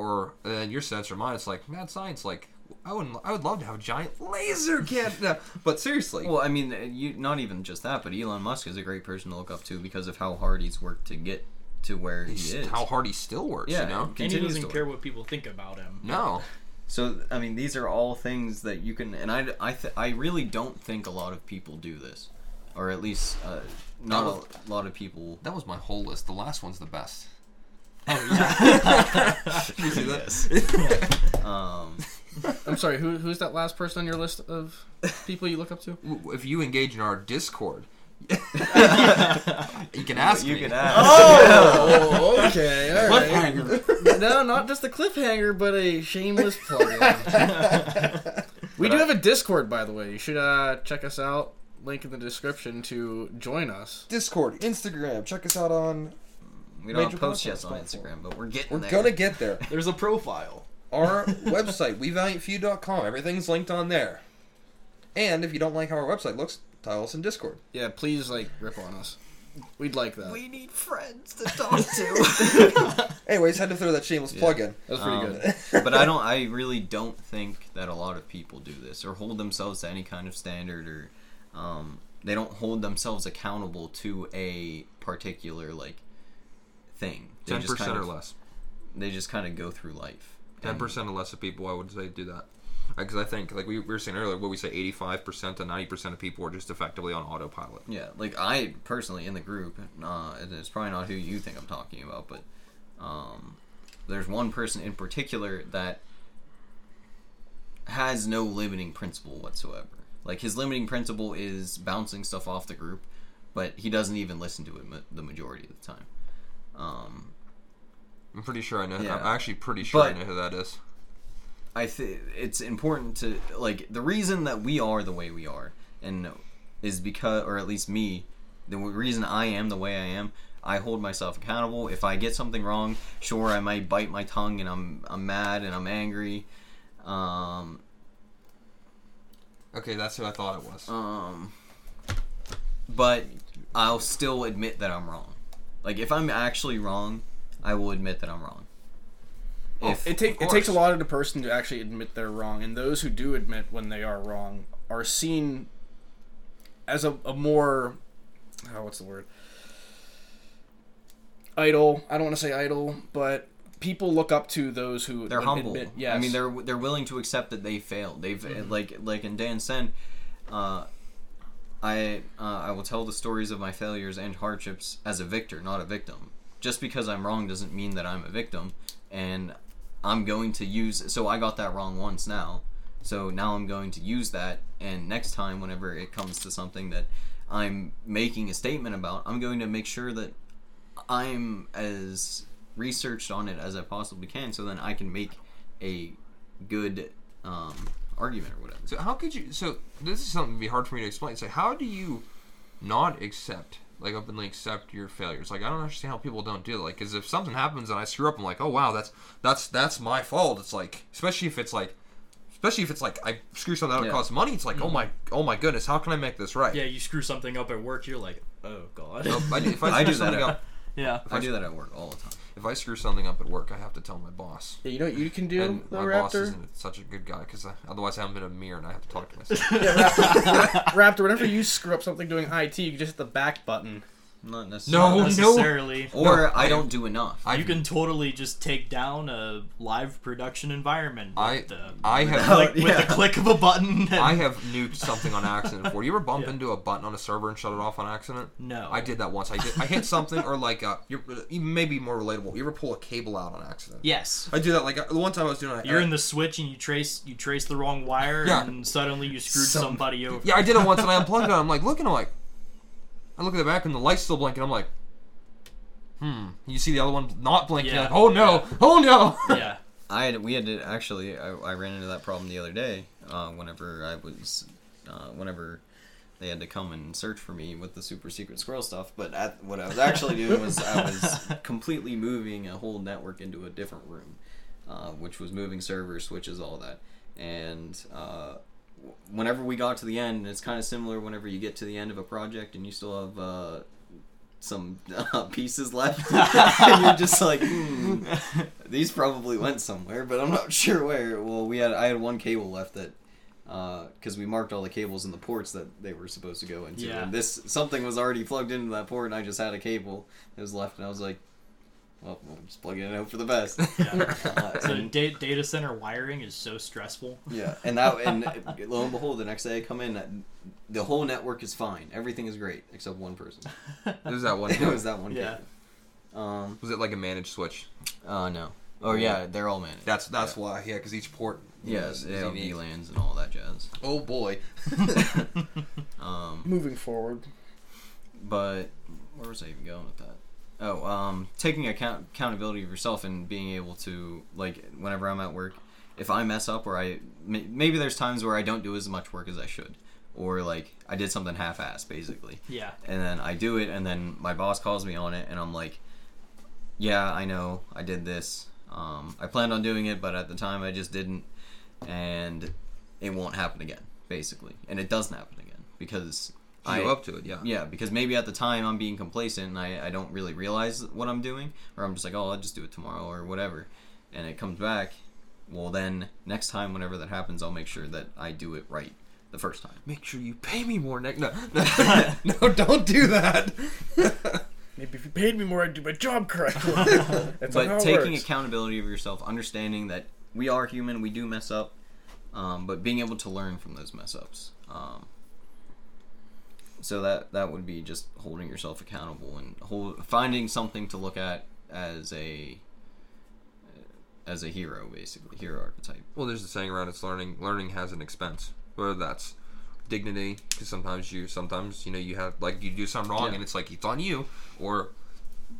Speaker 5: or and then your sense or mine, it's like mad science. Like I would I would love to have a giant laser cannon. But seriously,
Speaker 2: Well, I mean, uh, you not even just that, but Elon Musk is a great person to look up to because of how hard he's worked to get to where he is.
Speaker 5: how hard he still works.
Speaker 2: Yeah,
Speaker 5: you know.
Speaker 3: And he doesn't
Speaker 2: to
Speaker 3: care what people think about him.
Speaker 5: No.
Speaker 2: So I mean, these are all things that you can, and I, I, th- I really don't think a lot of people do this, or at least uh, not
Speaker 5: was-
Speaker 2: a lot of people.
Speaker 5: That was my whole list. The last one's the best.
Speaker 3: Oh yeah.
Speaker 5: you see that?
Speaker 2: Um,
Speaker 1: I'm sorry. Who, who's that last person on your list of people you look up to?
Speaker 5: if you engage in our Discord, you can ask
Speaker 2: you
Speaker 5: me.
Speaker 2: can ask.
Speaker 1: Oh, okay. All right.
Speaker 4: Cliffhanger.
Speaker 1: No, not just a cliffhanger, but a shameless plug. we do have a Discord, by the way. You should uh, check us out. Link in the description to join us.
Speaker 7: Discord, Instagram. Check us out on.
Speaker 2: We don't
Speaker 7: Major
Speaker 2: post yet on
Speaker 7: platform.
Speaker 2: Instagram, but we're getting
Speaker 7: We're
Speaker 2: there.
Speaker 7: gonna get there.
Speaker 3: There's a profile.
Speaker 7: Our website, WeValiantFeud.com. Everything's linked on there. And if you don't like how our website looks, tell us in Discord.
Speaker 1: Yeah, please like rip on us. We'd like that.
Speaker 2: We need friends to talk to.
Speaker 7: Anyways, had to throw that shameless plug in.
Speaker 1: That's pretty
Speaker 2: Um,
Speaker 1: good.
Speaker 2: but I don't. I really don't think that a lot of people do this or hold themselves to any kind of standard, or um, they don't hold themselves accountable to a particular like thing. They
Speaker 5: Ten percent or
Speaker 2: of-
Speaker 5: less.
Speaker 2: They just kind of go through life.
Speaker 5: Ten percent or less of people, I would say, do that. Because I think, like we, we were saying earlier, what we say, eighty-five percent to ninety percent of people are just effectively on autopilot.
Speaker 2: Yeah, like I personally in the group, uh, and it's probably not who you think I'm talking about, but um, there's one person in particular that has no limiting principle whatsoever. Like his limiting principle is bouncing stuff off the group, but he doesn't even listen to it ma- the majority of the time. Um,
Speaker 5: I'm pretty sure I know.
Speaker 2: Yeah.
Speaker 5: I'm actually pretty sure I know who that is.
Speaker 2: I think it's important to like the reason that we are the way we are, and is because, or at least me, the reason I am the way I am. I hold myself accountable. If I get something wrong, sure, I might bite my tongue and I'm I'm mad and I'm angry. Um,
Speaker 5: Okay, that's who I thought it was.
Speaker 2: um, but I'll still admit that I'm wrong. Like if I'm actually wrong, I will admit that I'm wrong. If
Speaker 1: It, take, it takes a lot of the person to actually admit they're wrong, and those who do admit when they are wrong are seen as a, a more oh, what's the word? Idle. I don't want to say idle, but people look up to those who
Speaker 2: they're humble.
Speaker 1: Admit, yes.
Speaker 2: I mean, they're they're willing to accept that they failed. They've like like in Dan Sen, uh, I uh, I will tell the stories of my failures and hardships as a victor, not a victim. Just because I'm wrong doesn't mean that I'm a victim, and I'm going to use. So I got that wrong once now. So now I'm going to use that, and next time, whenever it comes to something that I'm making a statement about, I'm going to make sure that I'm as researched on it as I possibly can, so then I can make a good um, argument or whatever.
Speaker 5: So how could you? So this is something that'd be hard for me to explain. So how do you not accept, like openly accept your failures? Like I don't understand how people don't do it. Like, because if something happens and I screw up, I'm like, oh wow, that's that's that's my fault. It's like, especially if it's like, especially if it's like I screw something up that
Speaker 2: Yeah.
Speaker 5: costs money. It's like, oh mm-hmm. my, oh my goodness, how can I make this right?
Speaker 3: Yeah, you screw something up at work, you're like, oh god.
Speaker 5: Nope, I, if I,
Speaker 2: I do that
Speaker 5: something
Speaker 2: at-
Speaker 5: up,
Speaker 3: yeah.
Speaker 2: I do that at work all the time.
Speaker 5: If I screw something up at work, I have to tell my boss.
Speaker 1: Yeah, you know what you can do,
Speaker 5: And
Speaker 1: though,
Speaker 5: my boss isn't such a good guy because uh, otherwise I haven't been a mirror and I have to talk to myself.
Speaker 1: Raptor, whenever you screw up something doing IT, you just hit the back button.
Speaker 2: Not
Speaker 5: No,
Speaker 2: necessarily.
Speaker 5: no.
Speaker 2: Or
Speaker 5: No,
Speaker 2: I
Speaker 5: I-
Speaker 2: don't do enough.
Speaker 5: I
Speaker 3: You can totally just take down a live production environment.
Speaker 5: I-
Speaker 3: with the,
Speaker 5: I have
Speaker 3: click, with the click of a button. and-
Speaker 5: I have nuked something on accident before. You ever bump
Speaker 3: Yeah.
Speaker 5: into a button on a server and shut it off on accident?
Speaker 3: No.
Speaker 5: I did that once. I did. I hit something or like uh, you're even maybe more relatable. You ever pull a cable out on accident?
Speaker 3: Yes.
Speaker 5: I do that. Like uh, the one time I was doing. it,
Speaker 3: You're
Speaker 5: I,
Speaker 3: in the switch and you trace you trace the wrong wire
Speaker 5: Yeah.
Speaker 3: and suddenly you screwed
Speaker 1: Some-
Speaker 3: somebody over.
Speaker 5: Yeah, I did it once and I unplugged it. I'm like looking. I'm like, I look at the back and the light's still blinking. I'm like, hmm. You see the other one not blinking.
Speaker 3: Yeah.
Speaker 5: like, oh no, oh no.
Speaker 3: Yeah.
Speaker 2: I had, we had to actually I, I ran into that problem the other day uh, whenever I was uh, whenever they had to come and search for me with the super secret squirrel stuff but at, what I was actually doing was I was completely moving a whole network into a different room uh, which was moving servers switches all that and uh, w- whenever we got to the end it's kind of similar whenever you get to the end of a project and you still have uh, some uh, pieces left and you're just like hmm, these probably went somewhere, but I'm not sure where. Well, we had I had one cable left that because we marked all the cables in the ports that they were supposed to go into,
Speaker 3: Yeah.
Speaker 2: and this something was already plugged into that port, and I just had a cable that was left, and I was like, well, we'll just plugging it out for the best.
Speaker 3: Yeah.
Speaker 2: Uh,
Speaker 3: So
Speaker 2: and-
Speaker 3: da- data center wiring is so stressful.
Speaker 2: Yeah, and that and lo and behold, the next day I come in, the whole network is fine. Everything is great except one person.
Speaker 5: It was that one.
Speaker 2: it was that one.
Speaker 3: Yeah.
Speaker 2: Um.
Speaker 5: Was it like a managed switch?
Speaker 2: Oh no. Oh yeah, they're all managed.
Speaker 5: That's that's why. Yeah, because each port.
Speaker 2: yes,
Speaker 5: is
Speaker 2: they have. VLANs and all that jazz.
Speaker 7: Oh boy.
Speaker 2: Um.
Speaker 1: Moving forward.
Speaker 2: But where was I even going with that? Oh, um, taking account accountability of yourself and being able to like whenever I'm at work, if I mess up or I maybe there's times where I don't do as much work as I should, or like I did something half-assed basically,
Speaker 3: Yeah.
Speaker 2: and then I do it, and then my boss calls me on it, and I'm like, yeah, I know I did this. Um, I planned on doing it, but at the time I just didn't, and it won't happen again, basically, and it doesn't happen again because I
Speaker 5: up to it, yeah.
Speaker 2: yeah, because maybe at the time I'm being complacent and I, I don't really realize what I'm doing, or I'm just like, oh, I'll just do it tomorrow or whatever, and it comes back. Well, then next time, whenever that happens, I'll make sure that I do it right the first time.
Speaker 5: Make sure you pay me more next. No, no, don't do that.
Speaker 1: Maybe if you paid me more, I'd do my job correctly. That's how
Speaker 2: but taking
Speaker 1: works.
Speaker 2: accountability of yourself, understanding that we are human, we do mess up, um, but being able to learn from those mess ups. Um, so that that would be just holding yourself accountable and hold, finding something to look at as a as a hero, basically hero archetype.
Speaker 5: Well, there's the saying around it's learning. Learning has an expense. Whether that's dignity, because sometimes you, sometimes you know, you have like you do something wrong
Speaker 2: Yeah.
Speaker 5: and it's like it's on you, or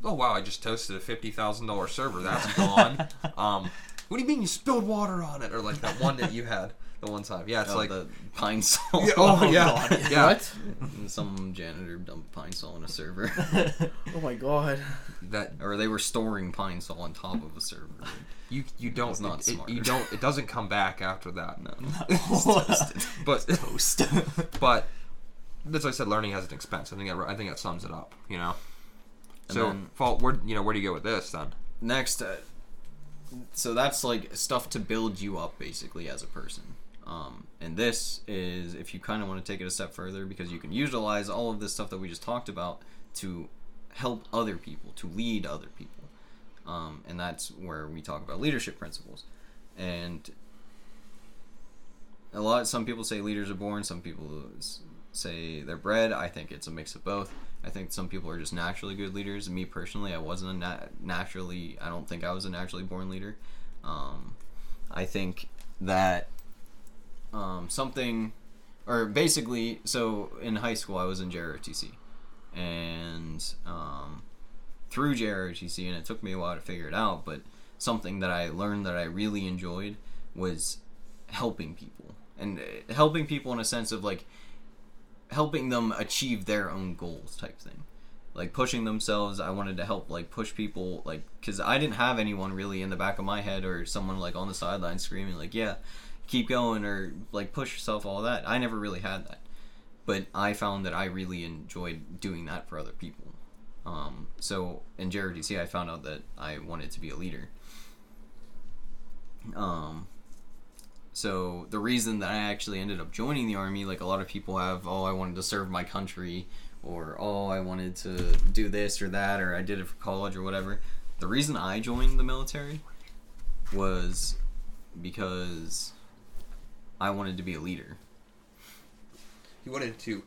Speaker 5: oh wow, I just toasted a fifty thousand dollar server that's gone. um, what do you mean you spilled water on it, or like that one that you had the one time? Yeah, it's
Speaker 2: Oh,
Speaker 5: like
Speaker 2: the pine sol.
Speaker 5: yeah, oh, yeah, yeah.
Speaker 1: What?
Speaker 2: And Some janitor dumped pine sol in a server,
Speaker 1: Oh my god.
Speaker 5: That
Speaker 2: or they were storing pine sol on top of a server.
Speaker 5: you you don't
Speaker 2: It's not
Speaker 5: it- it-
Speaker 2: smart.
Speaker 5: you don't it doesn't come back after that.
Speaker 2: No,
Speaker 5: But
Speaker 3: Toast.
Speaker 5: but that's why I said learning has an expense. I think that, I think that sums it up. You know.
Speaker 2: And
Speaker 5: So,
Speaker 2: then-
Speaker 5: fault. Where you know where do you go with this then?
Speaker 2: next uh, so that's like stuff to build you up basically as a person um, and this is if you kind of want to take it a step further because you can utilize all of this stuff that we just talked about to help other people to lead other people. Um, and that's where we talk about leadership principles. And a lot some people say leaders are born some people say they're bred. I think it's a mix of both. I think some people are just naturally good leaders. Me personally i wasn't a na- naturally i don't think i was a naturally born leader. Um, i think that um, something or basically so in high school i was in jrotc and um, through jrotc and it took me a while to figure it out but something that i learned that i really enjoyed was helping people. And uh, helping people in a sense of like helping them achieve their own goals type thing. Like pushing themselves i wanted to help like push people like because i didn't have anyone really in the back of my head or someone like on the sideline screaming like yeah keep going or like push yourself all that i never really had that but i found that i really enjoyed doing that for other people um, so in jared JROTC, I found out that I wanted to be a leader. Um, so the reason that I actually ended up joining the army, like a lot of people have, oh, I wanted to serve my country, or oh, I wanted to do this or that, or I did it for college or whatever. The reason I joined the military was because I wanted to be a leader.
Speaker 7: You wanted to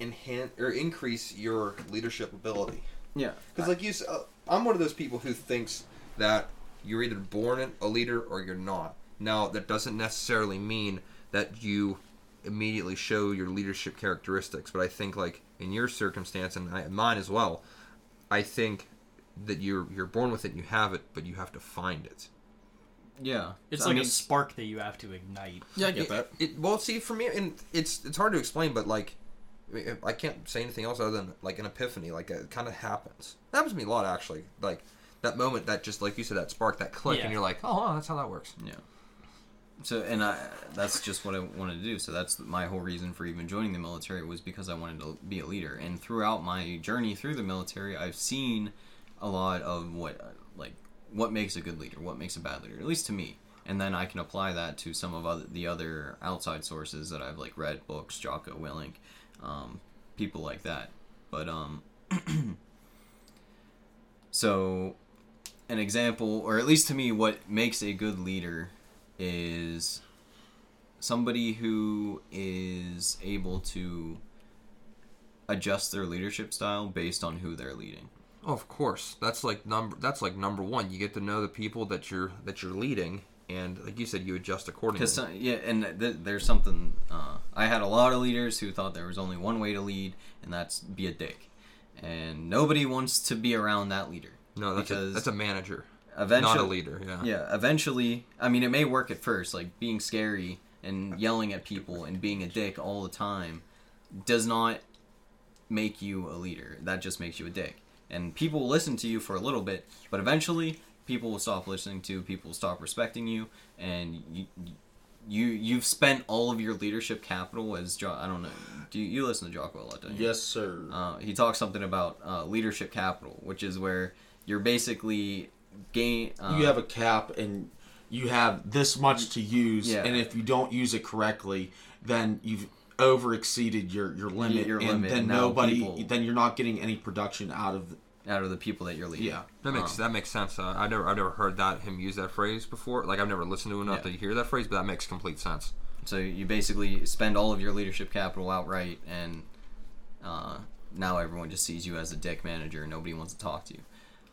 Speaker 7: enhance or increase your leadership ability.
Speaker 2: Yeah.
Speaker 7: Because, like you, uh, I'm one of those people who thinks that you're either born a leader or you're not.
Speaker 5: Now, that doesn't necessarily mean that you immediately show your leadership characteristics, but I think, like in your circumstance and I, mine as well, I think that you're you're born with it, and you have it, but you have to find it.
Speaker 2: Yeah.
Speaker 3: It's
Speaker 2: I
Speaker 3: like
Speaker 2: mean,
Speaker 3: a spark that you have to ignite.
Speaker 1: Yeah, I get
Speaker 5: It-
Speaker 1: that.
Speaker 5: It, well, see, for me, and it's it's hard to explain, but like, I, mean, I can't say anything else other than like an epiphany. Like it kind of happens. That happens to me a lot, actually. Like that moment, that just like you said, that spark, that click,
Speaker 3: Yeah.
Speaker 5: and you're like, oh, that's how that works.
Speaker 2: Yeah. So and I that's just what I wanted to do. So that's my whole reason for even joining the military was because I wanted to be a leader. And throughout my journey through the military, I've seen a lot of what like what makes a good leader, what makes a bad leader, at least to me. And then I can apply that to some of other, the other outside sources that I've like read books, Jocko Willink, um, people like that. But um, so an example, or at least to me, what makes a good leader is somebody who is able to adjust their leadership style based on who they're leading.
Speaker 5: Oh, of course. That's like number. That's like number one. You get to know the people that you're that you're leading, and like you said, you adjust accordingly.
Speaker 2: Because yeah, and th- there's something. Uh, I had a lot of leaders who thought there was only one way to lead, and that's be a dick. And nobody wants to be around that leader.
Speaker 5: no, that's a,
Speaker 2: because
Speaker 5: that's a manager,
Speaker 2: eventually,
Speaker 5: not a leader. Yeah.
Speaker 2: Yeah, eventually, I mean, it may work at first, like being scary and yelling at people and being a dick all the time does not make you a leader. That just makes you a dick. And people will listen to you for a little bit, but eventually people will stop listening to, you, people will stop respecting you, and you you you've spent all of your leadership capital as jo- I don't know. Do you, you listen to Jocko a lot, don't you?
Speaker 4: Yes, sir.
Speaker 2: Uh, he talks something about uh, leadership capital, which is where you're basically gain. Uh,
Speaker 4: you have a cap and you have this much to use
Speaker 2: Yeah.
Speaker 4: and if you don't use it correctly then you've over exceeded your your limit
Speaker 2: your
Speaker 4: and
Speaker 2: limit,
Speaker 4: then
Speaker 2: and now
Speaker 4: nobody
Speaker 2: people-
Speaker 4: then you're not getting any production out of
Speaker 2: out of the people that you're leading.
Speaker 4: yeah
Speaker 5: That makes
Speaker 2: Um,
Speaker 5: that makes sense. Uh, I never I've never heard that him use that phrase before. Like I've never listened to enough
Speaker 2: Yeah.
Speaker 5: to hear that phrase, but that makes complete sense.
Speaker 2: So you basically spend all of your leadership capital outright, and uh, now everyone just sees you as a dick manager, and nobody wants to talk to you.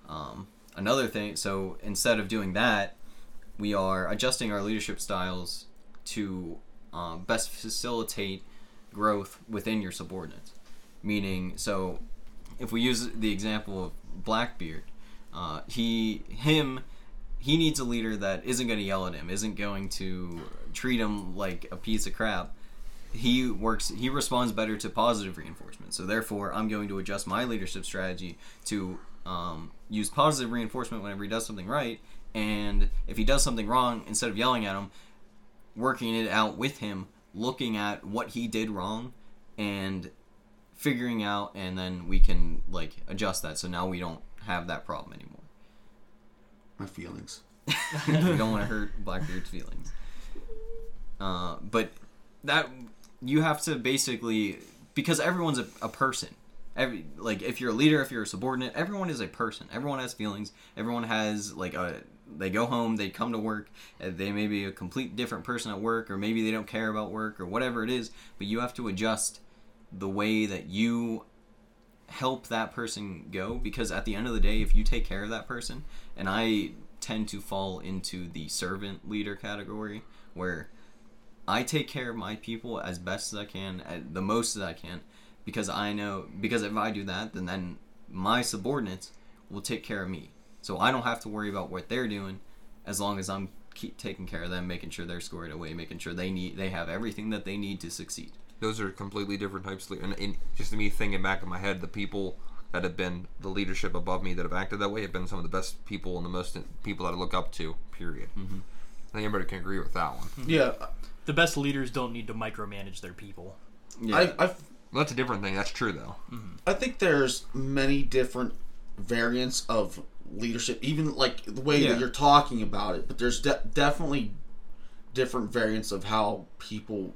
Speaker 2: Um, another thing, so instead of doing that, we are adjusting our leadership styles to um, best facilitate growth within your subordinates. Meaning, so if we use the example of Blackbeard, uh, he, him, he needs a leader that isn't going to yell at him, isn't going to treat him like a piece of crap. He works. He responds better to positive reinforcement. So therefore, I'm going to adjust my leadership strategy to um, use positive reinforcement whenever he does something right, and if he does something wrong, instead of yelling at him, working it out with him, looking at what he did wrong, and figuring out, and then we can like adjust that. So now we don't have that problem anymore.
Speaker 4: my feelings
Speaker 2: we don't want to hurt Blackbeard's feelings. Uh, but that you have to basically because everyone's a, a person. Every like if you're a leader, if you're a subordinate, everyone is a person. Everyone has feelings. Everyone has like a they go home, they come to work, uh, they may be a complete different person at work, or maybe they don't care about work or whatever it is. But you have to adjust the way that you help that person go because at the end of the day if you take care of that person and i tend to fall into the servant leader category where i take care of my people as best as i can the most that i can because i know because if i do that then then my subordinates will take care of me so i don't have to worry about what they're doing as long as i'm keep taking care of them making sure they're squared away making sure they need they have everything that they need to succeed
Speaker 5: Those are completely different types. Of, le- and, and just me thinking back in my head, the people that have been the leadership above me that have acted that way have been some of the best people and the most uh, people that I look up to. Period.
Speaker 2: Mm-hmm.
Speaker 5: I think everybody can agree with that one. Mm-hmm.
Speaker 4: yeah
Speaker 3: The best leaders don't need to micromanage their people.
Speaker 2: yeah
Speaker 4: I, I
Speaker 5: Well, that's a different thing. That's true though. Mm-hmm.
Speaker 4: I think there's many different variants of leadership, even like the way
Speaker 2: Yeah.
Speaker 4: that you're talking about it. But there's de- definitely different variants of how people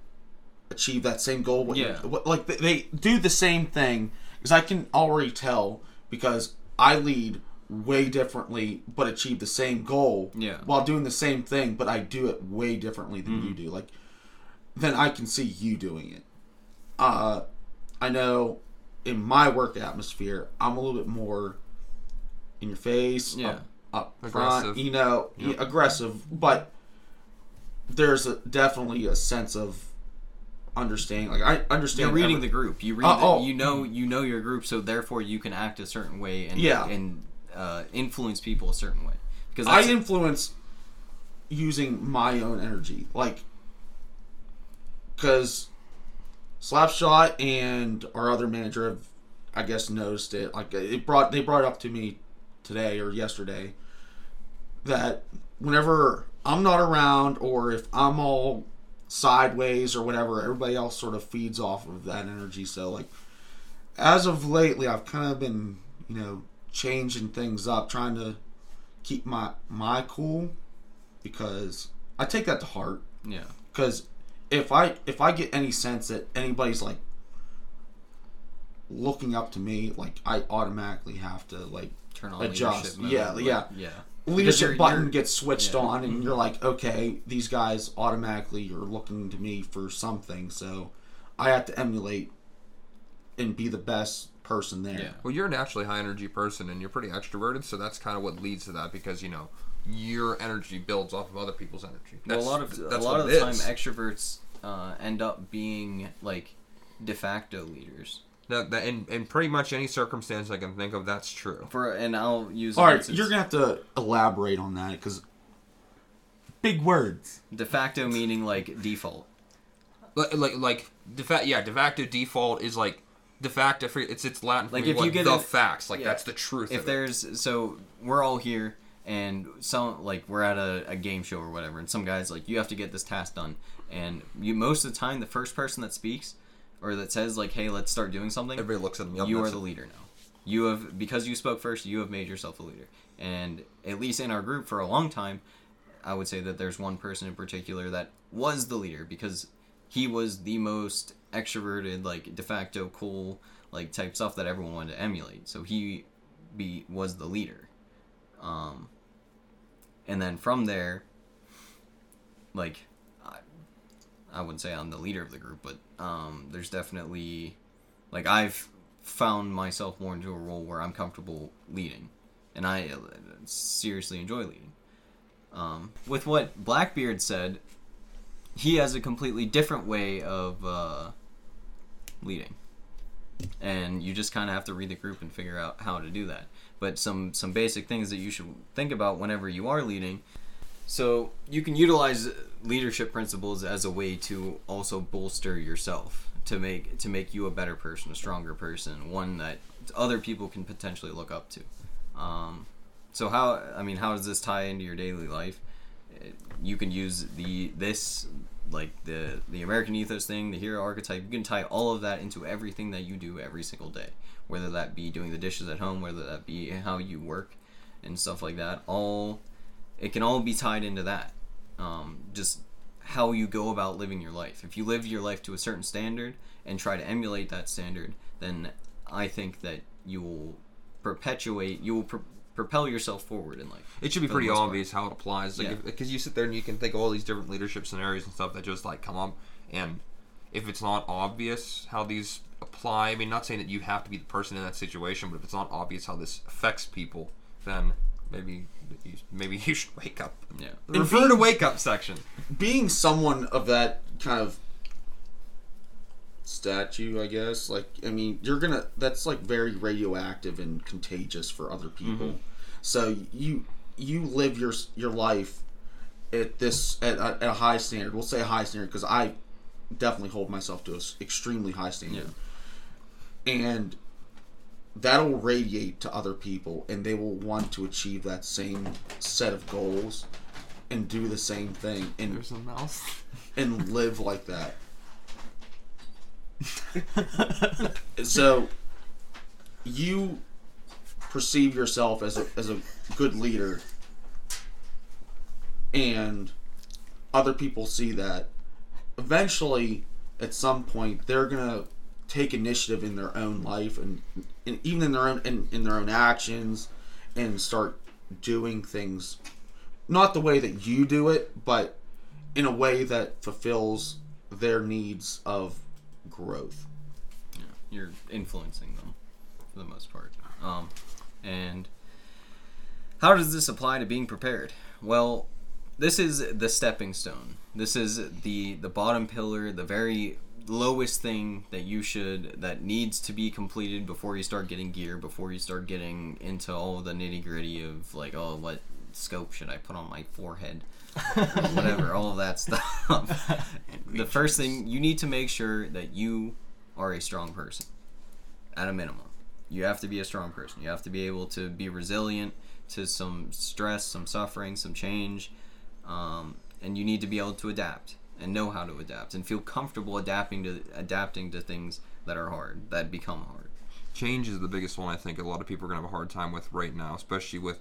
Speaker 4: achieve that same goal.
Speaker 2: Yeah.
Speaker 4: what- like they, they do the same thing because I can already tell because I lead way differently but achieve the same goal
Speaker 2: Yeah.
Speaker 4: while doing the same thing but I do it way differently than you do like then I can see you doing it uh I know in my work atmosphere, I'm a little bit more in your face,
Speaker 2: Yeah.
Speaker 4: up, up
Speaker 5: Aggressive.
Speaker 4: front, you know,
Speaker 5: Yep.
Speaker 4: aggressive, but there's a, definitely a sense of understanding. Like I understand.
Speaker 2: You're reading
Speaker 4: every-
Speaker 2: the group. You read.
Speaker 4: Uh,
Speaker 2: the,
Speaker 4: oh.
Speaker 2: You know. You know your group, so therefore you can act a certain way and
Speaker 4: Yeah.
Speaker 2: and uh, influence people a certain way. Because
Speaker 4: I influence using my own energy, like because Slapshot and our other manager have, I guess, noticed it. Like it brought they brought it up to me today or yesterday that whenever I'm not around or if I'm all sideways or whatever, everybody else sort of feeds off of that energy. So like as of lately, I've kind of been you know changing things up, trying to keep my my cool because I take that to heart
Speaker 2: yeah.
Speaker 4: because if I if I get any sense that anybody's like looking up to me, like I automatically have to like
Speaker 2: Turn on
Speaker 4: Adjust.
Speaker 2: leadership mode,
Speaker 4: Yeah,
Speaker 2: like,
Speaker 4: yeah.
Speaker 2: yeah.
Speaker 4: leadership
Speaker 2: you're-
Speaker 4: button
Speaker 2: you're-
Speaker 4: gets switched
Speaker 2: yeah.
Speaker 4: on and you're like okay these guys automatically are looking to me for something so i have to emulate and be the best person there
Speaker 2: Yeah.
Speaker 5: Well, you're a naturally high energy person, and you're pretty extroverted, so that's kind of what leads to that because you know your energy builds off of other people's energy.
Speaker 2: Well, a lot of a lot of
Speaker 5: it
Speaker 2: the time, extroverts uh, end up being like de facto leaders.
Speaker 5: That, that, in, in pretty much any circumstance I can think of, that's true.
Speaker 2: For and I'll use
Speaker 4: all
Speaker 2: an
Speaker 4: right
Speaker 2: instance-
Speaker 4: you're gonna have to elaborate on that because big words
Speaker 2: de facto meaning like default.
Speaker 5: Like, like, like de facto, yeah, de facto default is like de facto. It's it's Latin.
Speaker 2: Like,
Speaker 5: me,
Speaker 2: if you get
Speaker 5: the
Speaker 2: a-
Speaker 5: facts, like
Speaker 2: yeah.
Speaker 5: that's the truth.
Speaker 2: If
Speaker 5: of it.
Speaker 2: there's so we're all here and some like we're at a, a game show or whatever, and some guys like you have to get this task done, and you most of the time the first person that speaks or that says like hey let's start doing something
Speaker 5: everybody looks at me,
Speaker 2: you are the leader now. You have because you spoke first. You have made yourself a leader, and at least in our group for a long time, I would say that there's one person in particular that was the leader because he was the most extroverted, like de facto cool, like type stuff that everyone wanted to emulate. So he be was the leader, um, and then from there, like I, I wouldn't say I'm the leader of the group, but um, there's definitely like I've found myself more into a role where I'm comfortable leading, and I uh, seriously enjoy leading. Um, with what Blackbeard said, he has a completely different way of uh, leading, and you just kind of have to read the group and figure out how to do that. But some some basic things that you should think about whenever you are leading. So you can utilize leadership principles as a way to also bolster yourself to make to make you a better person, a stronger person, one that other people can potentially look up to. Um, so how I mean, how does this tie into your daily life? You can use the this like the the American ethos thing, the hero archetype. You can tie all of that into everything that you do every single day, whether that be doing the dishes at home, whether that be how you work and stuff like that. All it can all be tied into that. Um, just how you go about living your life. If you live your life to a certain standard and try to emulate that standard, then I think that you will perpetuate, you will pr- propel yourself forward in life.
Speaker 5: It should be pretty
Speaker 2: most part.
Speaker 5: obvious how it applies. Like,
Speaker 2: Yeah.
Speaker 5: because you sit there and you can think of all these different leadership scenarios and stuff that just like come up, and if it's not obvious how these apply, I mean, not saying that you have to be the person in that situation, but if it's not obvious how this affects people, then maybe you, maybe you should wake up.
Speaker 2: Yeah.
Speaker 5: Refer to wake up section.
Speaker 4: being someone of that kind of statue, I guess. Like, I mean, you're gonna. That's like very radioactive and contagious for other mm-hmm. people. So you you live your your life at this at a, at a high standard. We'll say a high standard because I definitely hold myself to an extremely high standard, Yeah. and that'll radiate to other people, and they will want to achieve that same set of goals and do the same thing and
Speaker 5: There's a mouse.
Speaker 4: and live like that. so you perceive yourself as a, as a good leader and other people see that eventually at some point they're gonna take initiative in their own life and, and even in their own in, in their own actions and start doing things not the way that you do it but in a way that fulfills their needs of growth
Speaker 2: you're influencing them for the most part. Um, and how does this apply to being prepared? Well, this is the stepping stone. This is the the bottom pillar, the very lowest thing that you should that needs to be completed before you start getting gear, before you start getting into all the nitty gritty of like, oh, what scope should I put on my forehead? whatever, all of that stuff. the first thing you need to make sure that you are a strong person at a minimum. You have to be a strong person. You have to be able to be resilient to some stress, some suffering, some change, um, and you need to be able to adapt and know how to adapt and feel comfortable adapting to adapting to things that are hard, that become hard.
Speaker 5: change is the biggest one I think a lot of people are gonna have a hard time with right now, especially with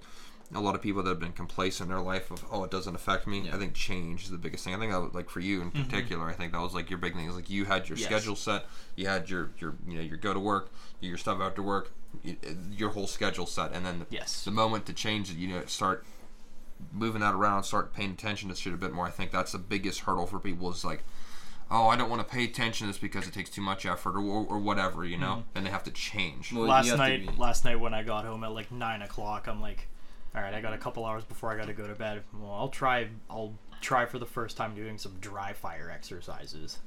Speaker 5: a lot of people that have been complacent in their life of oh it doesn't affect me.
Speaker 2: Yeah.
Speaker 5: I think change is the biggest thing. I think that was, like for you in mm-hmm. particular, I think that was like your big thing. Is like you had your
Speaker 3: Yes.
Speaker 5: schedule set, you had your your you know your go to work, your stuff after work, your whole schedule set, and then the,
Speaker 3: Yes.
Speaker 5: the moment to change it, you know it start moving that around, start paying attention to shit a bit more. I think that's the biggest hurdle for people is like, oh, I don't want to pay attention to this because it takes too much effort or, or, or whatever, you know, mm-hmm. and they have to change.
Speaker 2: Well,
Speaker 3: last night,
Speaker 2: be-
Speaker 3: last night when I got home at like nine o'clock, I'm like, all right, I got a couple hours before I got to go to bed. Well, I'll try. I'll try for the first time doing some dry fire exercises.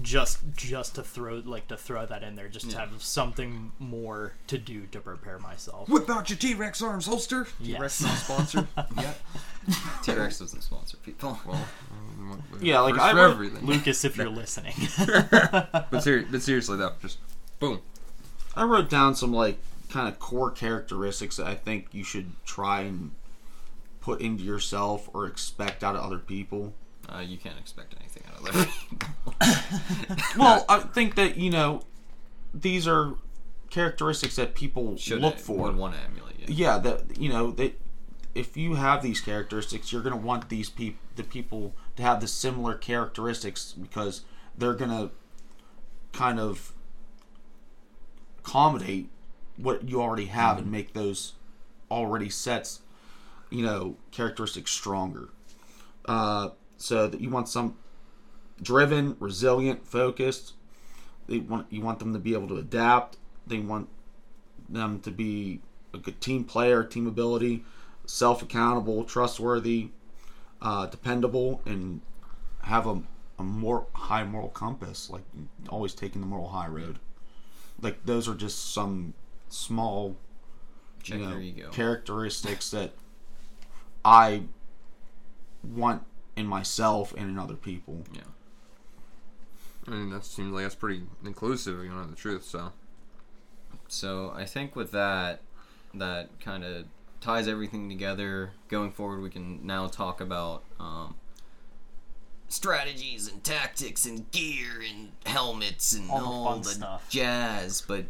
Speaker 3: Just, just to throw like to throw that in there, just to have something more to do to prepare myself.
Speaker 5: Whip out your T Rex arms holster. T-Rex is not sponsored yeah.
Speaker 2: T-Rex doesn't sponsor people.
Speaker 5: Well,
Speaker 4: Yeah, like I
Speaker 5: for
Speaker 4: wrote-
Speaker 5: everything.
Speaker 3: Lucas, if you're listening.
Speaker 5: But, seri- but seriously though, just boom.
Speaker 4: I wrote down some like kind of core characteristics that I think you should try and put into yourself or expect out of other people.
Speaker 2: Uh, you can't expect anything out of other people.
Speaker 4: Well, I think that you know these are characteristics that people
Speaker 2: Should
Speaker 4: look for.
Speaker 2: would want to emulate. Yeah.
Speaker 4: yeah, that you know that if you have these characteristics, you're gonna want these people, the people, to have the similar characteristics because they're gonna kind of accommodate what you already have and make those already sets, you know, characteristics stronger. Uh, so that you want some driven, resilient, focused. They want you want them to be able to adapt. They want them to be a good team player, team ability, self accountable, trustworthy, uh, dependable, and have a, a more high moral compass, like always taking the moral high road. Like those are just some small
Speaker 2: Check
Speaker 4: you know, characteristics that I want in myself and in other people.
Speaker 2: yeah.
Speaker 5: I mean, that seems like that's pretty inclusive. You know the truth. So
Speaker 2: So I think with that, that kind of ties everything together. Going forward, we can now talk about um, strategies and tactics and gear and helmets and
Speaker 3: All the
Speaker 2: all,
Speaker 3: fun
Speaker 2: the
Speaker 3: stuff.
Speaker 2: jazz. But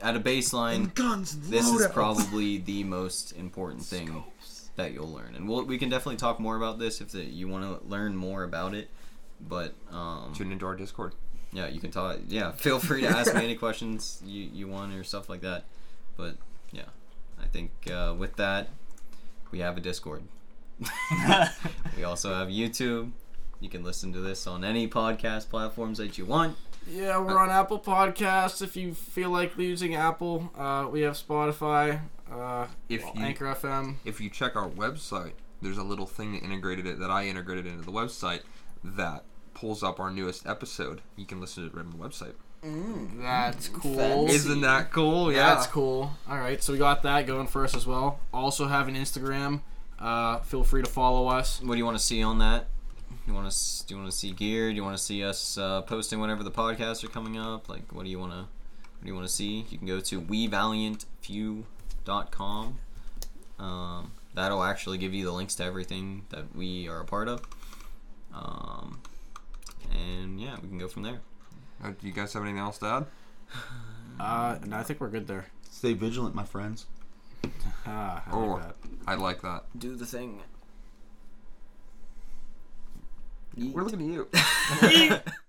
Speaker 2: at a baseline,
Speaker 7: Guns and
Speaker 2: this is probably the most important thing that you'll learn. And we'll, we can definitely talk more about this if the, you want to learn more about it. But um,
Speaker 5: tune into our Discord.
Speaker 2: yeah, you can talk. Yeah, feel free to ask me any questions you, you want or stuff like that. But yeah, I think uh, with that, we have a Discord. we also have YouTube. You can listen to this on any podcast platforms that you want.
Speaker 1: Yeah, we're on Apple Podcasts. If you feel like using Apple, uh, we have Spotify, uh,
Speaker 5: If
Speaker 1: well,
Speaker 5: you
Speaker 1: Anchor FM.
Speaker 5: if you check our website, there's a little thing that integrated it that I integrated into the website that pulls up our newest episode. You can listen to it right on the website.
Speaker 1: That's cool.
Speaker 6: Fancy.
Speaker 5: Isn't that cool?
Speaker 1: Yeah, that's cool. All right, so we got that going for us as well. Also have an Instagram. Uh, feel free to follow us.
Speaker 2: What do you want to see on that? You want to do you want to see gear? Do you want to see us uh, posting whenever the podcasts are coming up? Like, what do you want to what do you want to see? You can go to wevaliantfew.com. Um, that'll actually give you the links to everything that we are a part of. Um, and yeah, we can go from there.
Speaker 5: Uh, do you guys have anything else to add?
Speaker 1: Uh, no, I think we're good there.
Speaker 4: Stay vigilant, my friends.
Speaker 1: Ah, I
Speaker 5: Oh.
Speaker 1: like that.
Speaker 5: I like that.
Speaker 2: Do the thing.
Speaker 5: We're looking at you.